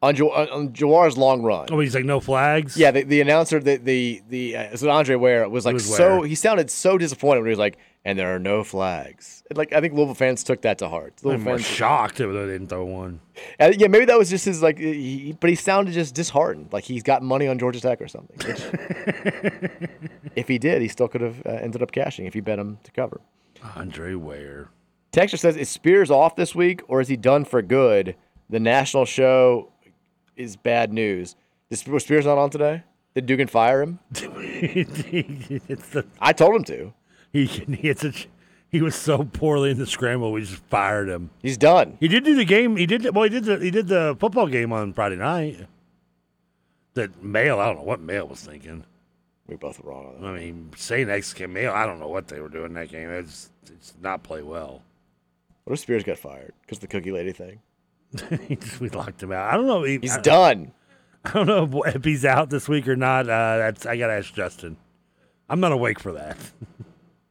On, jo- on, Jawhar's long run. Oh, he's like no flags. Yeah, the, the announcer, the the the uh, so Andre Ware was like was so he sounded so disappointed when he was like, and there are no flags. And, like I think Louisville fans took that to heart. I'm Louisville more fans, shocked that they didn't throw one. Uh, yeah, maybe that was just his like, he, but he sounded just disheartened, like he's got money on Georgia Tech or something. which- if he did, he still could have uh, ended up cashing if he bet him to cover. Andre Ware. Texture says, is Spears off this week or is he done for good? The national show is bad news. Is Spears not on today? Did Dugan fire him? the, I told him to. he it's a, he was so poorly in the scramble, we just fired him. He's done. He did do the game. He did. Well, he did the he did the football game on Friday night. That Male, I don't know what Male was thinking. We both were wrong. I mean, Saint X Male, I don't know what they were doing that game. It's it's not play well. What if Spears got fired because the cookie lady thing? We locked him out. I don't know. He, He's I- done. I don't know if he's out this week or not. Uh, that's I gotta ask Justin. I'm not awake for that.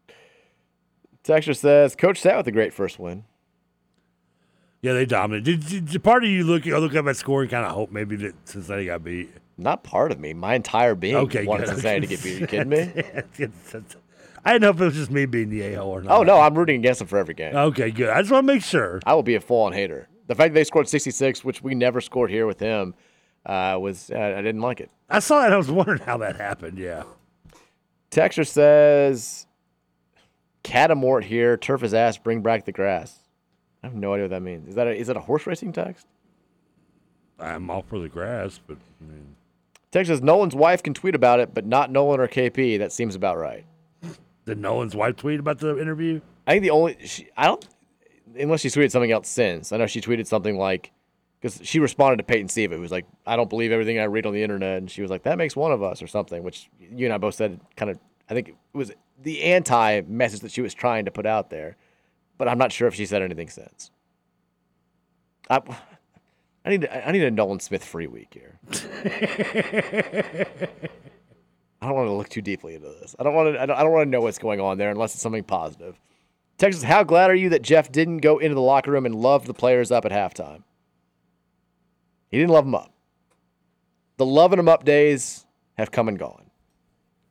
Texture says, Coach sat with a great first win. Yeah, they dominated. Did, did, did part of you look look up at score and kind of hope maybe that Cincinnati got beat? Not part of me. My entire being Okay, wanted good. Cincinnati to get beat. Are you kidding me? I didn't know if it was just me being the a hole or not. Oh no, I'm rooting against them for every game. Okay, good. I just want to make sure. I will be a full-on hater. The fact that they scored 66, which we never scored here with him, uh, was uh, I didn't like it. I saw it. I was wondering how that happened. Yeah. Texture says, Catamort here, turf his ass, bring back the grass. I have no idea what that means. Is that a, is that a horse racing text? I'm all for the grass, but I mean, Text says Nolan's wife can tweet about it, but not Nolan or KP. That seems about right. did Nolan's wife tweet about the interview? I think the only she, I don't unless she tweeted something else since. I know she tweeted something like because she responded to Peyton Siva, who was like, "I don't believe everything I read on the internet," and she was like, "That makes one of us" or something, which you and I both said kind of. I think it was the anti message that she was trying to put out there, but I'm not sure if she said anything since. I, I need I need a Nolan Smith free week here. I don't want to look too deeply into this. I don't want to. I don't, I don't want to know what's going on there unless it's something positive. Texas, how glad are you that Jeff didn't go into the locker room and love the players up at halftime? He didn't love them up. The loving them up days have come and gone.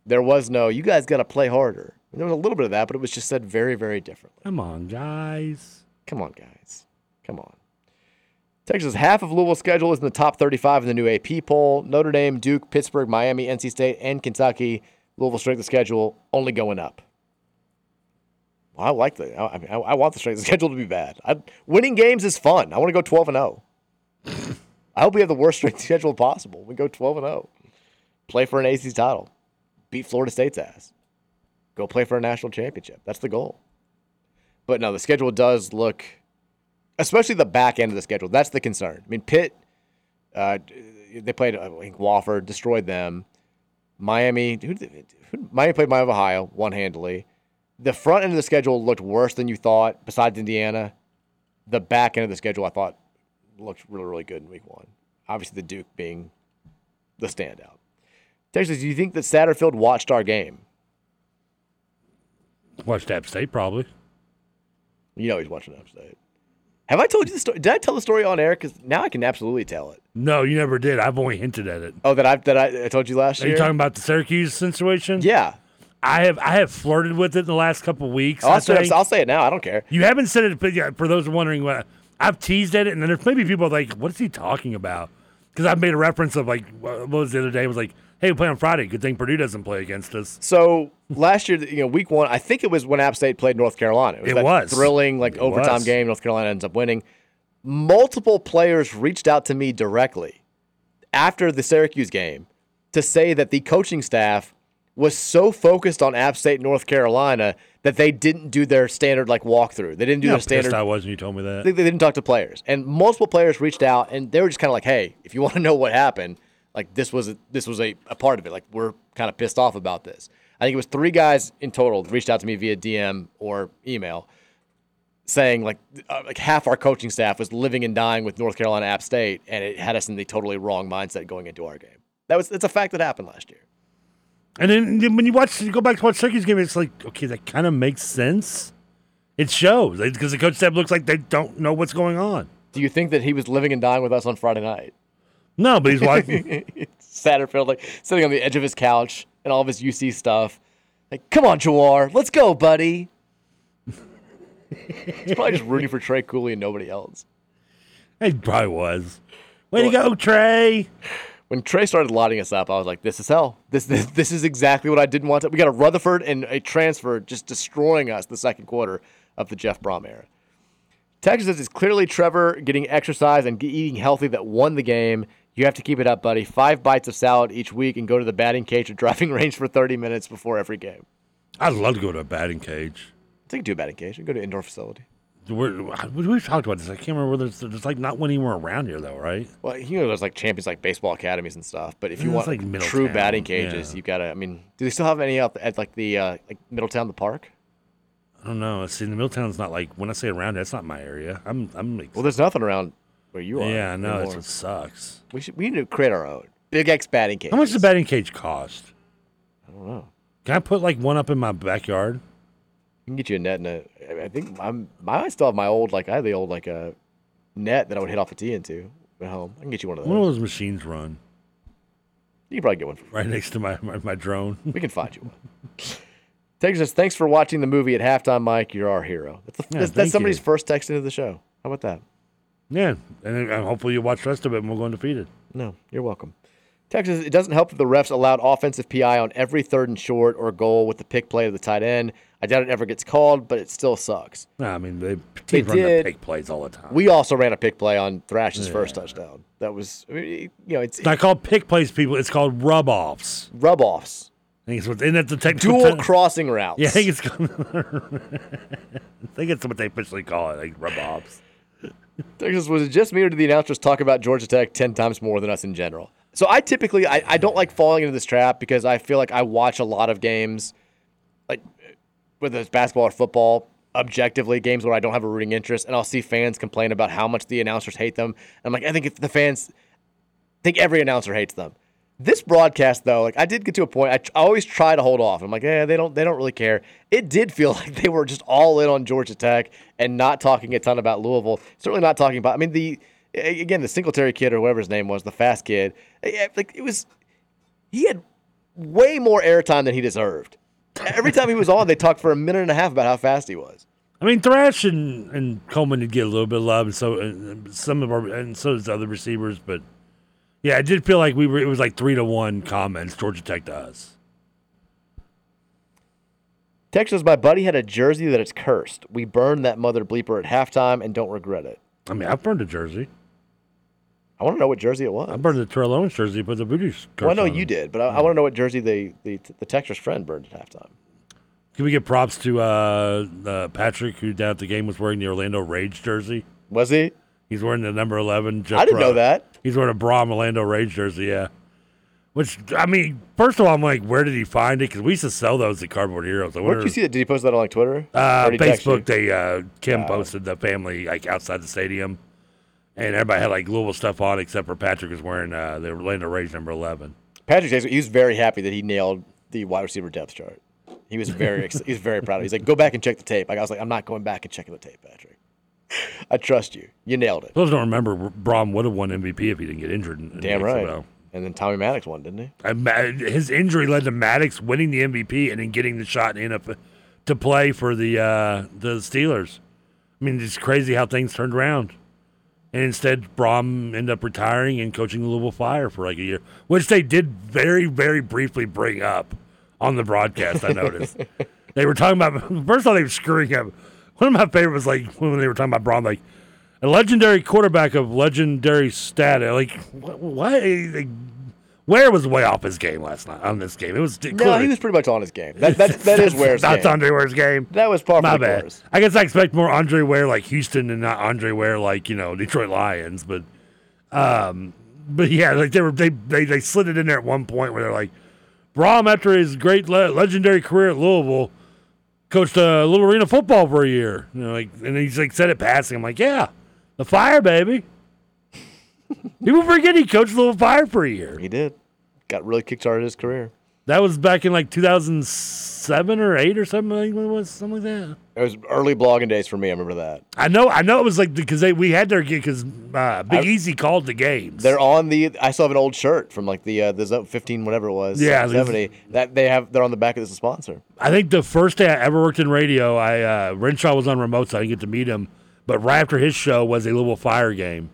There was no, you guys got to play harder. There was a little bit of that, but it was just said very, very differently. Come on, guys. Come on, guys. Come on. Texas, half of Louisville's schedule is in the top 35 in the new AP poll. Notre Dame, Duke, Pittsburgh, Miami, NC State, and Kentucky. Louisville strength of schedule only going up. I like the. I, I mean, I, I want the strength of schedule to be bad. I, winning games is fun. I want to go 12 and 0. I hope we have the worst strength schedule possible. We go 12 and 0. Play for an AC title. Beat Florida State's ass. go play for a national championship. That's the goal. But no, the schedule does look, especially the back end of the schedule. That's the concern. I mean, Pitt, uh, they played I think Wofford, destroyed them. Miami, who, who, Miami played Miami of Ohio one handedly. The front end of the schedule looked worse than you thought. Besides Indiana, the back end of the schedule I thought looked really really good in week one. Obviously, the Duke being the standout. Texas, do you think that Satterfield watched our game? Watched App State probably. You know he's watching App State. Have I told you the story? Did I tell the story on air? Because now I can absolutely tell it. No, you never did. I've only hinted at it. Oh, that I that I, I told you last Are year. Are you talking about the Syracuse situation? Yeah. I have I have flirted with it in the last couple weeks. I'll say. I'll say it now. I don't care. You haven't said it, but yeah, for those wondering what I've teased at it, and then there's maybe people like, what is he talking about? Because I've made a reference of like, what was the other day? It was like, hey, we play on Friday. Good thing Purdue doesn't play against us. So last year, you know, week one, I think it was when App State played North Carolina. It that was. thrilling, like It overtime was. game. North Carolina ends up winning. Multiple players reached out to me directly after the Syracuse game to say that the coaching staff was so focused on App State, North Carolina, that they didn't do their standard like walkthrough. They didn't do know their standard. I was when you told me that. They, they didn't talk to players, and multiple players reached out, and they were just kind of like, "Hey, if you want to know what happened, like this was a, this was a, a part of it. Like we're kind of pissed off about this." I think it was three guys in total reached out to me via DM or email, saying like uh, like half our coaching staff was living and dying with North Carolina App State, and it had us in the totally wrong mindset going into our game. That was it's a fact that happened last year. And then when you watch, you go back to watch Syracuse game, it's like, okay, that kind of makes sense. It shows because the coach staff looks like they don't know what's going on. Do you think that he was living and dying with us on Friday night? No, but he's watching. Satterfield, like sitting on the edge of his couch and all of his UC stuff. Like, come on, Jawhar, let's go, buddy. He's probably just rooting for Trey Cooley and nobody else. He probably was. Way to go, Trey. When Trey started lighting us up, I was like, "This is hell. This this, this is exactly what I didn't want." To. We got a Rutherford and a transfer just destroying us the second quarter of the Jeff Brohm era. Texas says it's clearly Trevor getting exercise and eating healthy that won the game. You have to keep it up, buddy. Five bites of salad each week and go to the batting cage or driving range for 30 minutes before every game. I'd love to go to a batting cage. Take to do a batting cage. and Go to an indoor facility. We're, we- we've talked about this. I can't remember whether it's, it's like not when you were around here though, right? Well, you know, there's like champions like baseball academies and stuff. But if you want like true batting cages, yeah. you gotta. I mean, do they still have any up at like the uh, like Middletown, the park? I don't know. See, the Middletown's not like when I say around, that's not my area. I'm, I'm. Like, Well, there's nothing around where you are. yeah, I know. That's what sucks. We should. We need to create our own Big X batting cage. How much does a batting cage cost? I don't know. Can I put like one up in my backyard? Can get you a net and a. I think I'm. I still have my old like I had the old like a net that I would hit off a tee into at home. I can get you one of those. One of those. machines run You can probably get one. For right next to my my, my drone. We can find you one. Texas thanks for watching the movie at halftime, Mike. You're our hero. That's, the, Yeah, that's, that's somebody's you. first text into the show. How about that? Yeah, and then, uh, hopefully you watch the rest of it and we'll go undefeated. No, you're welcome. Texas, it doesn't help that the refs allowed offensive PI on every third and short or goal with the pick play of the tight end. I doubt it ever gets called, but it still sucks. I mean they They run did. pick plays all the time. We also ran a pick play on Thrash's Yeah. first touchdown. That was, I mean, you know, it's It's not called pick plays, people. It's called rub offs. rub offs, I think it's what, isn't that the technical dual crossing routes. Yeah, I think it's. I think it's what they officially call it, like rub offs. Texas, was it just me or did the announcers talk about Georgia Tech 10 times more than us in general? So I typically, I, I don't like falling into this trap because I feel like I watch a lot of games, whether it's basketball or football, objectively, games where I don't have a rooting interest, and I'll see fans complain about how much the announcers hate them. I'm like, I think if the fans I think every announcer hates them. This broadcast, though, like I did get to a point. I, I always try to hold off. I'm like, yeah, they don't, they don't really care. It did feel like they were just all in on Georgia Tech and not talking a ton about Louisville. Certainly not talking about. I mean, the again, the Singletary kid or whatever his name was, the fast kid. eh, Like it was, he had way more airtime than he deserved. Every time he was on, they talked for a minute and a half about how fast he was. I mean, Thrash and, and Coleman did get a little bit of love, and so and some of our and so does other receivers. But yeah, it did feel like we were. It was like three to one comments Georgia Tech to us. Texas, my buddy had a jersey that is cursed. We burned that mother bleeper at halftime and don't regret it. I mean, I've burned a jersey. I want to know what jersey it was. I burned the Terrell Owens jersey, but the voodoo. Well, I know you did, but I, I want to know what jersey the, the the Texas friend burned at halftime. Can we get props to uh, uh, Patrick, who down at the game was wearing the Orlando Rage jersey? Was he? He's wearing the number 11. Jeff I didn't Bra- know that. He's wearing a Brohm Orlando Rage jersey, yeah. Which, I mean, first of all, I'm like, where did he find it? Because we used to sell those at Cardboard Heroes. I Where did you see that? Did he post that on like Twitter? Uh, Or did he text you? Facebook, they uh, Kim Oh. posted the family like outside the stadium, and everybody had like Louisville stuff on except for Patrick was wearing uh, they were laying the Orlando Rage number eleven. Patrick says he was very happy that he nailed the wide receiver depth chart. He was very ex- he was very proud. of it. He's like, go back and check the tape. Like I was like, I'm not going back and checking the tape, Patrick. I trust you. You nailed it. Those don't remember Brohm would have won MVP if he didn't get injured. In, in Damn right. And then Tommy Maddox won, didn't he? I ma- his injury led to Maddox winning the MVP and then getting the shot in up to play for the uh, the Steelers. I mean, it's crazy how things turned around. And instead, Brohm ended up retiring and coaching the Louisville Fire for like a year, which they did very, very briefly bring up on the broadcast. I noticed they were talking about first of all they were screwing up. One of my favorite was like when they were talking about Brohm, like a legendary quarterback of legendary status. Like what? what like, Ware was way off his game last night on this game. It was No, he was pretty much on his game. That that, that is Ware's That's game. Andre Ware's game. That was par for My bad. course. I guess I expect more Andre Ware like Houston and not Andre Ware like you know Detroit Lions, but um, but yeah, like they were they they, they slid it in there at one point where they're like, Brohm after his great le- legendary career at Louisville, coached uh, Little Arena football for a year. You know, like and he's like said it passing. I'm like, yeah, the Fire baby. People forget he coached Little Fire for a year. He did. Got really kickstarted his career. That was back in like 2007 or eight or something like what was something like that. It was early blogging days for me. I remember that. I know, I know it was like because they we had their gig because uh, Big I- Easy called the games. They're on the. I still have an old shirt from like the uh, the Zo- 15 whatever it was. Yeah, seventy. That they have. They're on the back of this sponsor. I think the first day I ever worked in radio, I uh, Renshaw was on remote, so I didn't get to meet him. But right after his show was a Louisville Fire game,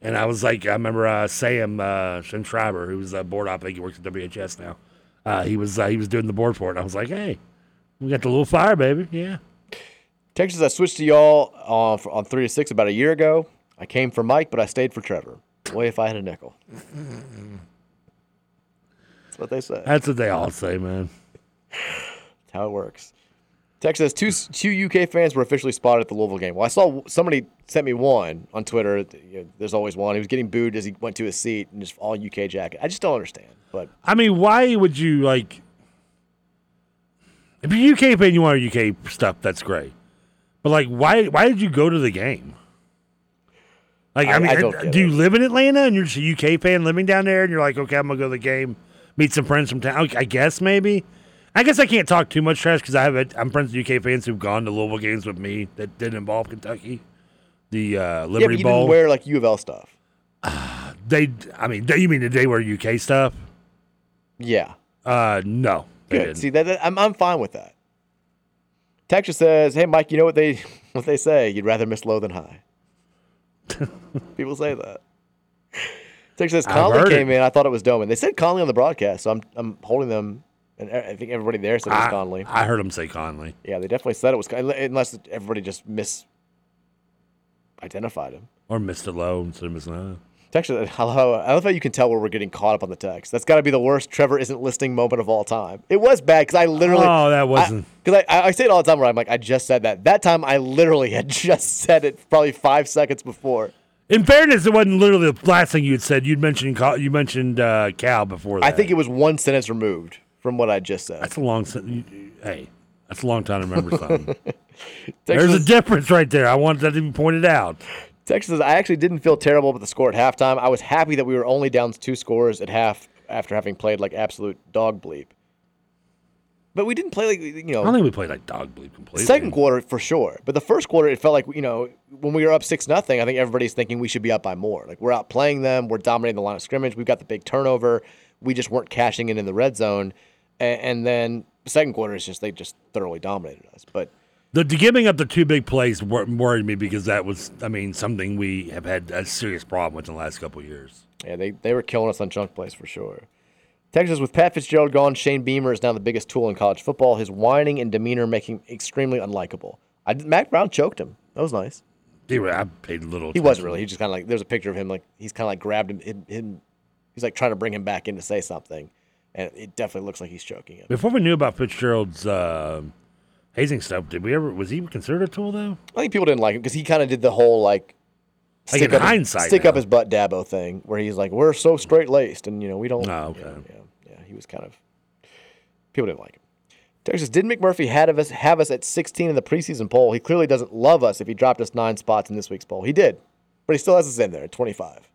and I was like, I remember uh, Sam uh, Schreiber, who was a board op, I think he works at WHS now. Uh, he was uh, he was doing the board for it. And I was like, hey, we got the Little Fire, baby. Yeah. Texas, I switched to y'all on on three to six about a year ago. I came for Mike, but I stayed for Trevor. Boy, if I had a nickel. That's what they say. That's what they all say, man. That's how it works. Texas, two two UK fans were officially spotted at the Louisville game. Well, I saw somebody sent me one on Twitter. You know, there's always one. He was getting booed as he went to his seat and just all UK jacket. I just don't understand. But I mean, why would you like? If you're a UK fan, you want UK stuff. That's great. But like, why? Why did you go to the game? Like, I, I- mean, I do you live in Atlanta and you're just a UK fan living down there, and you're like, okay, I'm gonna go to the game, meet some friends from town. I guess maybe. I guess I can't talk too much trash because I have it. I'm friends with UK fans who've gone to Louisville games with me that didn't involve Kentucky. The uh, yeah, Liberty you Bowl. didn't wear like U of L stuff. they, I mean, they, you mean did they wear UK stuff? Yeah. Uh, no. Good. didn't. See that, that- I'm I'm fine with that. Texas says, "Hey Mike, you know what they what they say? You'd rather miss low than high." People say that. Texas says Conley came it. in. I thought it was Domann. They said Conley on the broadcast, so I'm I'm holding them. And I think everybody there said it was I, Conley. I heard him say Conley. Yeah, they definitely said it was unless everybody just misidentified him. Or Mr. Lowe instead of Miss Lowe. Texas, hello. I love how you can tell where we're getting caught up on the text. That's got to be the worst Trevor isn't listening moment of all time. It was bad because I literally. Oh, that wasn't- Because I, I, I say it all the time where I'm like, I just said that. That time I literally had just said it probably five seconds before. In fairness, it wasn't literally the last thing you had said. You'd mentioned you mentioned uh, Cal before that. I think it was one sentence removed from what I just said. that's a long. sen- you- Hey, that's a long time to remember something. There's a difference right there. I want that to be pointed out. Texas, I actually didn't feel terrible about the score at halftime. I was happy that we were only down two scores at half after having played like absolute dog bleep. But we didn't play like you know. I don't think we played like dog bleep completely. Second quarter for sure, but the first quarter it felt like you know when we were up six nothing. I think everybody's thinking we should be up by more. Like we're out playing them, we're dominating the line of scrimmage. We've got the big turnover. We just weren't cashing in in the red zone, and, and then the second quarter is just they just thoroughly dominated us. But The, the giving up the two big plays wor- worried me because that was, I mean, something we have had a serious problem with in the last couple of years. yeah, they they were killing us on chunk plays for sure. Texas with Pat Fitzgerald gone, Shane Beamer is now the biggest tool in college football. His whining and demeanor making extremely unlikable. I, Mack Brown choked him. That was nice. He, I paid little. He wasn't really. He just kind of like there's a picture of him like he's kind of like grabbed him, him, him. He's like trying to bring him back in to say something, and it definitely looks like he's choking him. Before we knew about Fitzgerald's uh, hazing stuff. Did we ever? Was he considered a tool though? I think people didn't like him because he kind of did the whole like Like in up his- hindsight stick up his butt Dabo thing, where he's like, "We're so straight laced," and you know we don't. Oh, okay. Yeah, yeah, yeah, he was kind of. People didn't like him. Texas, did McMurphy had us have us at 16 in the preseason poll? He clearly doesn't love us if he dropped us nine spots in this week's poll. He did, but he still has us in there at 25.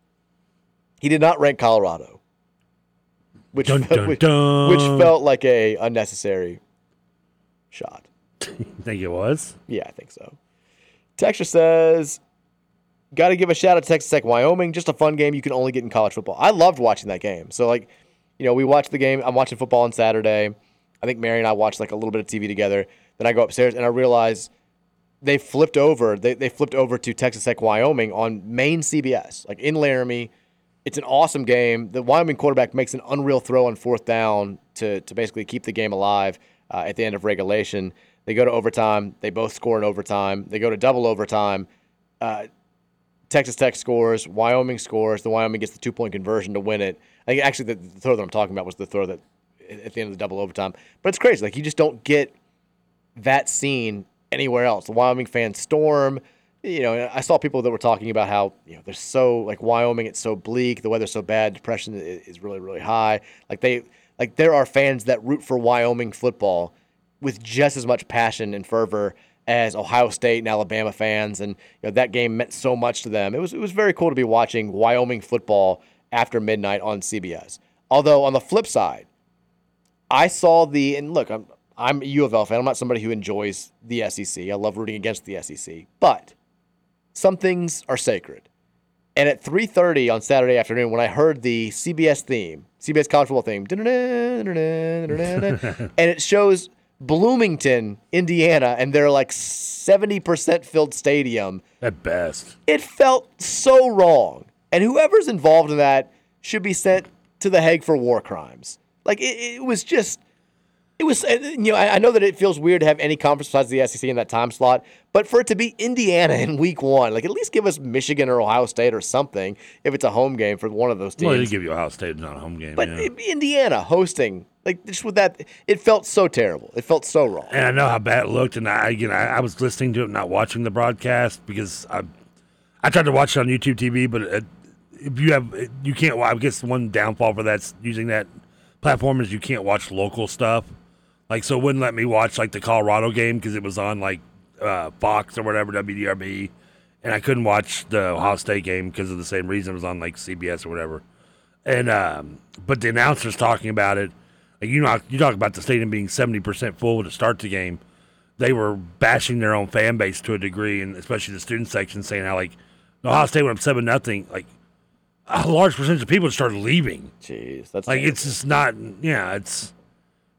He did not rank Colorado, which Dun, dun, which, dun. which felt like a unnecessary shot. You think it was? Yeah, I think so. Texture says, got to give a shout out to Texas Tech Wyoming. Just a fun game you can only get in college football. I loved watching that game. So, like, you know, we watched the game. I'm watching football on Saturday. I think Mary and I watched like a little bit of TV together. Then I go upstairs and I realize they flipped over. They, they flipped over to Texas Tech Wyoming on main CBS, like in Laramie. It's an awesome game. The Wyoming quarterback makes an unreal throw on fourth down to, to basically keep the game alive uh, at the end of regulation. They go to overtime. They both score in overtime. They go to double overtime. Uh, Texas Tech scores. Wyoming scores. The Wyoming gets the two point conversion to win it. I think actually the, the throw that I'm talking about was the throw that at the end of the double overtime. But it's crazy. Like you just don't get that scene anywhere else. The Wyoming fans storm. You know, I saw people that were talking about how you know they're so like Wyoming. It's so bleak. The weather's so bad. Depression is really really high. Like they like there are fans that root for Wyoming football with just as much passion and fervor as Ohio State and Alabama fans, and you know that game meant so much to them. It was it was very cool to be watching Wyoming football after midnight on CBS. Although on the flip side, I saw the and look, I'm I'm a U of L fan. I'm not somebody who enjoys the SEC. I love rooting against the SEC, but some things are sacred. And at 3:30 on Saturday afternoon, when I heard the CBS theme, CBS college football theme, and it shows Bloomington, Indiana, and they're like 70% filled stadium. At best. It felt so wrong. And whoever's involved in that should be sent to the Hague for war crimes. Like it, it was just it was, uh, you know, I know that it feels weird to have any conference besides the SEC in that time slot, but for it to be Indiana in week one, like at least give us Michigan or Ohio State or something if it's a home game for one of those teams. Well, they give you Ohio State, it's not a home game. but yeah. Indiana hosting, like just with that, it felt so terrible. It felt so wrong. and I know how bad it looked, and I, you know, I, I was listening to it, not watching the broadcast because I, I tried to watch it on YouTube TV, but it, if you have, you can't. I guess one downfall for that's using that platform is you can't watch local stuff. Like, so it wouldn't let me watch like the Colorado game because it was on like uh, Fox or whatever WDRB, and I couldn't watch the Ohio State game because of the same reason it was on like CBS or whatever. And um, but the announcers talking about it, like you know, you talk about the stadium being seventy percent full to start the game. They were bashing their own fan base to a degree, and especially the student section, saying how like Ohio State went up seven nothing. Like a large percentage of people started leaving. Jeez, that's like it's just not. Yeah, it's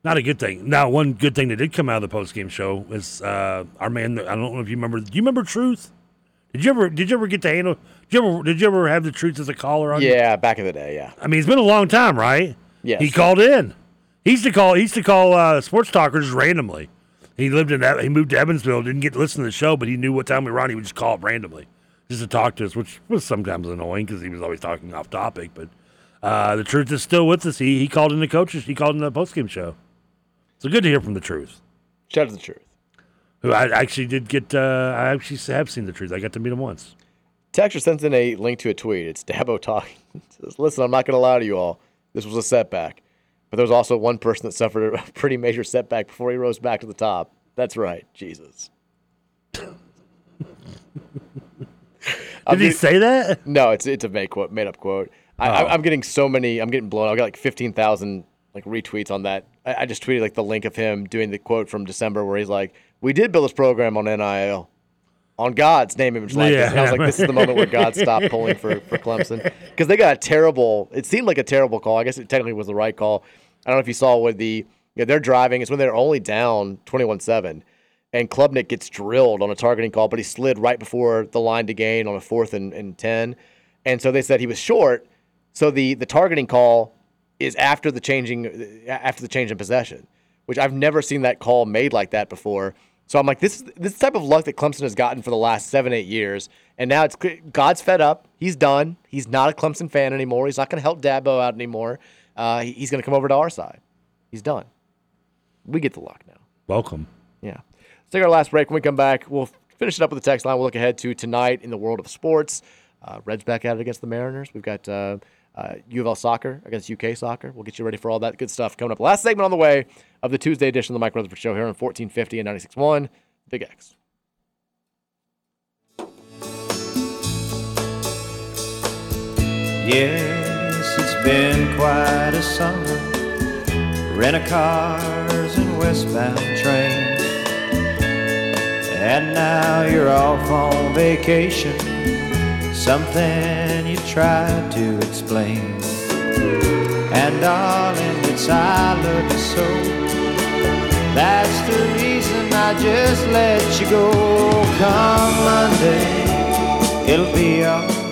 not a good thing. Now, one good thing that did come out of the post game show is uh, our man. I don't know if you remember. Do you remember Truth? Did you ever? Did you ever get to handle? Did you ever? Did you ever have the Truth as a caller on? Yeah, back in the day, yeah. I mean, it's been a long time, right? Yes. He called in. He used to call. He used to call uh, sports talkers randomly. He lived in. that. He moved to Evansville. Didn't get to listen to the show, but he knew what time we were on. He would just call up randomly, just to talk to us, which was sometimes annoying because he was always talking off topic. But uh, the truth is still with us. He he called in the coaches. He called in the post game show. So good to hear from the truth. Shout out to the truth. Who I actually did get. Uh, I actually have seen the truth. I got to meet him once. Texture sends in a link to a tweet. It's Dabo talking. Says, Listen, I'm not going to lie to you all. This was a setback. But there was also one person that suffered a pretty major setback before he rose back to the top. That's right. Jesus. Did he say that? No, it's it's a made quote, made up quote. Oh. I, I'm getting so many. I'm getting blown. I got like fifteen thousand like retweets on that. I, I just tweeted like the link of him doing the quote from December where he's like, "We did build this program on NIL, on God's name, image, likeness." Yeah. And I was like, "This is the moment where God stopped pulling for for Clemson because they got a terrible. It seemed like a terrible call. I guess it technically was the right call. I don't know if you saw with the you know, they're driving. It's when they're only down twenty one seven. And Klubnik gets drilled on a targeting call, but he slid right before the line to gain on a fourth and, and 10. And so they said he was short. So the, the targeting call is after the changing after the change in possession, which I've never seen that call made like that before. So I'm like, this this type of luck that Clemson has gotten for the last seven eight years, and now it's God's fed up. He's done. He's not a Clemson fan anymore. He's not going to help Dabo out anymore. Uh, he- he's going to come over to our side. He's done. We get the luck now. Welcome. Yeah. Let's take our last break. When we come back, we'll finish it up with the text line. We'll look ahead to tonight in the world of sports. Uh, Reds back at it against the Mariners. We've got uh, uh, of soccer against UK soccer. We'll get you ready for all that good stuff coming up. Last segment on the way of the Tuesday edition of the Mike Rutherford Show here on 1450 and 96.1 Big X. Yes, it's been quite a summer. Rent a cars and westbound trains. And now you're off on vacation. Something you tried to explain. And darling, it's I love you so. That's the reason I just let you go. Come Monday, it'll be alright.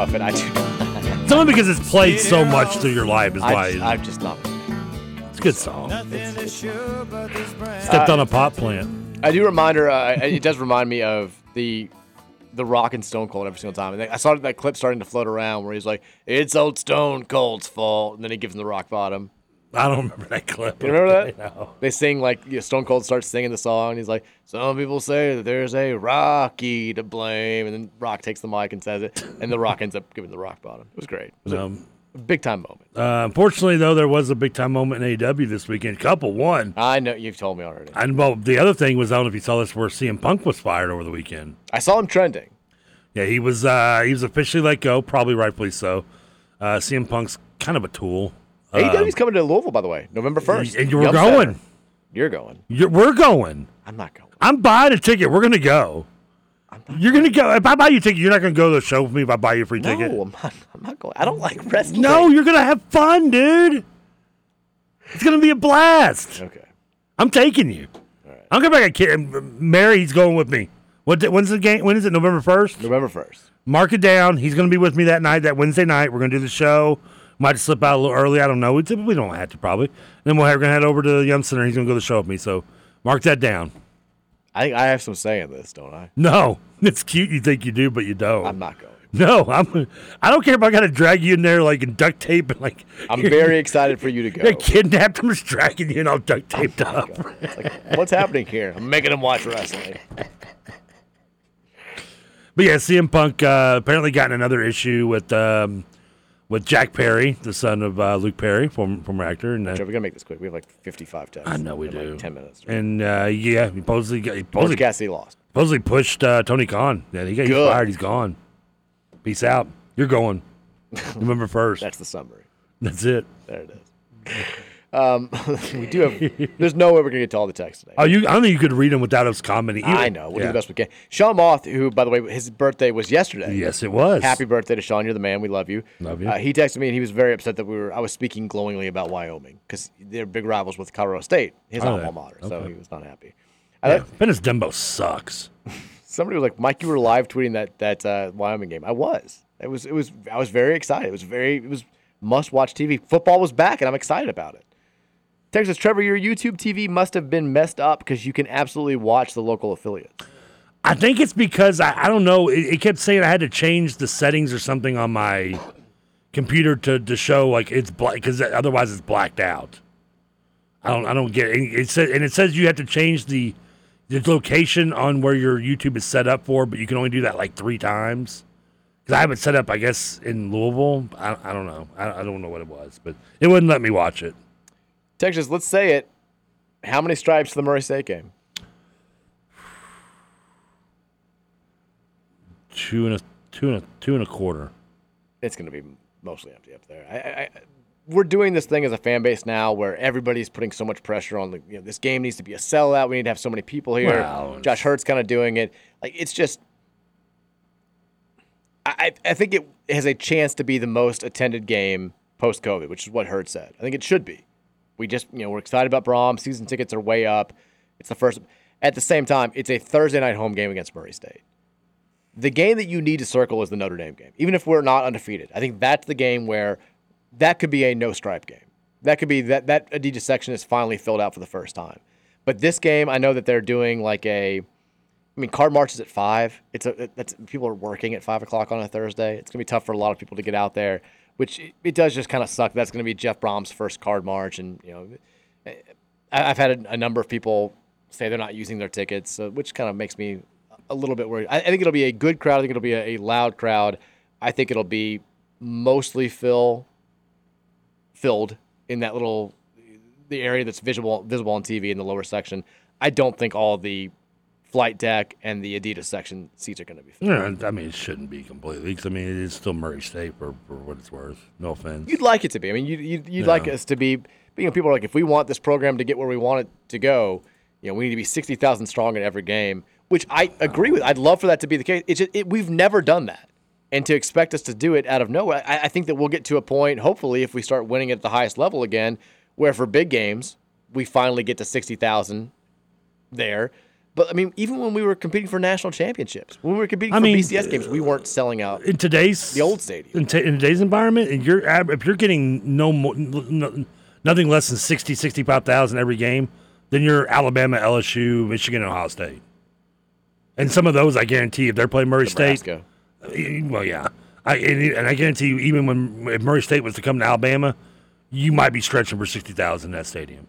R.I.P. to Buffett. I do not. It's only because it's played so much through your life is why I, I'm just not. it's a good song. Nothing to show but this brand. Stepped on a pot plant. I do remind her. Uh, it does remind me of the the Rock and Stone Cold every single time. And I saw that clip starting to float around where he's like, "It's old Stone Cold's fault," and then he gives him the rock bottom. I don't remember that clip. You remember that? No. They sing like you know, Stone Cold starts singing the song. And he's like, "Some people say that there's a Rocky to blame," and then Rock takes the mic and says it, and the Rock ends up giving the rock bottom. It was great. It was Um, a big time moment. uh, unfortunately, though, there was a big time moment in AEW this weekend. Couple one. I know you've told me already. And well, the other thing was I don't know if you saw this, where CM Punk was fired over the weekend. I saw him trending. Yeah, he was uh, he was officially let go, probably rightfully so. Uh, CM Punk's kind of a tool. AEW's Um, coming to Louisville, by the way, November first. and you're going. You're going. You're, we're going. I'm not going. I'm buying a ticket. We're gonna go. You're gonna go. If I buy you a ticket, you're not gonna go to the show with me if I buy you a free No, ticket. I'm not. I'm not going. I don't like wrestling. No, you're gonna have fun, dude. It's gonna be a blast. Okay. I'm taking you. I'm going back a kid. Mary's going with me. What? When's the game? When is it? November first. November first. Mark it down. He's gonna be with me that night, that Wednesday night. We're gonna do the show. Might slip out a little early. I don't know. We, we don't have to probably. And then we'll have, we're gonna head over to the Yum Center. He's gonna go to the show with me. So mark that down. I think I have some say in this, don't I? No, it's cute. You think you do, but you don't. I'm not going. No, I'm. I don't care if I got to drag you in there like in duct tape and like. I'm very excited for you to go. You're kidnapped. I'm just dragging you and all duct taped up. Like, what's happening here? I'm making him watch wrestling. But yeah, CM Punk uh, apparently got another issue with um, with Jack Perry, the son of uh, Luke Perry, former former actor, and uh, Joe, we gotta make this quick. We have like 55 texts. I know we in, like, do. 10 minutes. And uh, yeah, he supposedly he supposedly, Cassidy lost. supposedly pushed uh, Tony Khan. Yeah, he got he's Good. fired. He's gone. Peace out. You're going. November first. That's the summary. That's it. There it is. Um, we do have. There's no way we're gonna get to all the texts today. Oh, you! I don't think you could read them without us commenting. I know. We'll do the best we can. Sean Moth, who, by the way, his birthday was yesterday. Yes, it was. Happy birthday to Sean. You're the man. We love you. Love you. Uh, he texted me and he was very upset that we were. I was speaking glowingly about Wyoming because they're big rivals with Colorado State, his Oh, alma yeah. mater. So Okay. he was not happy. Yeah, Venice Dembo sucks. somebody was like, "Mike, you were live tweeting that that uh, Wyoming game." I was. It was. It was. I was very excited. It was very. It was must watch TV. Football was back, and I'm excited about it. Texas Trevor, your YouTube TV must have been messed up because you can absolutely watch the local affiliates. I think it's because I, I don't know. It, it kept saying I had to change the settings or something on my computer to, to show like it's black because otherwise it's blacked out. I don't I don't get it. It says and it says you have to change the the location on where your YouTube is set up for, but you can only do that like three times. Because I have it set up, I guess, in Louisville. I, I don't know. I, I don't know what it was, but it wouldn't let me watch it. Texas, let's say it. How many stripes to the Murray State game? Two and a two and a two and a quarter. It's going to be mostly empty up there. I, I, I, we're doing this thing as a fan base now where everybody's putting so much pressure on the you know this game needs to be a sellout. We need to have so many people here. Josh Heird's kind of doing it. Like it's just I, I think it has a chance to be the most attended game post COVID, which is what Heird said. I think it should be. We just, you know, we're excited about Brohm's. Season tickets are way up. It's the first. At the same time, it's a Thursday night home game against Murray State. The game that you need to circle is the Notre Dame game, even if we're not undefeated. I think that's the game where that could be a no stripe game. That could be that that Adidas section is finally filled out for the first time. But this game, I know that they're doing like a. I mean, card march is at five. It's a that's people are working at five o'clock on a Thursday. It's gonna be tough for a lot of people to get out there, which it, it does just kind of suck. That's gonna be Jeff Brohm's first card march, and you know, eh, I, I've had a, a number of people say they're not using their tickets, so, which kind of makes me a little bit worried. I, I think it'll be a good crowd. I think it'll be a, a loud crowd. I think it'll be mostly fill filled in that little the area that's visible visible on TV in the lower section. I don't think all the flight deck and the Adidas section seats are going to be filled. Yeah, I mean, it shouldn't be completely because I mean, it is still Murray State for, for what it's worth. No offense. You'd like it to be. I mean, you, you, you'd Yeah. like us to be. You know, people are like, if we want this program to get where we want it to go, you know, we need to be sixty thousand strong in every game. Which I agree with. I'd love for that to be the case. It's just, it, we've never done that, and to expect us to do it out of nowhere, I, I think that we'll get to a point. Hopefully, if we start winning at the highest level again, where for big games we finally get to sixty thousand there. But I mean, even when we were competing for national championships, when we were competing I for mean, BCS games, we weren't selling out in today's the old stadium. in, ta in today's environment, and you're if you're getting no more, no, nothing less than 60, 65,000 every game, then you're Alabama, LSU, Michigan, and Ohio State. And some of those, I guarantee, if they're playing Murray Nebraska. State, well, yeah, I and, and I guarantee you, even when if Murray State was to come to Alabama, you might be stretching for sixty thousand in that stadium.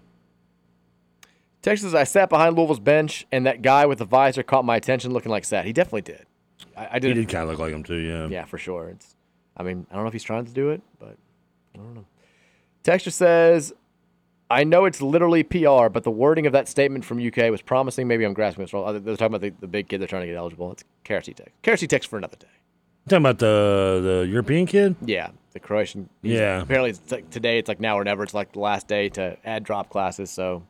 Texas, I sat behind Louisville's bench, and that guy with the visor caught my attention, looking like Sat. He definitely did. I, I He did. did kind of look like him too, yeah. Yeah, for sure. It's. I mean, I don't know if he's trying to do it, but I don't know. Texture says, "I know it's literally PR, but the wording of that statement from UK was promising. Maybe I'm grasping this wrong. They're talking about the, the big kid they're trying to get eligible. It's Karasi text. Karasi text for another day. Talking about the the European kid. Yeah, the Croatian. Yeah. Apparently, it's like today. It's like now or never. It's like the last day to add drop classes. So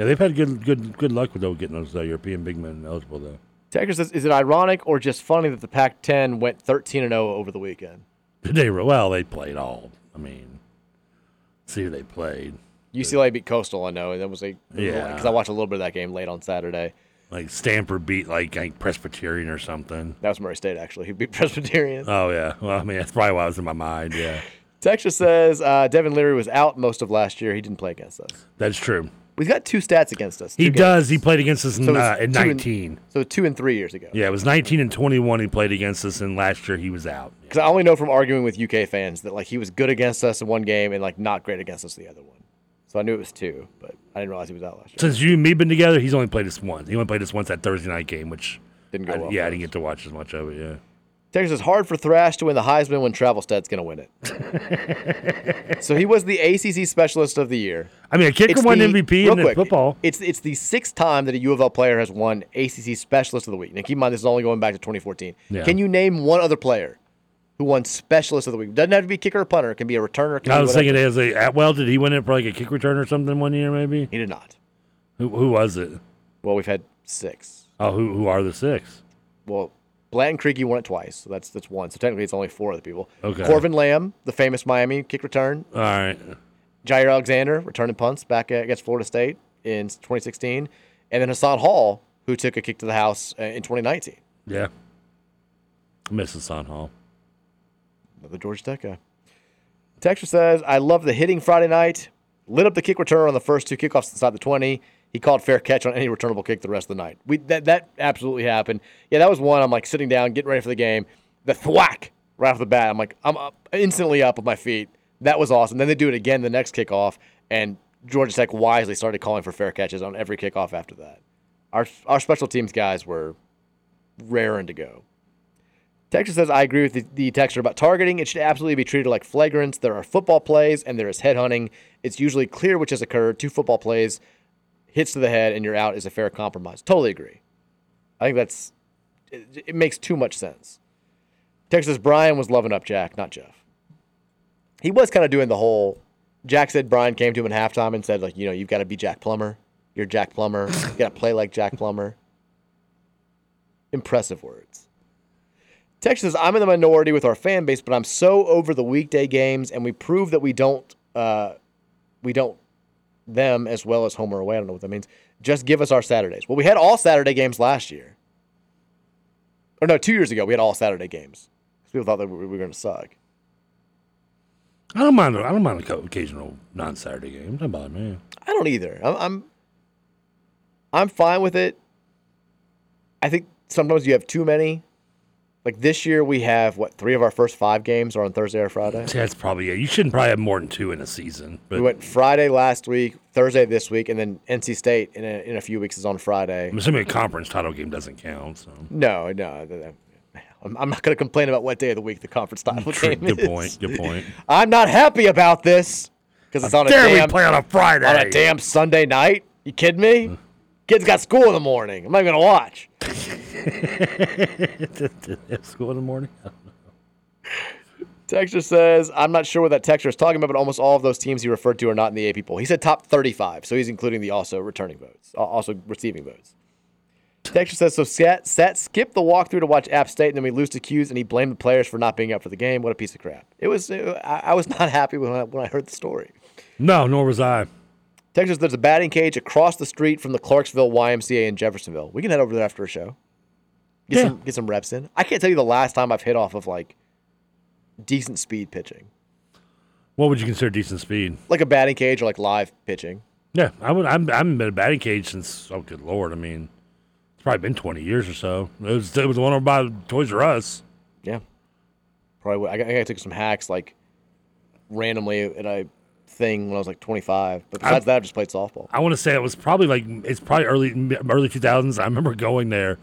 Yeah, they've had good good good luck with getting those uh, European big men eligible though. Texture says, "Is it ironic or just funny that the Pac-10 went 13 and 0 over the weekend?" They were well. They played all. I mean, see who they played. UCLA beat Coastal, I know, and that was a Yeah. because I watched a little bit of that game late on Saturday. Like Stanford beat like, like Presbyterian or something. That was Murray State actually. He beat Presbyterian. Oh yeah. Well, I mean that's probably why it was in my mind. Yeah, Texture says uh, Devin Leary was out most of last year. He didn't play against us. that's true. He's got two stats against us. He two does. He played against us in, So uh, in two and- 19. so two and three years ago. Yeah, it was 19 and 21. He played against us, and last year he was out. Because I only know from arguing with UK fans that like he was good against us in one game and like not great against us the other one. So I knew it was two, but I didn't realize he was out last year. Since you and me been together, he's only played us once. He only played us once that Thursday night game, which Didn't go I- well Yeah, I didn't get to watch as much of it. Yeah. Texas says hard for Thrash to win the Heisman when Travelstead's going to win it. so he was the ACC Specialist of the Year. I mean, a kicker won MVP in quick, football. It's it's the sixth time that a U of L player has won ACC Specialist of the Week. Now keep in mind this is only going back to 2014. Yeah. Can you name one other player who won Specialist of the Week? Doesn't have to be kicker or punter. It can be a returner. Can I was thinking as a Atwell, did he win it for like a kick return or something one year? Maybe he did not. Who, who was it? Well, we've had six. Oh, who who are the six? Well, Blanton Creque won it twice, so that's that's one. So technically, it's only four other people. Okay. Corvin Lamb, the famous Miami kick return. All right. Jaire Alexander returning punts back against Florida State in 2016, and then Hassan Hall, who took a kick to the house uh, in 2019. Yeah. Mrs. Son Hall. Another Georgia Tech guy. Texture says, I love the hitting Friday night. Lit up the kick return on the first two kickoffs inside the 20. He called fair catch on any returnable kick the rest of the night. We that that absolutely happened. Yeah, that was one. I'm like sitting down, getting ready for the game. The thwack right off the bat. I'm like, I'm up, instantly up with my feet. That was awesome. Then they do it again the next kickoff, and Georgia Tech wisely started calling for fair catches on every kickoff after that. Our our special teams guys were raring to go. Texas says, I agree with the, the texture about targeting. It should absolutely be treated like flagrants. There are football plays and there is headhunting. It's usually clear which has occurred. Two football plays, hits to the head, and you're out is a fair compromise. Totally agree. I think that's, it, it makes too much sense. Texas Brian was loving up Jack, not Jeff. he was kind of doing the whole. Jack said Brian came to him in halftime and said like, you know, you've got to be Jack Plummer. You're Jack Plummer. You got to play like Jack Plummer. Impressive words. Texas, I'm in the minority with our fan base, but I'm so over the weekday games, and we prove that we don't, uh, we don't them as well as home or away. I don't know what that means. Just give us our Saturdays. Well, we had all Saturday games last year. Or no, two years ago we had all Saturday games. People thought that we were going to suck. I don't mind. I don't mind a occasional non-Saturday game. Don't bother me. I don't either. I'm, I'm, I'm fine with it. I think sometimes you have too many. Like this year, we have what three of our first five games are on Thursday or Friday. Yeah, That's probably it. You shouldn't probably have more than two in a season. But we went Friday last week, Thursday this week, and then NC State in a, in a few weeks is on Friday. I'm assuming a conference title game doesn't count. So No, no, I'm, I'm not going to complain about what day of the week the conference title True. game Good is. point. Good point. I'm not happy about this because it's How on a dare we play on a Friday? on a damn Sunday night. You kidding me? Mm. Kids got school in the morning. I'm not going to watch. School in the morning. Texture says, I'm not sure what that texture is talking about, but almost all of those teams he referred to are not in the AP poll. He said top 35, so he's including the also returning votes, also receiving votes. Texture says, so Sat, Sat skipped the walkthrough to watch App State, and then we lose to Q's, and he blamed the players for not being up for the game. What a piece of crap. It was. uh, I, I was not happy when I, when I heard the story. No, nor was I. Texas, there's a batting cage across the street from the Clarksville YMCA in Jeffersonville. We can head over there after a show. Get Yeah. some get some reps in. I can't tell you the last time I've hit off of like decent speed pitching. What would you consider decent speed? Like a batting cage or like live pitching. Yeah, I would. I'm, I haven't been in a batting cage since. Oh, good lord! I mean, it's probably been 20 years or so. It was. It was the one over by Toys R Us. Yeah. Probably. I, I took some hacks like randomly and a thing when I was like 25. But besides that, I've just played softball. I want to say it was probably like it's probably early early 2000s. I remember going there,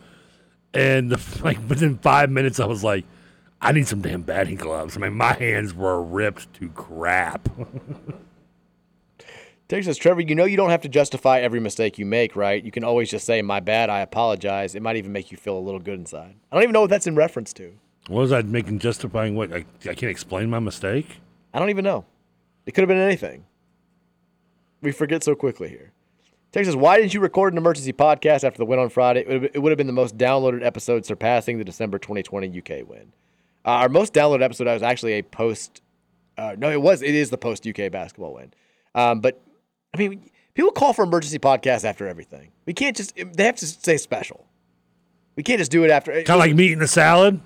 and the, like within five minutes, I was like, I need some damn batting gloves. I mean, my hands were ripped to crap. Texas Trevor, you know you don't have to justify every mistake you make, right? You can always just say, my bad, I apologize. It might even make you feel a little good inside. I don't even know what that's in reference to. what was I making justifying? What I, I can't explain my mistake. I don't even know. It could have been anything. We forget so quickly here. Texas, why didn't you record an emergency podcast after the win on Friday? It would have- it would have been the most downloaded episode, surpassing the December 2020 UK win. Uh, our most downloaded episode was actually a post. Uh, no, it was. It is the post UK basketball win. Um, but I mean, people call for emergency podcasts after everything. We can't just. They have to say special. We can't just do it after. Kind of like meat in a salad.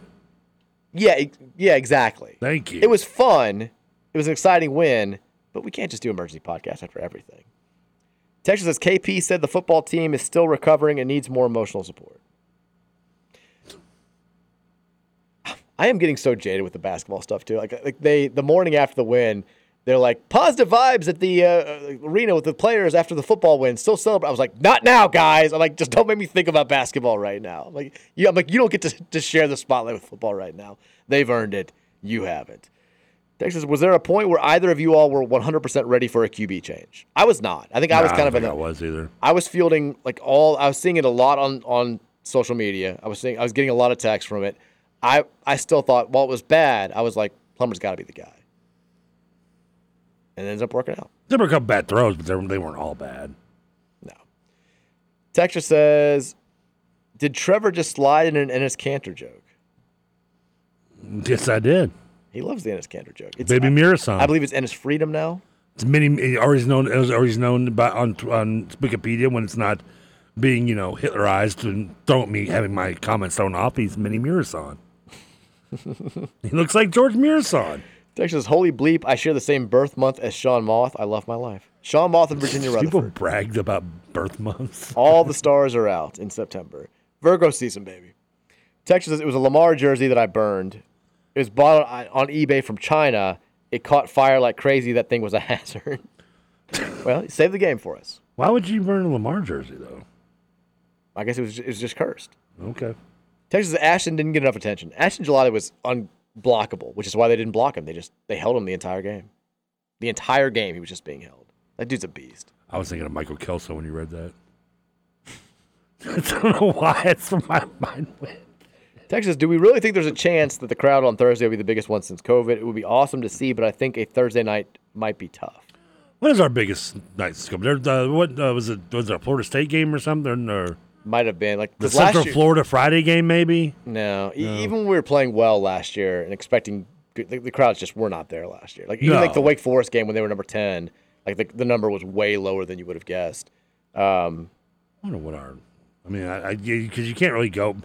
Yeah, yeah, exactly. Thank you. It was fun. It was an exciting win, but we can't just do emergency podcast after everything. Texas says KP said the football team is still recovering and needs more emotional support. I am getting so jaded with the basketball stuff too. Like, like they the morning after the win, they're like positive vibes at the uh, arena with the players after the football win. Still celebrate. I was like, not now, guys. I'm like, just don't make me think about basketball right now. I'm like, yeah, I'm like, you don't get to, to share the spotlight with football right now. They've earned it. You haven't. Texas, was there a point where either of you all were 100% ready for a QB change? I was not. I think I was Nah, kind of don't in I was either. I was fielding like all I was seeing it a lot on on social media. I was seeing I was getting a lot of texts from it. I I still thought while it was bad, I was like Plummer's got to be the guy. And it ends up working out. There were a couple bad throws, but they were- they weren't all bad. No. Texture says, "Did Trevor just slide in an Enes Kanter joke?" Yes, I did. He loves the Enes Kanter joke. It's, Baby I, Mirasan. I believe it's Enes Freedom now. It's many always known always known by on on Wikipedia when it's not being you know Hitlerized and throwing me having my comments thrown off. He's Mini Mirasan. he looks like George Mirasan. Texture says, "Holy bleep! I share the same birth month as Sean Moth. I love my life." Sean Moth and Virginia Rutherford. People bragged about birth months. All the stars are out in September. Virgo season, baby. Texas says it was a Lamar jersey that I burned. It was bought on, on eBay from China. It caught fire like crazy. That thing was a hazard. well, it saved the game for us. Why would you burn a Lamar jersey though? I guess it was it was just cursed. Okay. Texas Ashton didn't get enough attention. Ashton Gillotte was unblockable, which is why they didn't block him. They just they held him the entire game. The entire game, he was just being held. That dude's a beast. I was thinking of Michael Kelso when you read that. I don't know why it's from my mind. went. Texas, do we really think there's a chance that the crowd on Thursday will be the biggest one since COVID? It would be awesome to see, but I think a Thursday night might be tough. What is our biggest night? There, uh, what uh, was it? Was it a Florida State game or something? Or Might have been like the Central year- Florida Friday game, maybe? No, No. even when we were playing well last year and expecting the, the crowds just were not there last year. Like even like the Wake Forest game when they were number ten, like the, the number was way lower than you would have guessed. Um, I wonder what our. I mean, I because you can't really go.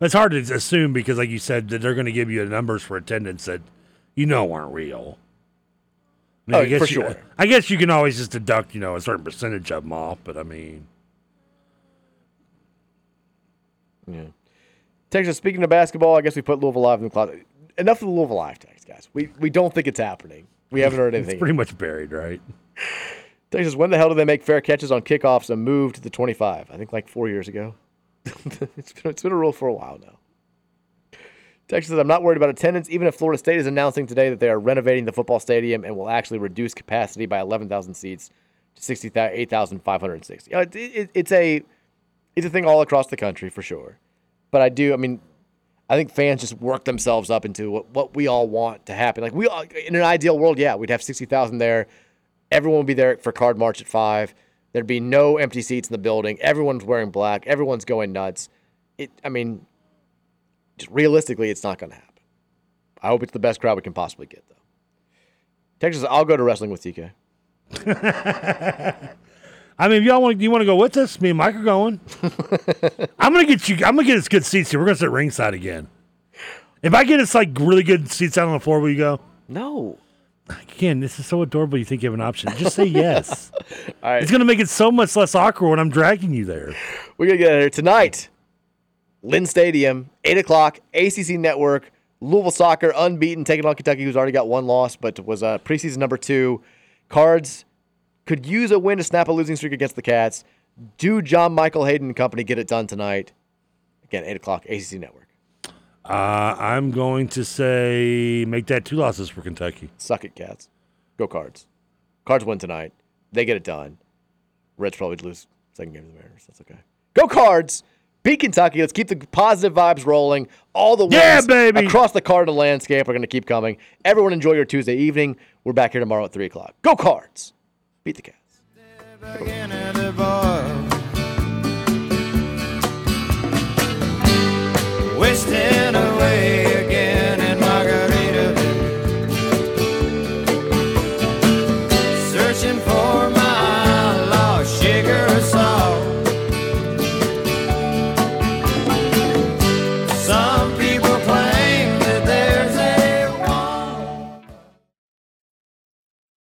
It's hard to assume because, like you said, that they're going to give you numbers for attendance that you know aren't real. I Oh, I guess for you- sure. I guess you can always just deduct, you know, a certain percentage of them off. But I mean, yeah. Texas, speaking of basketball, I guess we put Louisville Live in the closet. Enough of the Louisville Live text, guys. We we don't think it's happening. We haven't heard anything. it's pretty much buried, right? Texas, when the hell do they make fair catches on kickoffs and move to the 25? I think like four years ago. it's, been, it's been a rule for a while now. Texas says, I'm not worried about attendance, even if Florida State is announcing today that they are renovating the football stadium and will actually reduce capacity by 11,000 seats to 68,560. You know, it, it, it's a it's a thing all across the country for sure. But I do, I mean, I think fans just work themselves up into what, what we all want to happen. Like we, all, in an ideal world, yeah, we'd have sixty thousand there. Everyone would be there for card march at five. There'd be no empty seats in the building. Everyone's wearing black. Everyone's going nuts. It, I mean, just realistically, it's not going to happen. I hope it's the best crowd we can possibly get, though. Texas, I'll go to wrestling with TK. I mean, if y'all want, you want to go with us? Me and Mike are going. I'm gonna get you. I'm gonna get us good seats here. We're gonna sit ringside again. If I get us like really good seats out on the floor, will you go? No. Again, this is so adorable. You think you have an option? Just say yes. All right. It's gonna make it so much less awkward when I'm dragging you there. We're gonna get out of here tonight. Lynn Stadium, eight o'clock, ACC Network, Louisville soccer, unbeaten, taking on Kentucky, who's already got one loss, but was uh, preseason number two. Cards could use a win to snap a losing streak against the Cats. Do John Michael Hayden and company get it done tonight? Again, eight o'clock, ACC Network. Uh, I'm going to say make that two losses for Kentucky. Suck it, Cats. Go Cards. Cards win tonight. They get it done. Reds probably lose second game to the Mariners. That's okay. Go Cards. Beat Kentucky. Let's keep the positive vibes rolling. All the wins Yeah, baby. across the Cardinal landscape are going to keep coming. Everyone enjoy your Tuesday evening. We're back here tomorrow at 3 o'clock. Go Cards. Beat the Cats. beginning to boil.